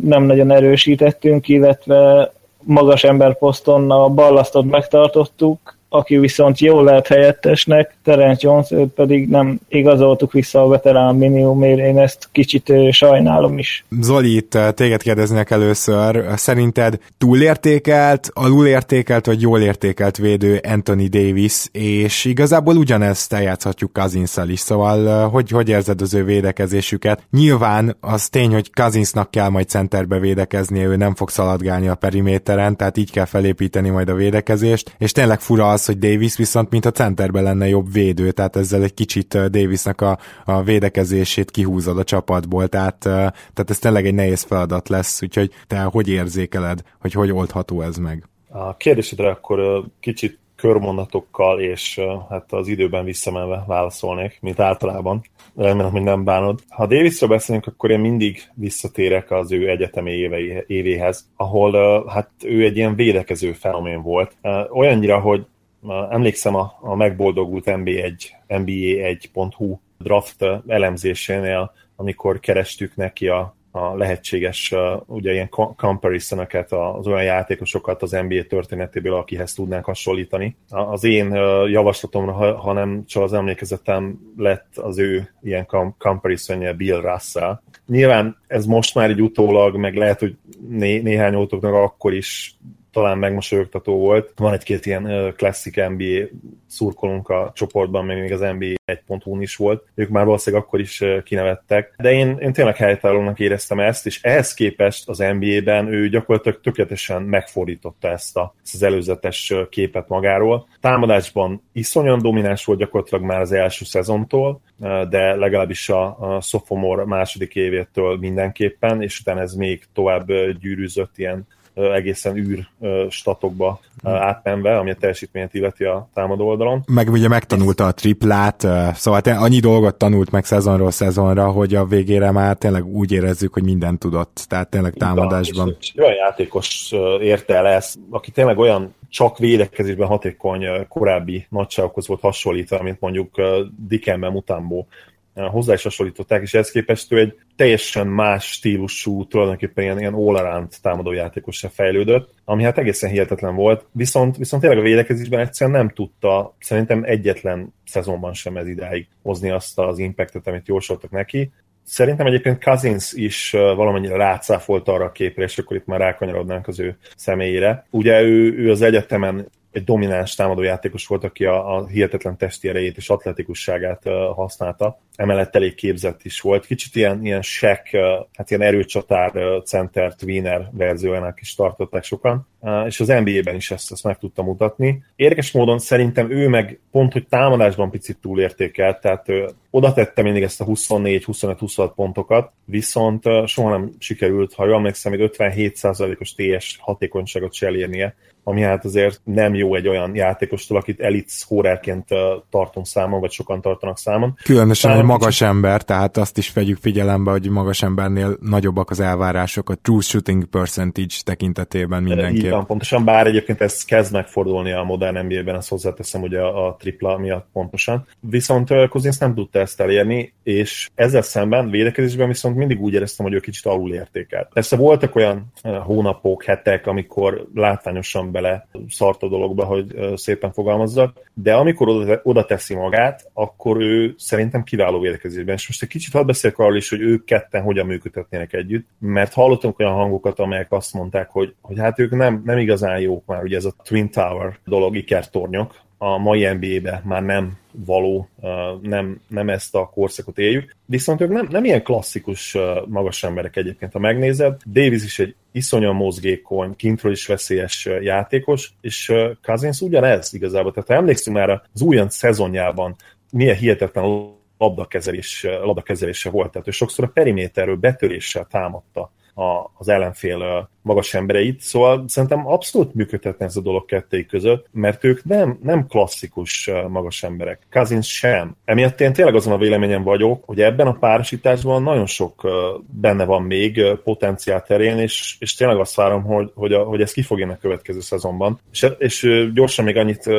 nem nagyon erősítettünk, illetve magas ember poszton a ballasztot megtartottuk, aki viszont jól lehet helyettesnek, Terence Jones, őt pedig nem igazoltuk vissza a veterán minimumért, én ezt kicsit sajnálom is. Zoli, itt téged kérdeznek először, szerinted túlértékelt, alulértékelt vagy jól értékelt védő Anthony Davis, és igazából ugyanezt eljátszhatjuk cousins is, szóval hogy, hogy érzed az ő védekezésüket? Nyilván az tény, hogy Cousinsnak kell majd centerbe védekezni, ő nem fog szaladgálni a periméteren, tehát így kell felépíteni majd a védekezést, és tényleg fura az, hogy Davis viszont mint a centerben lenne jobb védő, tehát ezzel egy kicsit Davisnak a, a védekezését kihúzod a csapatból, tehát, tehát ez tényleg egy nehéz feladat lesz, úgyhogy te hogy érzékeled, hogy hogy oldható ez meg? A kérdésedre akkor kicsit körmondatokkal és hát az időben visszamenve válaszolnék, mint általában. Remélem, hogy nem bánod. Ha Davisről beszélünk, akkor én mindig visszatérek az ő egyetemi évei, évéhez, ahol hát ő egy ilyen védekező fenomén volt. Olyannyira, hogy emlékszem a, a megboldogult NBA1, NBA1.hu draft elemzésénél, amikor kerestük neki a, a lehetséges ugye ilyen comparison az olyan játékosokat az NBA történetéből, akihez tudnánk hasonlítani. Az én javaslatomra, ha nem csak az emlékezetem lett az ő ilyen comparison Bill Russell. Nyilván ez most már egy utólag, meg lehet, hogy né, néhány ótoknak akkor is talán megmosolyogtató volt. Van egy-két ilyen klasszik NBA szurkolunk a csoportban, még az NBA 1.hu is volt. Ők már valószínűleg akkor is kinevettek. De én, én tényleg helytállónak éreztem ezt, és ehhez képest az NBA-ben ő gyakorlatilag tökéletesen megfordította ezt, a, ezt az előzetes képet magáról. Támadásban iszonyan domináns volt gyakorlatilag már az első szezontól, de legalábbis a, a sophomore második évétől mindenképpen, és utána ez még tovább gyűrűzött ilyen egészen űr statokba hmm. átmenve, ami a teljesítményt illeti a támadó oldalon. Meg ugye megtanulta a triplát, szóval te annyi dolgot tanult meg szezonról szezonra, hogy a végére már tényleg úgy érezzük, hogy mindent tudott, tehát tényleg támadásban. Igen, és olyan játékos érte el ezt, aki tényleg olyan csak védekezésben hatékony korábbi nagyságokhoz volt hasonlítva, mint mondjuk Dikembe Mutambo, hozzá is hasonlították, és ehhez képest ő egy teljesen más stílusú, tulajdonképpen ilyen, ilyen all-around támadójátékosra fejlődött, ami hát egészen hihetetlen volt, viszont, viszont tényleg a védekezésben egyszerűen nem tudta, szerintem egyetlen szezonban sem ez idáig hozni azt az impactet, amit jósoltak neki. Szerintem egyébként Cousins is valamennyire rátszáfolt arra a képre, és akkor itt már rákanyarodnánk az ő személyére. Ugye ő, ő az egyetemen egy domináns támadójátékos volt, aki a, a hihetetlen testi erejét és atletikusságát uh, használta. Emellett elég képzett is volt. Kicsit ilyen, ilyen sek, uh, hát ilyen erőcsatár uh, center tweener verziójának is tartották sokan, uh, és az NBA-ben is ezt, ezt meg tudta mutatni. Érdekes módon szerintem ő meg pont, hogy támadásban picit túlértékelt, tehát uh, oda tette mindig ezt a 24-25-26 pontokat, viszont uh, soha nem sikerült, ha jól emlékszem, 57%-os TS hatékonyságot se elérnie, ami hát azért nem jó egy olyan játékostól, akit elit scorerként tartunk számon, vagy sokan tartanak számon. Különösen egy magas kicsit... ember, tehát azt is vegyük figyelembe, hogy magas embernél nagyobbak az elvárások a true shooting percentage tekintetében mindenképp. Így van, pontosan, bár egyébként ez kezd megfordulni a modern NBA-ben, azt hozzáteszem ugye a, a tripla miatt pontosan. Viszont Cousins nem tudta ezt elérni, és ezzel szemben védekezésben viszont mindig úgy éreztem, hogy ő kicsit alul értékelt. Persze voltak olyan hónapok, hetek, amikor látványosan bele szart a dologba, hogy szépen fogalmazzak, de amikor oda, oda teszi magát, akkor ő szerintem kiváló védekezésben. És most egy kicsit hadd beszéljek arról is, hogy ők ketten hogyan működhetnének együtt, mert hallottunk olyan hangokat, amelyek azt mondták, hogy, hogy hát ők nem, nem igazán jók már, ugye ez a Twin Tower dolog, ikertornyok, a mai NBA-be már nem való, nem, nem ezt a korszakot éljük. Viszont ők nem, nem ilyen klasszikus magas emberek egyébként, ha megnézed. Davis is egy iszonyan mozgékony, kintről is veszélyes játékos, és Cousins ugyanez igazából. Tehát ha emlékszünk már az újonc szezonjában, milyen hihetetlen labdakezelés, labdakezelése volt. Tehát ő sokszor a periméterről betöréssel támadta a, az ellenfél magas embereit, szóval szerintem abszolút működhetne ez a dolog kettői között, mert ők nem, nem klasszikus magas emberek. Cousins sem. Emiatt én tényleg azon a véleményem vagyok, hogy ebben a párosításban nagyon sok benne van még potenciál terén, és, és tényleg azt várom, hogy, hogy, a, hogy ez ki fog a következő szezonban. És, és gyorsan még annyit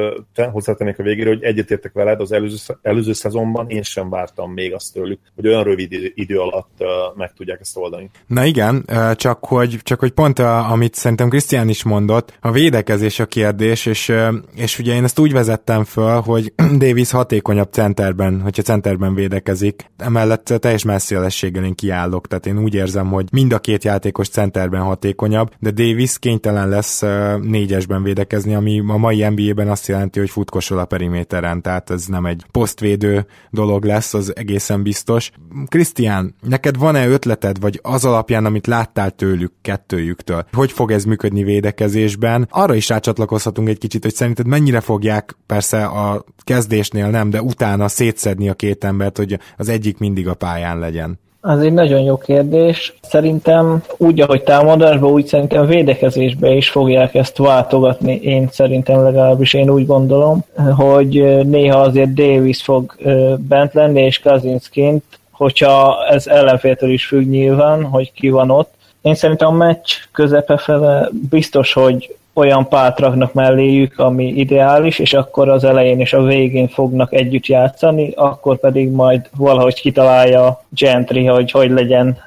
hozzátennék a végére, hogy egyetértek veled, az előző, előző szezonban én sem vártam még azt tőlük, hogy olyan rövid idő alatt meg tudják ezt oldani. Na igen, csak hogy, csak hogy pont a, amit szerintem Krisztián is mondott, a védekezés a kérdés, és, és ugye én ezt úgy vezettem föl, hogy Davis hatékonyabb centerben, hogyha centerben védekezik, emellett teljes messzélességgel én kiállok, tehát én úgy érzem, hogy mind a két játékos centerben hatékonyabb, de Davis kénytelen lesz négyesben védekezni, ami a mai NBA-ben azt jelenti, hogy futkosol a periméteren, tehát ez nem egy posztvédő dolog lesz, az egészen biztos. Krisztián, neked van-e ötleted, vagy az alapján, amit láttál tőlük, kettőjüktől, hogy fog ez működni védekezésben? Arra is rácsatlakozhatunk egy kicsit, hogy szerinted mennyire fogják, persze a kezdésnél nem, de utána szétszedni a két embert, hogy az egyik mindig a pályán legyen. Az egy nagyon jó kérdés. Szerintem úgy, ahogy támadásban, úgy szerintem védekezésbe is fogják ezt váltogatni. Én szerintem legalábbis én úgy gondolom, hogy néha azért Davis fog bent lenni, és Kazinskint, hogyha ez ellenféltől is függ nyilván, hogy ki van ott. Én szerintem a meccs közepe fele biztos, hogy olyan párt raknak melléjük, ami ideális, és akkor az elején és a végén fognak együtt játszani, akkor pedig majd valahogy kitalálja Gentry, hogy hogy legyen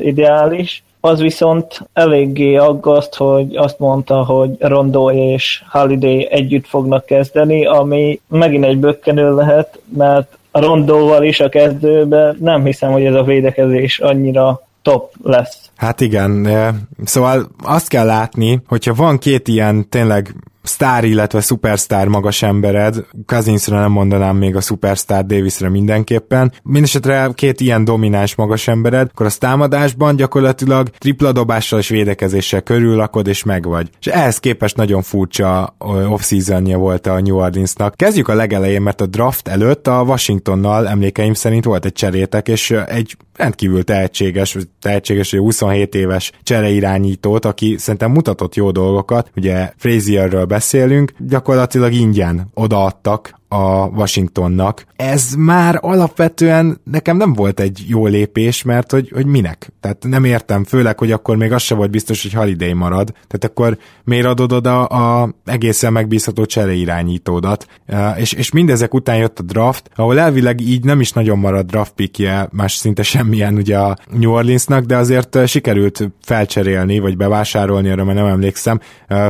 ideális. Az viszont eléggé aggaszt, hogy azt mondta, hogy Rondo és Holiday együtt fognak kezdeni, ami megint egy bökkenő lehet, mert a Rondóval is a kezdőbe nem hiszem, hogy ez a védekezés annyira top lesz. Hát igen, szóval azt kell látni, hogyha van két ilyen tényleg sztár, illetve szupersztár magas embered, Kazinsra nem mondanám még a szupersztár Davisre mindenképpen, mindesetre két ilyen domináns magas embered, akkor az támadásban gyakorlatilag tripla dobással és védekezéssel körüllakod és megvagy. És ehhez képest nagyon furcsa off volt a New Orleansnak. Kezdjük a legelején, mert a draft előtt a Washingtonnal emlékeim szerint volt egy cserétek, és egy rendkívül tehetséges, tehetséges, 27 éves csereirányítót, aki szerintem mutatott jó dolgokat, ugye Frazierről beszélünk, gyakorlatilag ingyen odaadtak a Washingtonnak. Ez már alapvetően nekem nem volt egy jó lépés, mert hogy, hogy minek? Tehát nem értem, főleg, hogy akkor még az se volt biztos, hogy Holiday marad. Tehát akkor miért adod oda a egészen megbízható csereirányítódat? És, és mindezek után jött a draft, ahol elvileg így nem is nagyon marad draft pickje, más szinte semmilyen ugye a New Orleansnak, de azért sikerült felcserélni, vagy bevásárolni, arra mert nem emlékszem,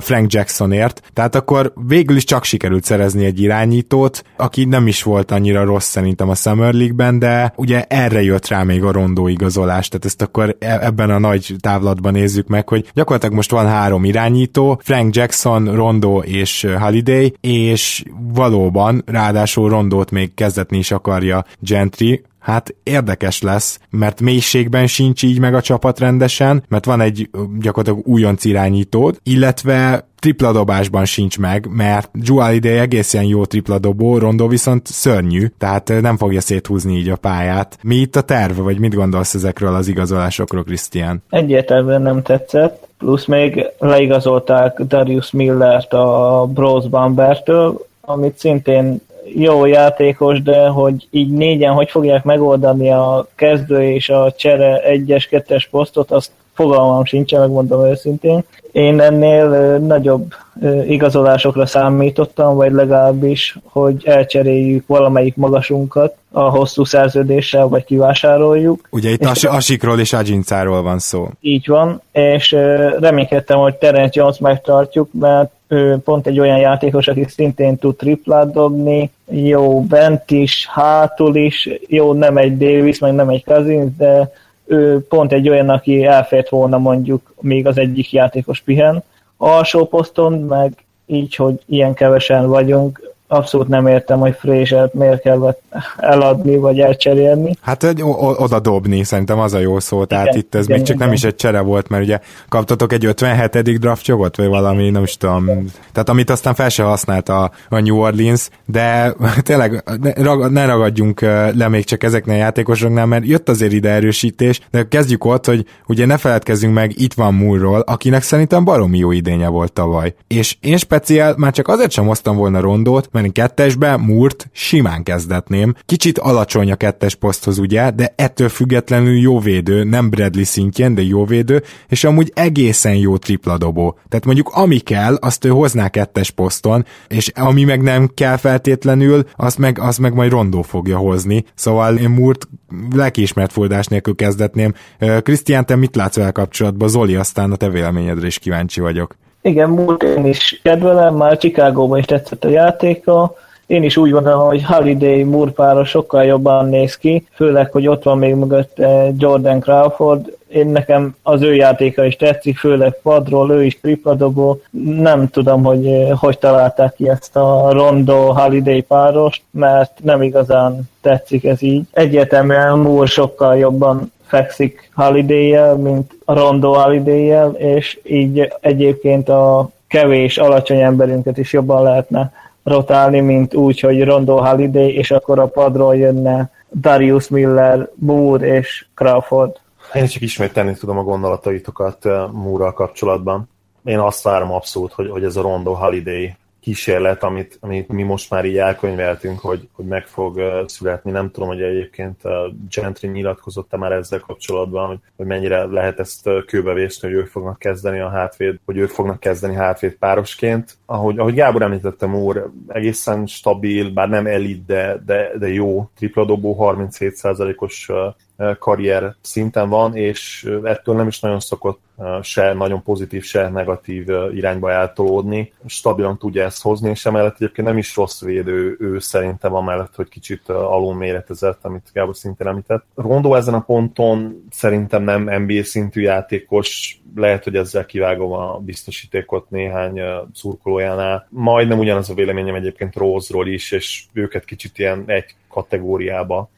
Frank Jacksonért. Tehát akkor végül is csak sikerült szerezni egy irányítót, Rondót, aki nem is volt annyira rossz szerintem a Summer League-ben, de ugye erre jött rá még a Rondó igazolás, tehát ezt akkor e- ebben a nagy távlatban nézzük meg, hogy gyakorlatilag most van három irányító, Frank Jackson, Rondó és Holiday, és valóban, ráadásul Rondót még kezdetni is akarja Gentry, hát érdekes lesz, mert mélységben sincs így meg a csapat rendesen, mert van egy gyakorlatilag újonc irányítód, illetve tripladobásban sincs meg, mert Joel ide egészen jó tripladobó, Rondo viszont szörnyű, tehát nem fogja széthúzni így a pályát. Mi itt a terv, vagy mit gondolsz ezekről az igazolásokról, Krisztián? Egyértelműen nem tetszett, plusz még leigazolták Darius Millert a Bros Bambertől, amit szintén jó játékos, de hogy így négyen hogy fogják megoldani a kezdő és a csere egyes, kettes posztot, azt fogalmam sincsen, megmondom őszintén. Én ennél nagyobb igazolásokra számítottam, vagy legalábbis, hogy elcseréljük valamelyik magasunkat a hosszú szerződéssel, vagy kivásároljuk. Ugye itt és Asikról és Agincáról van szó. Így van, és reménykedtem, hogy Terence Jones megtartjuk, mert ő pont egy olyan játékos, aki szintén tud triplát dobni, jó bent is, hátul is, jó nem egy Davis, meg nem egy Cousins, de ő pont egy olyan, aki elfért volna mondjuk még az egyik játékos pihen. Alsó poszton, meg így, hogy ilyen kevesen vagyunk, abszolút nem értem, hogy Frézsert miért kellett eladni, vagy elcserélni. Hát oda dobni, szerintem az a jó szó, tehát igen, itt ez igen, még csak igen. nem is egy csere volt, mert ugye kaptatok egy 57. draft jogot, vagy valami, nem is tudom. Tehát amit aztán fel se használt a, a New Orleans, de tényleg ne, ne ragadjunk le még csak ezeknél a játékosoknál, mert jött azért ide erősítés, de kezdjük ott, hogy ugye ne feledkezzünk meg, itt van Múrról, akinek szerintem baromi jó idénye volt tavaly. És én speciál már csak azért sem hoztam volna rondót, mert én kettesbe Múrt simán kezdetném. Kicsit alacsony a kettes poszthoz ugye, de ettől függetlenül jó védő, nem Bradley szintjén, de jó védő, és amúgy egészen jó tripla dobó. Tehát mondjuk ami kell, azt ő hozná kettes poszton, és ami meg nem kell feltétlenül, azt meg, azt meg majd Rondó fogja hozni. Szóval én Múrt lelkiismert fordás nélkül kezdetném. Krisztián, te mit látsz vele kapcsolatban? Zoli, aztán a te véleményedre is kíváncsi vagyok. Igen, múlt én is kedvelem, már Chicagóban is tetszett a játéka, én is úgy gondolom, hogy Holiday Moore pára sokkal jobban néz ki, főleg, hogy ott van még mögött Jordan Crawford. Én nekem az ő játéka is tetszik, főleg padról, ő is tripladobó. Nem tudom, hogy hogy találták ki ezt a Rondo Holiday párost, mert nem igazán tetszik ez így. Egyértelműen Moore sokkal jobban fekszik holiday mint a Rondo holiday és így egyébként a kevés alacsony emberünket is jobban lehetne rotálni, mint úgy, hogy Rondo Holiday, és akkor a padról jönne Darius Miller, Moore és Crawford. Én csak ismételni tudom a gondolataitokat uh, Moore kapcsolatban. Én azt várom abszolút, hogy, hogy ez a Rondo Holiday kísérlet, amit, amit mi most már így elkönyveltünk, hogy, hogy meg fog születni. Nem tudom, hogy egyébként Gentry nyilatkozott-e már ezzel kapcsolatban, hogy, hogy mennyire lehet ezt kőbevésni, hogy ők fognak kezdeni a hátvéd, hogy ők fognak kezdeni hátvéd párosként. Ahogy, ahogy Gábor említette, úr, egészen stabil, bár nem elit, de, de, de jó tripladobó, 37%-os karrier szinten van, és ettől nem is nagyon szokott se nagyon pozitív, se negatív irányba eltolódni. Stabilan tudja ezt hozni, és emellett egyébként nem is rossz védő ő szerintem, amellett, hogy kicsit alul méretezett, amit Gábor szintén említett. Rondó ezen a ponton szerintem nem NBA szintű játékos, lehet, hogy ezzel kivágom a biztosítékot néhány szurkolójánál. Majdnem ugyanaz a véleményem egyébként Rose-ról is, és őket kicsit ilyen egy kategóriába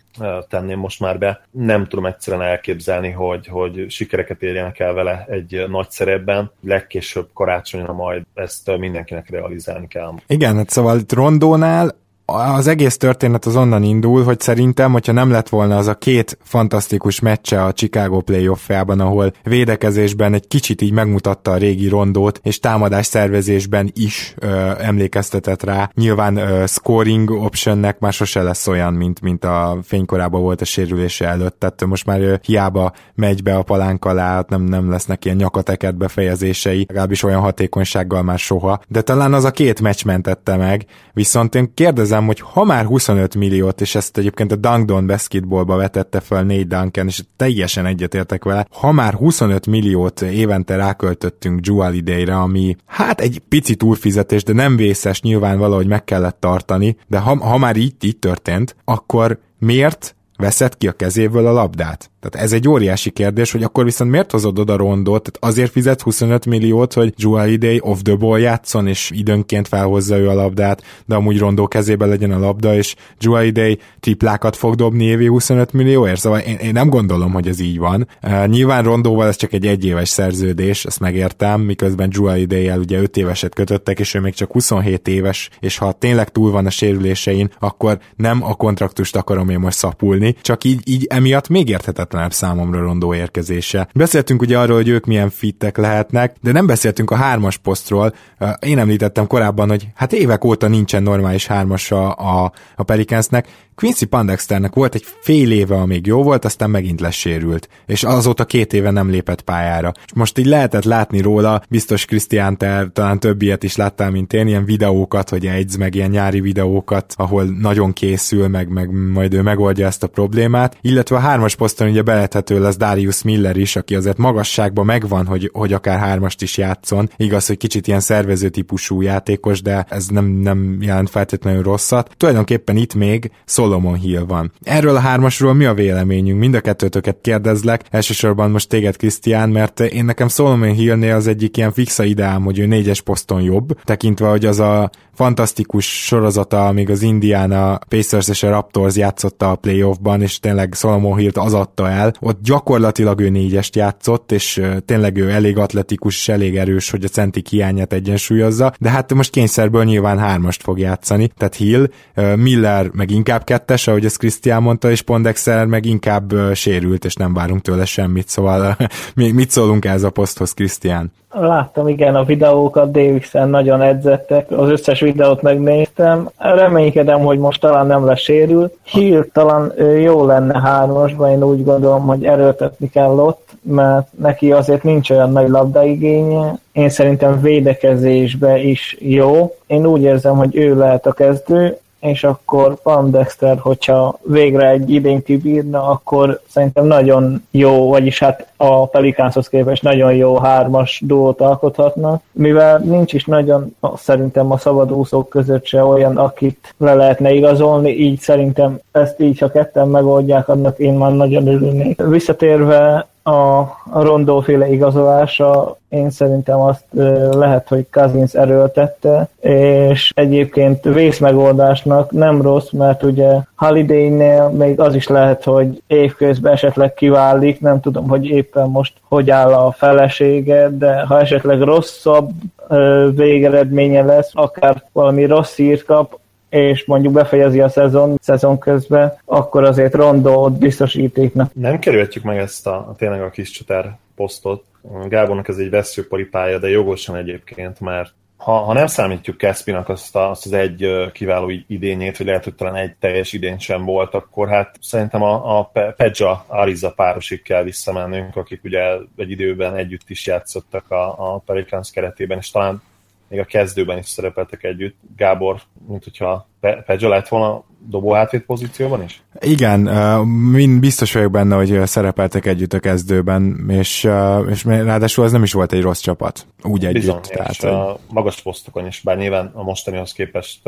tenném most már be. Nem tudom egyszerűen elképzelni, hogy, hogy sikereket érjenek el vele egy nagy szerepben. Legkésőbb karácsonyra majd ezt mindenkinek realizálni kell. Igen, hát szóval Rondónál az egész történet az onnan indul, hogy szerintem, hogyha nem lett volna az a két fantasztikus meccse a Chicago playoffjában, ahol védekezésben egy kicsit így megmutatta a régi rondót, és támadás szervezésben is ö, emlékeztetett rá. Nyilván ö, scoring optionnek már sose lesz olyan, mint, mint a fénykorában volt a sérülése előtt, tehát most már ö, hiába megy be a palánk alá, nem, nem lesznek ilyen nyakateket befejezései, legalábbis olyan hatékonysággal már soha. De talán az a két meccs mentette meg, viszont én kérdezem, hozzám, hogy ha már 25 milliót, és ezt egyébként a Dunkdon basketballba vetette fel négy Duncan, és teljesen egyetértek vele, ha már 25 milliót évente ráköltöttünk Jewel idejére, ami hát egy pici túlfizetés, de nem vészes, nyilván valahogy meg kellett tartani, de ha, ha már így, így történt, akkor miért veszed ki a kezéből a labdát? Tehát ez egy óriási kérdés, hogy akkor viszont miért hozod oda rondot? Tehát azért fizet 25 milliót, hogy Joel Idei off the ball játszon, és időnként felhozza ő a labdát, de amúgy rondó kezében legyen a labda, és Joel Idei triplákat fog dobni évi 25 millióért. Szóval én, én nem gondolom, hogy ez így van. Uh, nyilván rondóval ez csak egy egyéves szerződés, ezt megértem, miközben Joel Idei-el ugye 5 éveset kötöttek, és ő még csak 27 éves, és ha tényleg túl van a sérülésein, akkor nem a kontraktust akarom én most szapulni, csak így, így emiatt még érthetetlen legközelebb számomra rondó érkezése. Beszéltünk ugye arról, hogy ők milyen fittek lehetnek, de nem beszéltünk a hármas posztról. Én említettem korábban, hogy hát évek óta nincsen normális hármas a, a, a Pelicansnek, Quincy Pandexternek volt egy fél éve, amíg jó volt, aztán megint lesérült, és azóta két éve nem lépett pályára. És most így lehetett látni róla, biztos Krisztián, talán több ilyet is láttál, mint én, ilyen videókat, hogy egyz meg ilyen nyári videókat, ahol nagyon készül, meg, meg majd ő megoldja ezt a problémát. Illetve a hármas poszton ugye belethető lesz Darius Miller is, aki azért magasságban megvan, hogy, hogy akár hármast is játszon. Igaz, hogy kicsit ilyen szervező típusú játékos, de ez nem, nem jelent feltétlenül rosszat. Tulajdonképpen itt még szól Solomon Hill van. Erről a hármasról mi a véleményünk? Mind a kettőtöket kérdezlek, elsősorban most téged Krisztián, mert én nekem Solomon Hillnél az egyik ilyen fixa ideám, hogy ő négyes poszton jobb, tekintve, hogy az a fantasztikus sorozata, amíg az Indiana Pacers és a Raptors játszotta a playoffban, és tényleg Solomon Hill-t az adta el. Ott gyakorlatilag ő négyest játszott, és tényleg ő elég atletikus és elég erős, hogy a centik hiányát egyensúlyozza, de hát most kényszerből nyilván hármast fog játszani, tehát Hill, Miller meg inkább 22-es, ahogy ezt Krisztián mondta, és Pondexter meg inkább sérült, és nem várunk tőle semmit, szóval mit szólunk ez a poszthoz, Krisztián? Láttam, igen, a videókat Davisen nagyon edzettek, az összes videót megnéztem. Reménykedem, hogy most talán nem lesz sérült. Hill talán jó lenne hármasban, én úgy gondolom, hogy erőltetni kell ott, mert neki azért nincs olyan nagy labdaigénye. Én szerintem védekezésbe is jó. Én úgy érzem, hogy ő lehet a kezdő, és akkor Palm Dexter, hogyha végre egy idén kibírna, akkor szerintem nagyon jó, vagyis hát a Pelikánshoz képest nagyon jó hármas duót alkothatnak, mivel nincs is nagyon szerintem a szabadúszók között se olyan, akit le lehetne igazolni, így szerintem ezt így, ha ketten megoldják, annak én már nagyon örülnék. Visszatérve a, rondóféle igazolása, én szerintem azt lehet, hogy Kazins erőltette, és egyébként vészmegoldásnak nem rossz, mert ugye Holiday-nél még az is lehet, hogy évközben esetleg kiválik, nem tudom, hogy éppen most hogy áll a felesége, de ha esetleg rosszabb végeredménye lesz, akár valami rossz írt kap, és mondjuk befejezi a szezon, szezon közben, akkor azért Rondót biztosítéknak. Nem kerülhetjük meg ezt a, tényleg a kis csatár posztot. Gábornak ez egy veszőpari pálya, de jogosan egyébként, mert ha, ha nem számítjuk Kespinak azt, a, azt az egy kiváló idényét, vagy lehet, hogy talán egy teljes idény sem volt, akkor hát szerintem a, a Pedja Ariza párosig kell visszamennünk, akik ugye egy időben együtt is játszottak a, a Pelicans keretében, és talán még a kezdőben is szerepeltek együtt. Gábor, mint hogyha Pedzsa lett volna dobó hátvéd pozícióban is? Igen, mind biztos vagyok benne, hogy szerepeltek együtt a kezdőben, és, és ráadásul ez nem is volt egy rossz csapat, úgy együtt. Bizony, tehát, és a magas posztokon is, bár nyilván a mostanihoz képest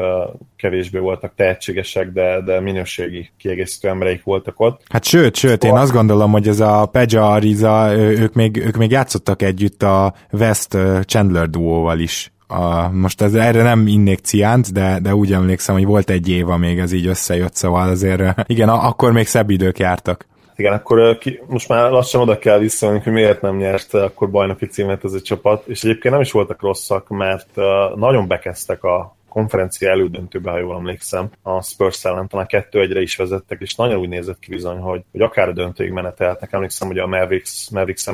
kevésbé voltak tehetségesek, de, de minőségi kiegészítő embereik voltak ott. Hát sőt, sőt, én azt gondolom, hogy ez a Peja Ariza, ők még, ők még játszottak együtt a West Chandler duóval is a, most ez, erre nem innék ciánt, de, de úgy emlékszem, hogy volt egy év, még ez így összejött, szóval azért igen, akkor még szebb idők jártak. Igen, akkor most már lassan oda kell visszamenni, hogy miért nem nyert akkor bajnoki címet ez a csapat, és egyébként nem is voltak rosszak, mert nagyon bekezdtek a, konferencia elődöntőbe, ha jól emlékszem, a Spurs ellen talán kettő egyre is vezettek, és nagyon úgy nézett ki bizony, hogy, hogy akár a döntőig menetelhetnek. Emlékszem, hogy a Mavericks, Mavericks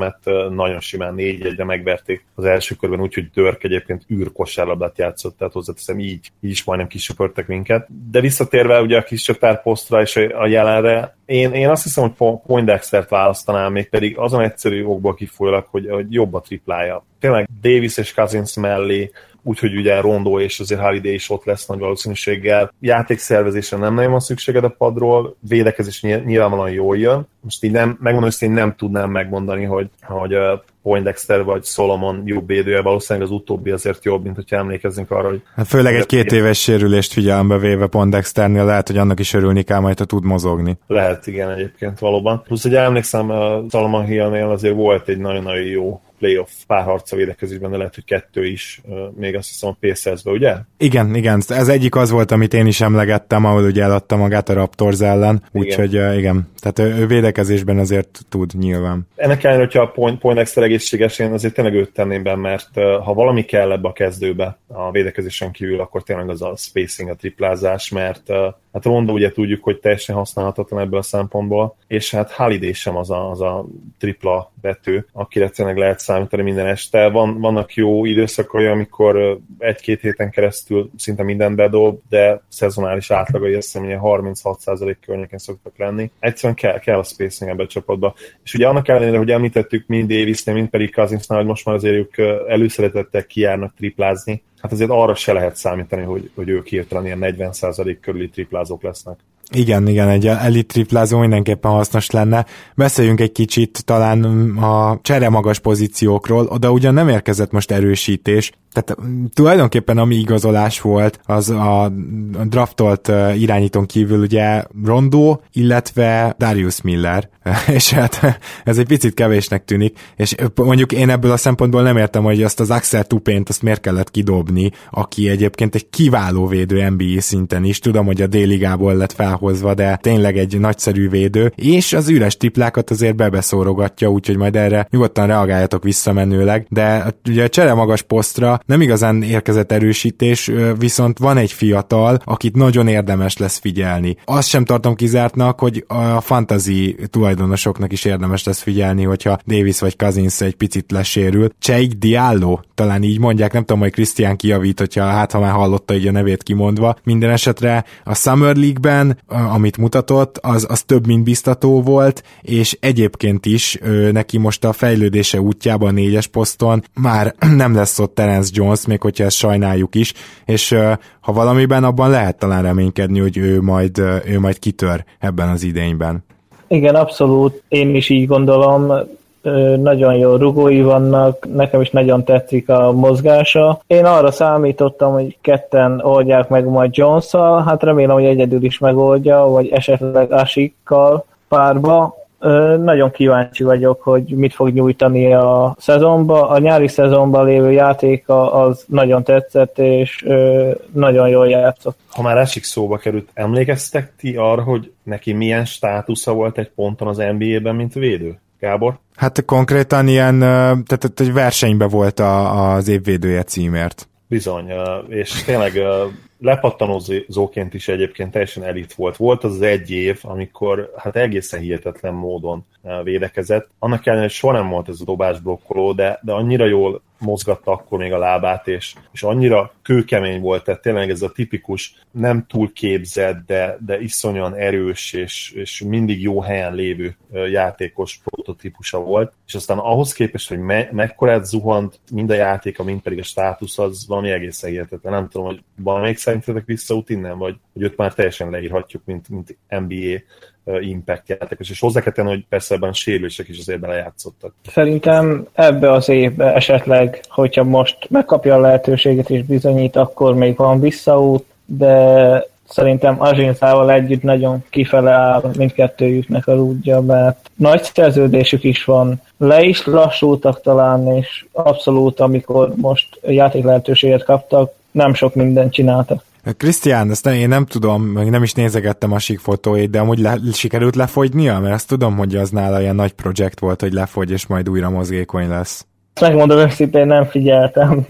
nagyon simán négy egyre megverték az első körben, úgyhogy Dörk egyébként űr kosárlabdát játszott, tehát hozzáteszem így, így is majdnem kisöpörtek minket. De visszatérve ugye a kis csatár posztra és a jelenre, én, én azt hiszem, hogy Poindextert választanám, még pedig azon egyszerű okból kifolyólag, hogy, hogy jobb a triplája. Tényleg Davis és Cousins mellé úgyhogy ugye Rondó és azért Holiday is ott lesz nagy valószínűséggel. Játékszervezésre nem nagyon van szükséged a padról, védekezés nyilvánvalóan jól jön. Most így nem, megmondom, hogy én nem tudnám megmondani, hogy, hogy Poindexter vagy Solomon jobb védője, valószínűleg az utóbbi azért jobb, mint hogyha emlékezzünk arra, hogy... Hát főleg egy két éves sérülést figyelembe véve Poindexternél lehet, hogy annak is örülni kell majd, ha tud mozogni. Lehet, igen, egyébként valóban. Plusz, hogy emlékszem, Solomon Hillnél azért volt egy nagyon-nagyon jó playoff párharca védekezésben, de lehet, hogy kettő is, még azt hiszem a pacers ugye? Igen, igen, ez egyik az volt, amit én is emlegettem, ahol ugye eladta magát a Raptors ellen, úgyhogy igen. igen, tehát ő védekezésben azért tud nyilván. Ennek ellenére, hogyha a point, point extra egészséges, én azért tényleg őt tenném be, mert ha valami kell ebbe a kezdőbe a védekezésen kívül, akkor tényleg az a spacing, a triplázás, mert Hát Rondo ugye tudjuk, hogy teljesen használhatatlan ebből a szempontból, és hát Holiday sem az a, az a tripla betű, akire tényleg lehet számítani minden este. Van, vannak jó időszakai, amikor egy-két héten keresztül szinte minden bedob, de szezonális átlagai azt hiszem, 36% környéken szoktak lenni. Egyszerűen kell, kell a spacing ebbe a csapatba. És ugye annak ellenére, hogy említettük mind Davisnél, mind pedig Cousinsnál, hogy most már azért ők előszeretettel kijárnak triplázni, hát azért arra se lehet számítani, hogy, hogy ők hirtelen ilyen 40% körüli triplázók lesznek. Igen, igen, egy elit triplázó mindenképpen hasznos lenne. Beszéljünk egy kicsit talán a csere magas pozíciókról, oda ugyan nem érkezett most erősítés, tehát tulajdonképpen ami igazolás volt, az a draftolt irányítón kívül ugye Rondó, illetve Darius Miller, és hát ez egy picit kevésnek tűnik, és mondjuk én ebből a szempontból nem értem, hogy azt az Axel Tupént azt miért kellett kidobni, aki egyébként egy kiváló védő NBA szinten is, tudom, hogy a déligából lett felhozva, de tényleg egy nagyszerű védő, és az üres triplákat azért bebeszórogatja, úgyhogy majd erre nyugodtan reagáljatok visszamenőleg, de ugye a csere magas posztra nem igazán érkezett erősítés, viszont van egy fiatal, akit nagyon érdemes lesz figyelni. Azt sem tartom kizártnak, hogy a fantasy tulajdonosoknak is érdemes lesz figyelni, hogyha Davis vagy Cousins egy picit lesérül. Cheik Diallo, talán így mondják, nem tudom, hogy Krisztián kijavít, hogyha hát ha már hallotta így a nevét kimondva. Minden esetre a Summer League-ben, amit mutatott, az, az több, mint biztató volt, és egyébként is neki most a fejlődése útjában négyes poszton már nem lesz ott Terence Jones, még hogyha ezt sajnáljuk is, és ha valamiben abban lehet talán reménykedni, hogy ő majd, ő majd kitör ebben az idényben. Igen, abszolút, én is így gondolom, nagyon jó rugói vannak, nekem is nagyon tetszik a mozgása. Én arra számítottam, hogy ketten oldják meg majd jones hát remélem, hogy egyedül is megoldja, vagy esetleg Asikkal párba, nagyon kíváncsi vagyok, hogy mit fog nyújtani a szezonba. A nyári szezonban lévő játéka az nagyon tetszett, és nagyon jól játszott. Ha már esik szóba került, emlékeztek ti arra, hogy neki milyen státusza volt egy ponton az NBA-ben, mint védő? Gábor? Hát konkrétan ilyen, tehát egy versenyben volt a, az évvédője címért. Bizony, és tényleg lepattanózóként is egyébként teljesen elit volt. Volt az az egy év, amikor hát egészen hihetetlen módon védekezett. Annak ellenére, hogy soha nem volt ez a dobás blokkoló, de, de annyira jól mozgatta akkor még a lábát, és, és annyira kőkemény volt, tehát tényleg ez a tipikus, nem túl képzett, de, de iszonyan erős, és, és mindig jó helyen lévő játékos prototípusa volt, és aztán ahhoz képest, hogy me, mekkorát zuhant mind a játéka, mind pedig a státusz, az valami egészen hihetetlen. Nem tudom, hogy valamelyik szerintetek visszaút innen, vagy hogy őt már teljesen leírhatjuk, mint, mint NBA impact játékos, és hozzá kell tenni, hogy persze ebben sérülések is azért belejátszottak. Szerintem ebbe az évbe esetleg, hogyha most megkapja a lehetőséget és bizonyít, akkor még van visszaút, de szerintem Azsinszával együtt nagyon kifele áll mindkettőjüknek a rúdja, mert nagy szerződésük is van, le is lassultak talán, és abszolút, amikor most játék lehetőséget kaptak, nem sok mindent csináltak. Krisztián, ezt én nem tudom, meg nem is nézegettem a sik fotóit, de amúgy le, sikerült lefogynia? Mert azt tudom, hogy az nála ilyen nagy projekt volt, hogy lefogy, és majd újra mozgékony lesz. Megmondom őszintén, nem figyeltem.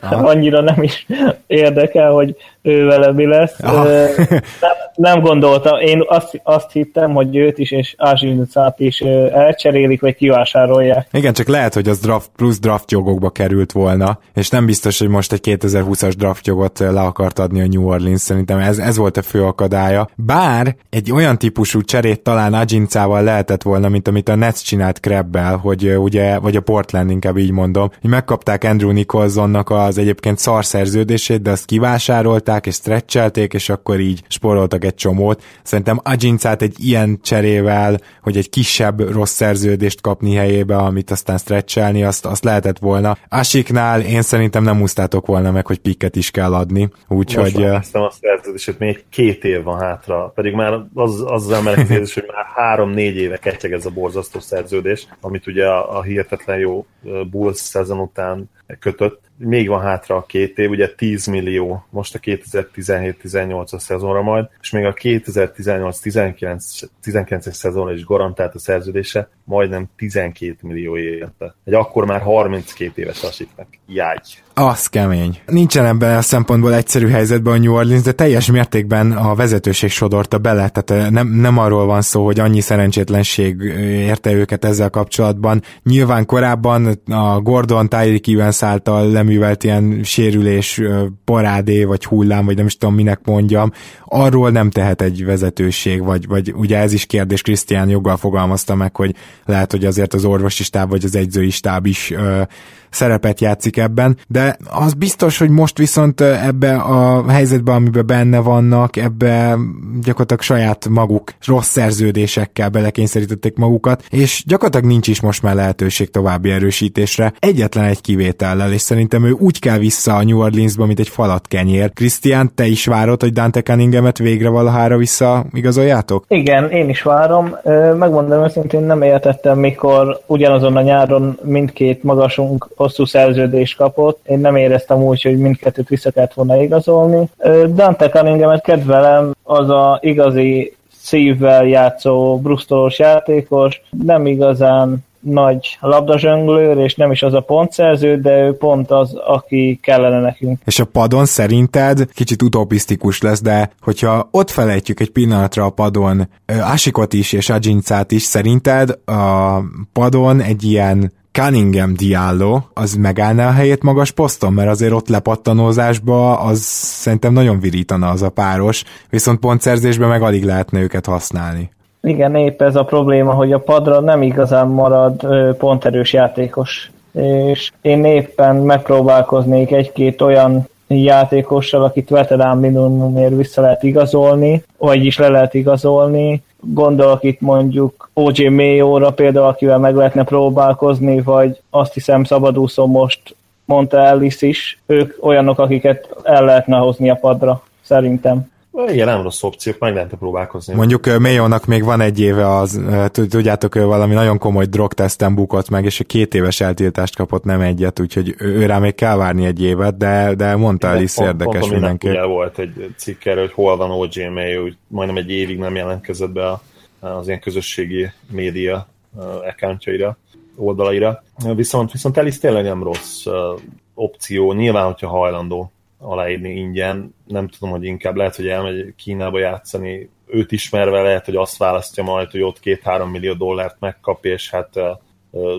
Aha. Annyira nem is érdekel, hogy ő vele mi lesz. Nem, nem gondolta. Én azt, azt hittem, hogy őt is és Ázsincát is elcserélik, vagy kivásárolják. Igen, csak lehet, hogy az draft plusz draft jogokba került volna, és nem biztos, hogy most egy 2020-as draft jogot le akart adni a New Orleans. Szerintem ez, ez volt a fő akadálya. Bár egy olyan típusú cserét talán Agincával lehetett volna, mint amit a Nets csinált Krebbel, hogy ugye, vagy a Portland inkább így mondom, hogy megkapták Andrew Nicholsonnak az egyébként szar szerződését, de azt kivásárolták és stretchelték, és akkor így sporoltak egy csomót. Szerintem Agincát egy ilyen cserével, hogy egy kisebb rossz szerződést kapni helyébe, amit aztán stretchelni, azt, azt lehetett volna. Asiknál én szerintem nem úsztátok volna meg, hogy pikket is kell adni. Úgyhogy... Most a szerződést, még két év van hátra, pedig már az, az az emelkedés, hogy már három-négy éve ketyeg ez a borzasztó szerződés, amit ugye a, a hihetetlen jó Bulls szezon után kötött. Még van hátra a két év, ugye 10 millió most a 2017-18-as szezonra majd, és még a 2018-19-es szezonra is garantált a szerződése, majdnem 12 millió évente. Egy akkor már 32 éves asiknek. Jágy. Az kemény. Nincsen ebben a szempontból egyszerű helyzetben a New Orleans, de teljes mértékben a vezetőség sodorta bele, tehát nem, nem arról van szó, hogy annyi szerencsétlenség érte őket ezzel kapcsolatban. Nyilván korábban a Gordon Tyreek Evans által leművelt ilyen sérülés, parádé, vagy hullám, vagy nem is tudom minek mondjam, arról nem tehet egy vezetőség, vagy, vagy ugye ez is kérdés, Krisztián joggal fogalmazta meg, hogy lehet, hogy azért az orvosi stáb, vagy az egyzői stáb is ö, szerepet játszik ebben, de az biztos, hogy most viszont ebbe a helyzetbe, amiben benne vannak, ebbe gyakorlatilag saját maguk rossz szerződésekkel belekényszerítették magukat, és gyakorlatilag nincs is most már lehetőség további erősítésre, egyetlen egy kivétellel, és szerintem ő úgy kell vissza a New Orleansba, mint egy falat kenyér. Krisztián, te is várod, hogy Dante Cunningham-et végre valahára vissza igazoljátok? Igen, én is várom. Megmondom őszintén, nem értettem, mikor ugyanazon a nyáron mindkét magasunk hosszú szerződést kapott. Én nem éreztem úgy, hogy mindkettőt vissza kellett volna igazolni. Dante Cunningham-et kedvelem, az a igazi szívvel játszó brusztolós játékos, nem igazán nagy labdazsönglőr, és nem is az a pontszerző, de ő pont az, aki kellene nekünk. És a padon szerinted kicsit utopisztikus lesz, de hogyha ott felejtjük egy pillanatra a padon Asikot is és Ajincát is, szerinted a padon egy ilyen Cunningham Diallo, az megállná a helyét magas poszton, mert azért ott lepattanózásba az szerintem nagyon virítana az a páros, viszont pontszerzésben meg alig lehetne őket használni. Igen, épp ez a probléma, hogy a padra nem igazán marad ponterős játékos. És én éppen megpróbálkoznék egy-két olyan játékossal, akit veterán minimumért vissza lehet igazolni, vagyis le lehet igazolni. Gondolok itt mondjuk OJ Mayo-ra például, akivel meg lehetne próbálkozni, vagy azt hiszem szabadúszó most mondta Ellis is, ők olyanok, akiket el lehetne hozni a padra, szerintem. Igen, nem rossz opciók, meg lehet próbálkozni. Mondjuk Mayo-nak még van egy éve, az, tudjátok, ő valami nagyon komoly drogteszten bukott meg, és két éves eltiltást kapott, nem egyet, úgyhogy ő rá még kell várni egy évet, de, de mondta el is érdekes pont, mindenki. volt egy cikk erről, hogy hol van OJ Mayo, hogy majdnem egy évig nem jelentkezett be az ilyen közösségi média accountjaira, oldalaira. Viszont, viszont Elis tényleg nem rossz opció, nyilván, hogyha hajlandó aláírni ingyen. Nem tudom, hogy inkább lehet, hogy elmegy Kínába játszani, őt ismerve lehet, hogy azt választja majd, hogy ott két-három millió dollárt megkap, és hát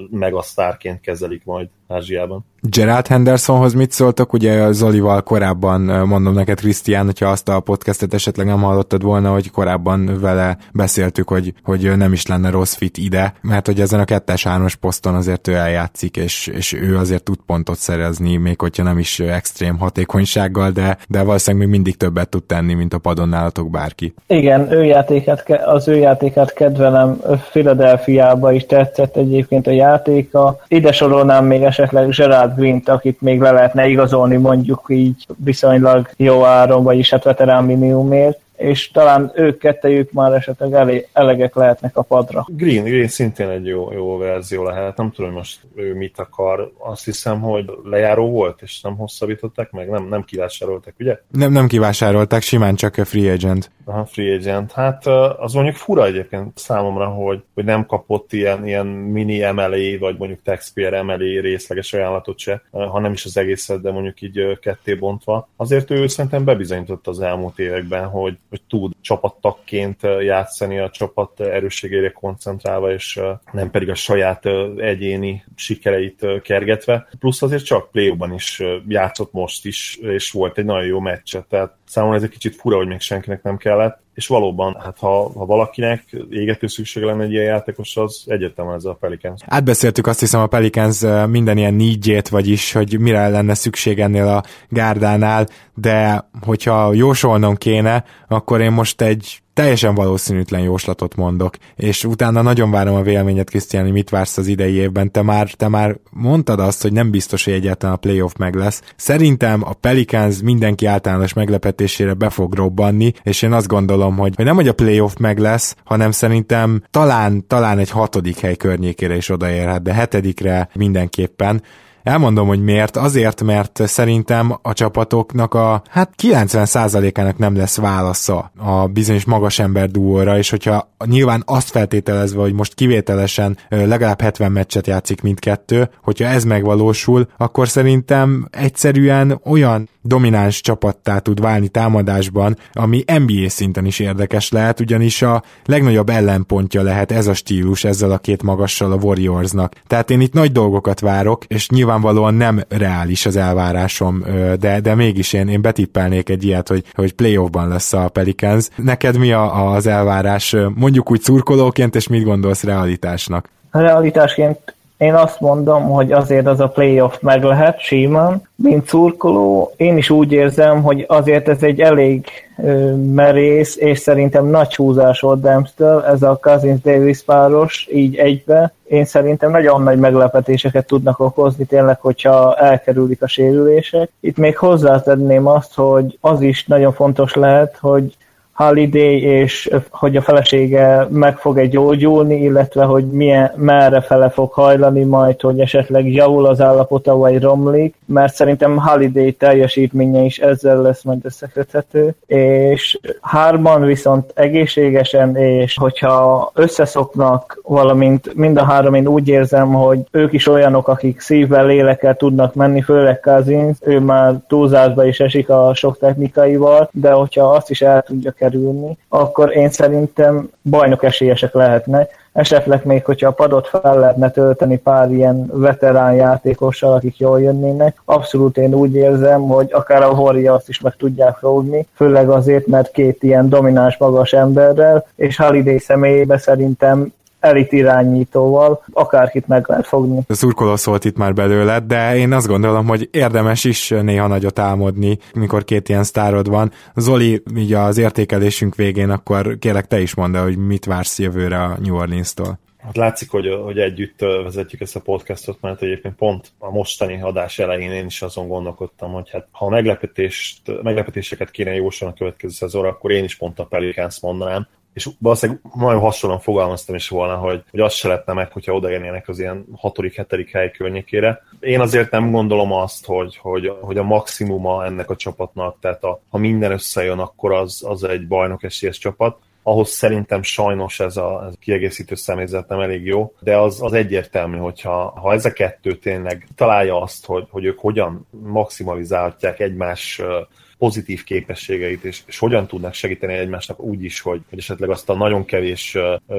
megasztárként kezelik majd Ázsiában. Gerard Hendersonhoz mit szóltok? Ugye Zolival korábban mondom neked, Krisztián, hogyha azt a podcastet esetleg nem hallottad volna, hogy korábban vele beszéltük, hogy, hogy nem is lenne rossz fit ide, mert hogy ezen a kettes hármas poszton azért ő eljátszik, és, és ő azért tud pontot szerezni, még hogyha nem is extrém hatékonysággal, de, de valószínűleg még mindig többet tud tenni, mint a padon nálatok bárki. Igen, ő játékát, az ő játékát kedvelem, Philadelphiába is tetszett egyébként a játéka. Ide sorolnám még esetleg Gerard Green-t, akit még le lehetne igazolni mondjuk így viszonylag jó áron, vagyis hát veterán minimumért és talán ők kettejük már esetleg elé, elegek lehetnek a padra. Green, Green szintén egy jó, jó verzió lehet, nem tudom, hogy most ő mit akar. Azt hiszem, hogy lejáró volt, és nem hosszabbították meg, nem, nem kivásárolták, ugye? Nem, nem kivásárolták, simán csak a free agent. Aha, free agent. Hát az mondjuk fura egyébként számomra, hogy, hogy nem kapott ilyen, ilyen mini MLA, vagy mondjuk taxpayer MLA részleges ajánlatot se, hanem is az egészet, de mondjuk így ketté bontva. Azért ő szerintem bebizonyított az elmúlt években, hogy, hogy tud csapattakként játszani a csapat erősségére koncentrálva, és nem pedig a saját egyéni sikereit kergetve. Plusz azért csak play is játszott most is, és volt egy nagyon jó meccse, tehát számomra ez egy kicsit fura, hogy még senkinek nem kellett, és valóban, hát ha, ha valakinek égető szüksége lenne egy ilyen játékos, az egyértelműen ez a Pelicans. Átbeszéltük azt hiszem a Pelicans minden ilyen nígyét, vagyis, hogy mire lenne szükség ennél a gárdánál, de hogyha jósolnom kéne, akkor én most egy teljesen valószínűtlen jóslatot mondok, és utána nagyon várom a véleményet, Krisztián, hogy mit vársz az idei évben. Te már, te már mondtad azt, hogy nem biztos, hogy egyáltalán a playoff meg lesz. Szerintem a Pelicans mindenki általános meglepetésére be fog robbanni, és én azt gondolom, hogy, hogy nem, hogy a playoff meg lesz, hanem szerintem talán, talán egy hatodik hely környékére is odaérhet, de hetedikre mindenképpen. Elmondom, hogy miért. Azért, mert szerintem a csapatoknak a hát 90%-ának nem lesz válasza a bizonyos magas ember duóra, és hogyha nyilván azt feltételezve, hogy most kivételesen legalább 70 meccset játszik mindkettő, hogyha ez megvalósul, akkor szerintem egyszerűen olyan domináns csapattá tud válni támadásban, ami NBA szinten is érdekes lehet, ugyanis a legnagyobb ellenpontja lehet ez a stílus ezzel a két magassal a Warriorsnak. Tehát én itt nagy dolgokat várok, és nyilvánvalóan nem reális az elvárásom, de, de mégis én, én betippelnék egy ilyet, hogy, hogy playoffban lesz a Pelicans. Neked mi a, az elvárás, mondjuk úgy szurkolóként, és mit gondolsz realitásnak? Realitásként én azt mondom, hogy azért az a playoff meg lehet simán. Mint szurkoló, én is úgy érzem, hogy azért ez egy elég ö, merész, és szerintem nagy húzás volt Dempstől, ez a Cousins Davis páros, így egybe. Én szerintem nagyon nagy meglepetéseket tudnak okozni tényleg, hogyha elkerülik a sérülések. Itt még hozzátenném azt, hogy az is nagyon fontos lehet, hogy Holiday, és hogy a felesége meg fog-e gyógyulni, illetve hogy milyen, merre fele fog hajlani majd, hogy esetleg javul az állapota, vagy romlik, mert szerintem Holiday teljesítménye is ezzel lesz majd összeköthető, és hárman viszont egészségesen, és hogyha összeszoknak, valamint mind a három én úgy érzem, hogy ők is olyanok, akik szívvel, lélekkel tudnak menni, főleg Kazins, ő már túlzásba is esik a sok technikaival, de hogyha azt is el tudja kerülni, akkor én szerintem bajnok esélyesek lehetnek. Esetleg még, hogyha a padot fel lehetne tölteni pár ilyen veterán játékossal, akik jól jönnének, abszolút én úgy érzem, hogy akár a Warriors is meg tudják fogni, főleg azért, mert két ilyen domináns magas emberrel, és Holiday személyébe szerintem elit irányítóval akárkit meg lehet fogni. Szurkoló szólt itt már belőle, de én azt gondolom, hogy érdemes is néha nagyot álmodni, mikor két ilyen sztárod van. Zoli, így az értékelésünk végén, akkor kérlek te is mondd hogy mit vársz jövőre a New Orleans-tól. Hát látszik, hogy, hogy együtt vezetjük ezt a podcastot, mert egyébként pont a mostani adás elején én is azon gondolkodtam, hogy hát ha meglepetést, meglepetéseket kéne jósolni a következő szezonra, akkor én is pont a Pelicans mondanám, és valószínűleg nagyon hasonlóan fogalmaztam is volna, hogy, hogy azt se lehetne meg, hogyha odaérnének az ilyen hatodik, hetedik hely környékére. Én azért nem gondolom azt, hogy, hogy, hogy a maximuma ennek a csapatnak, tehát a, ha minden összejön, akkor az, az egy bajnok esélyes csapat ahhoz szerintem sajnos ez a, ez a kiegészítő személyzet nem elég jó, de az, az egyértelmű, hogyha ha ez a kettő tényleg találja azt, hogy, hogy ők hogyan maximalizálhatják egymás pozitív képességeit, és, és hogyan tudnak segíteni egymásnak úgy is, hogy, hogy esetleg azt a nagyon kevés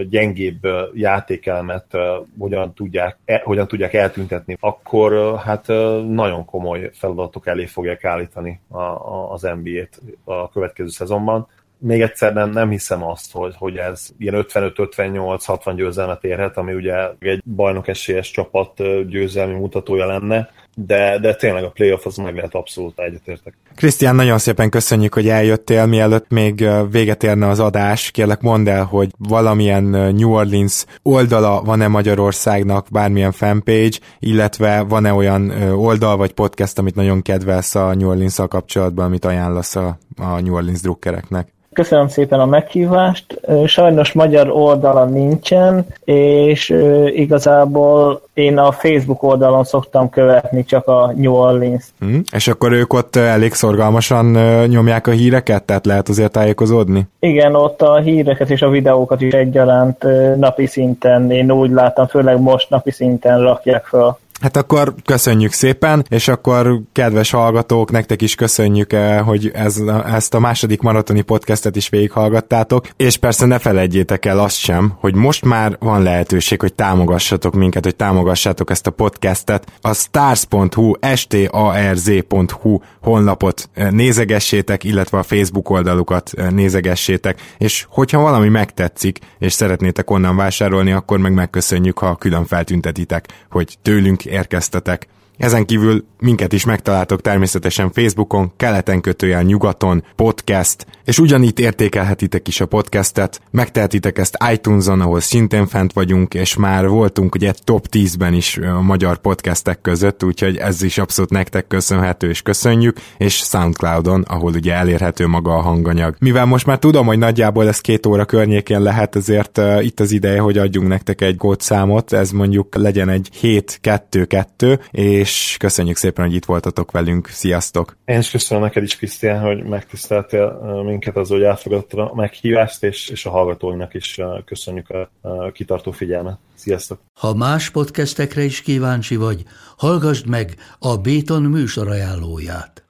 gyengébb játékelmet hogyan tudják, e, hogyan tudják eltüntetni, akkor hát nagyon komoly feladatok elé fogják állítani a, a, az NBA-t a következő szezonban. Még egyszer nem, nem hiszem azt, hogy, hogy ez ilyen 55-58-60 győzelmet érhet, ami ugye egy bajnok esélyes csapat győzelmi mutatója lenne, de, de tényleg a playoff az meg lehet abszolút egyetértek. Krisztián, nagyon szépen köszönjük, hogy eljöttél, mielőtt még véget érne az adás. Kérlek mondd el, hogy valamilyen New Orleans oldala van-e Magyarországnak, bármilyen fanpage, illetve van-e olyan oldal vagy podcast, amit nagyon kedvelsz a New orleans kapcsolatban, amit ajánlasz a, a New Orleans drukkereknek? Köszönöm szépen a meghívást. Sajnos magyar oldala nincsen, és igazából én a Facebook oldalon szoktam követni csak a New Orleans. Hmm, és akkor ők ott elég szorgalmasan nyomják a híreket, tehát lehet azért tájékozódni? Igen, ott a híreket és a videókat is egyaránt napi szinten, én úgy látom, főleg most napi szinten rakják fel. Hát akkor köszönjük szépen, és akkor kedves hallgatók, nektek is köszönjük, eh, hogy ez, ezt a második maratoni podcastet is végighallgattátok, és persze ne felejtjétek el azt sem, hogy most már van lehetőség, hogy támogassatok minket, hogy támogassátok ezt a podcastet. A stars.hu, starz.hu honlapot eh, nézegessétek, illetve a Facebook oldalukat eh, nézegessétek, és hogyha valami megtetszik, és szeretnétek onnan vásárolni, akkor meg megköszönjük, ha külön feltüntetitek, hogy tőlünk érkeztetek. Ezen kívül minket is megtaláltok természetesen Facebookon, keleten kötőjel nyugaton, podcast, és ugyanígy értékelhetitek is a podcastet, megtehetitek ezt iTunes-on, ahol szintén fent vagyunk, és már voltunk ugye top 10-ben is a magyar podcastek között, úgyhogy ez is abszolút nektek köszönhető, és köszönjük, és Soundcloudon, ahol ugye elérhető maga a hanganyag. Mivel most már tudom, hogy nagyjából ez két óra környékén lehet, ezért uh, itt az ideje, hogy adjunk nektek egy kódszámot, ez mondjuk legyen egy 7-2-2, és és köszönjük szépen, hogy itt voltatok velünk. Sziasztok! Én is köszönöm neked is, Krisztián, hogy megtiszteltél minket az, hogy elfogadtad a meghívást, és, és a hallgatóinak is köszönjük a kitartó figyelmet. Sziasztok! Ha más podcastekre is kíváncsi vagy, hallgassd meg a Béton műsor ajánlóját.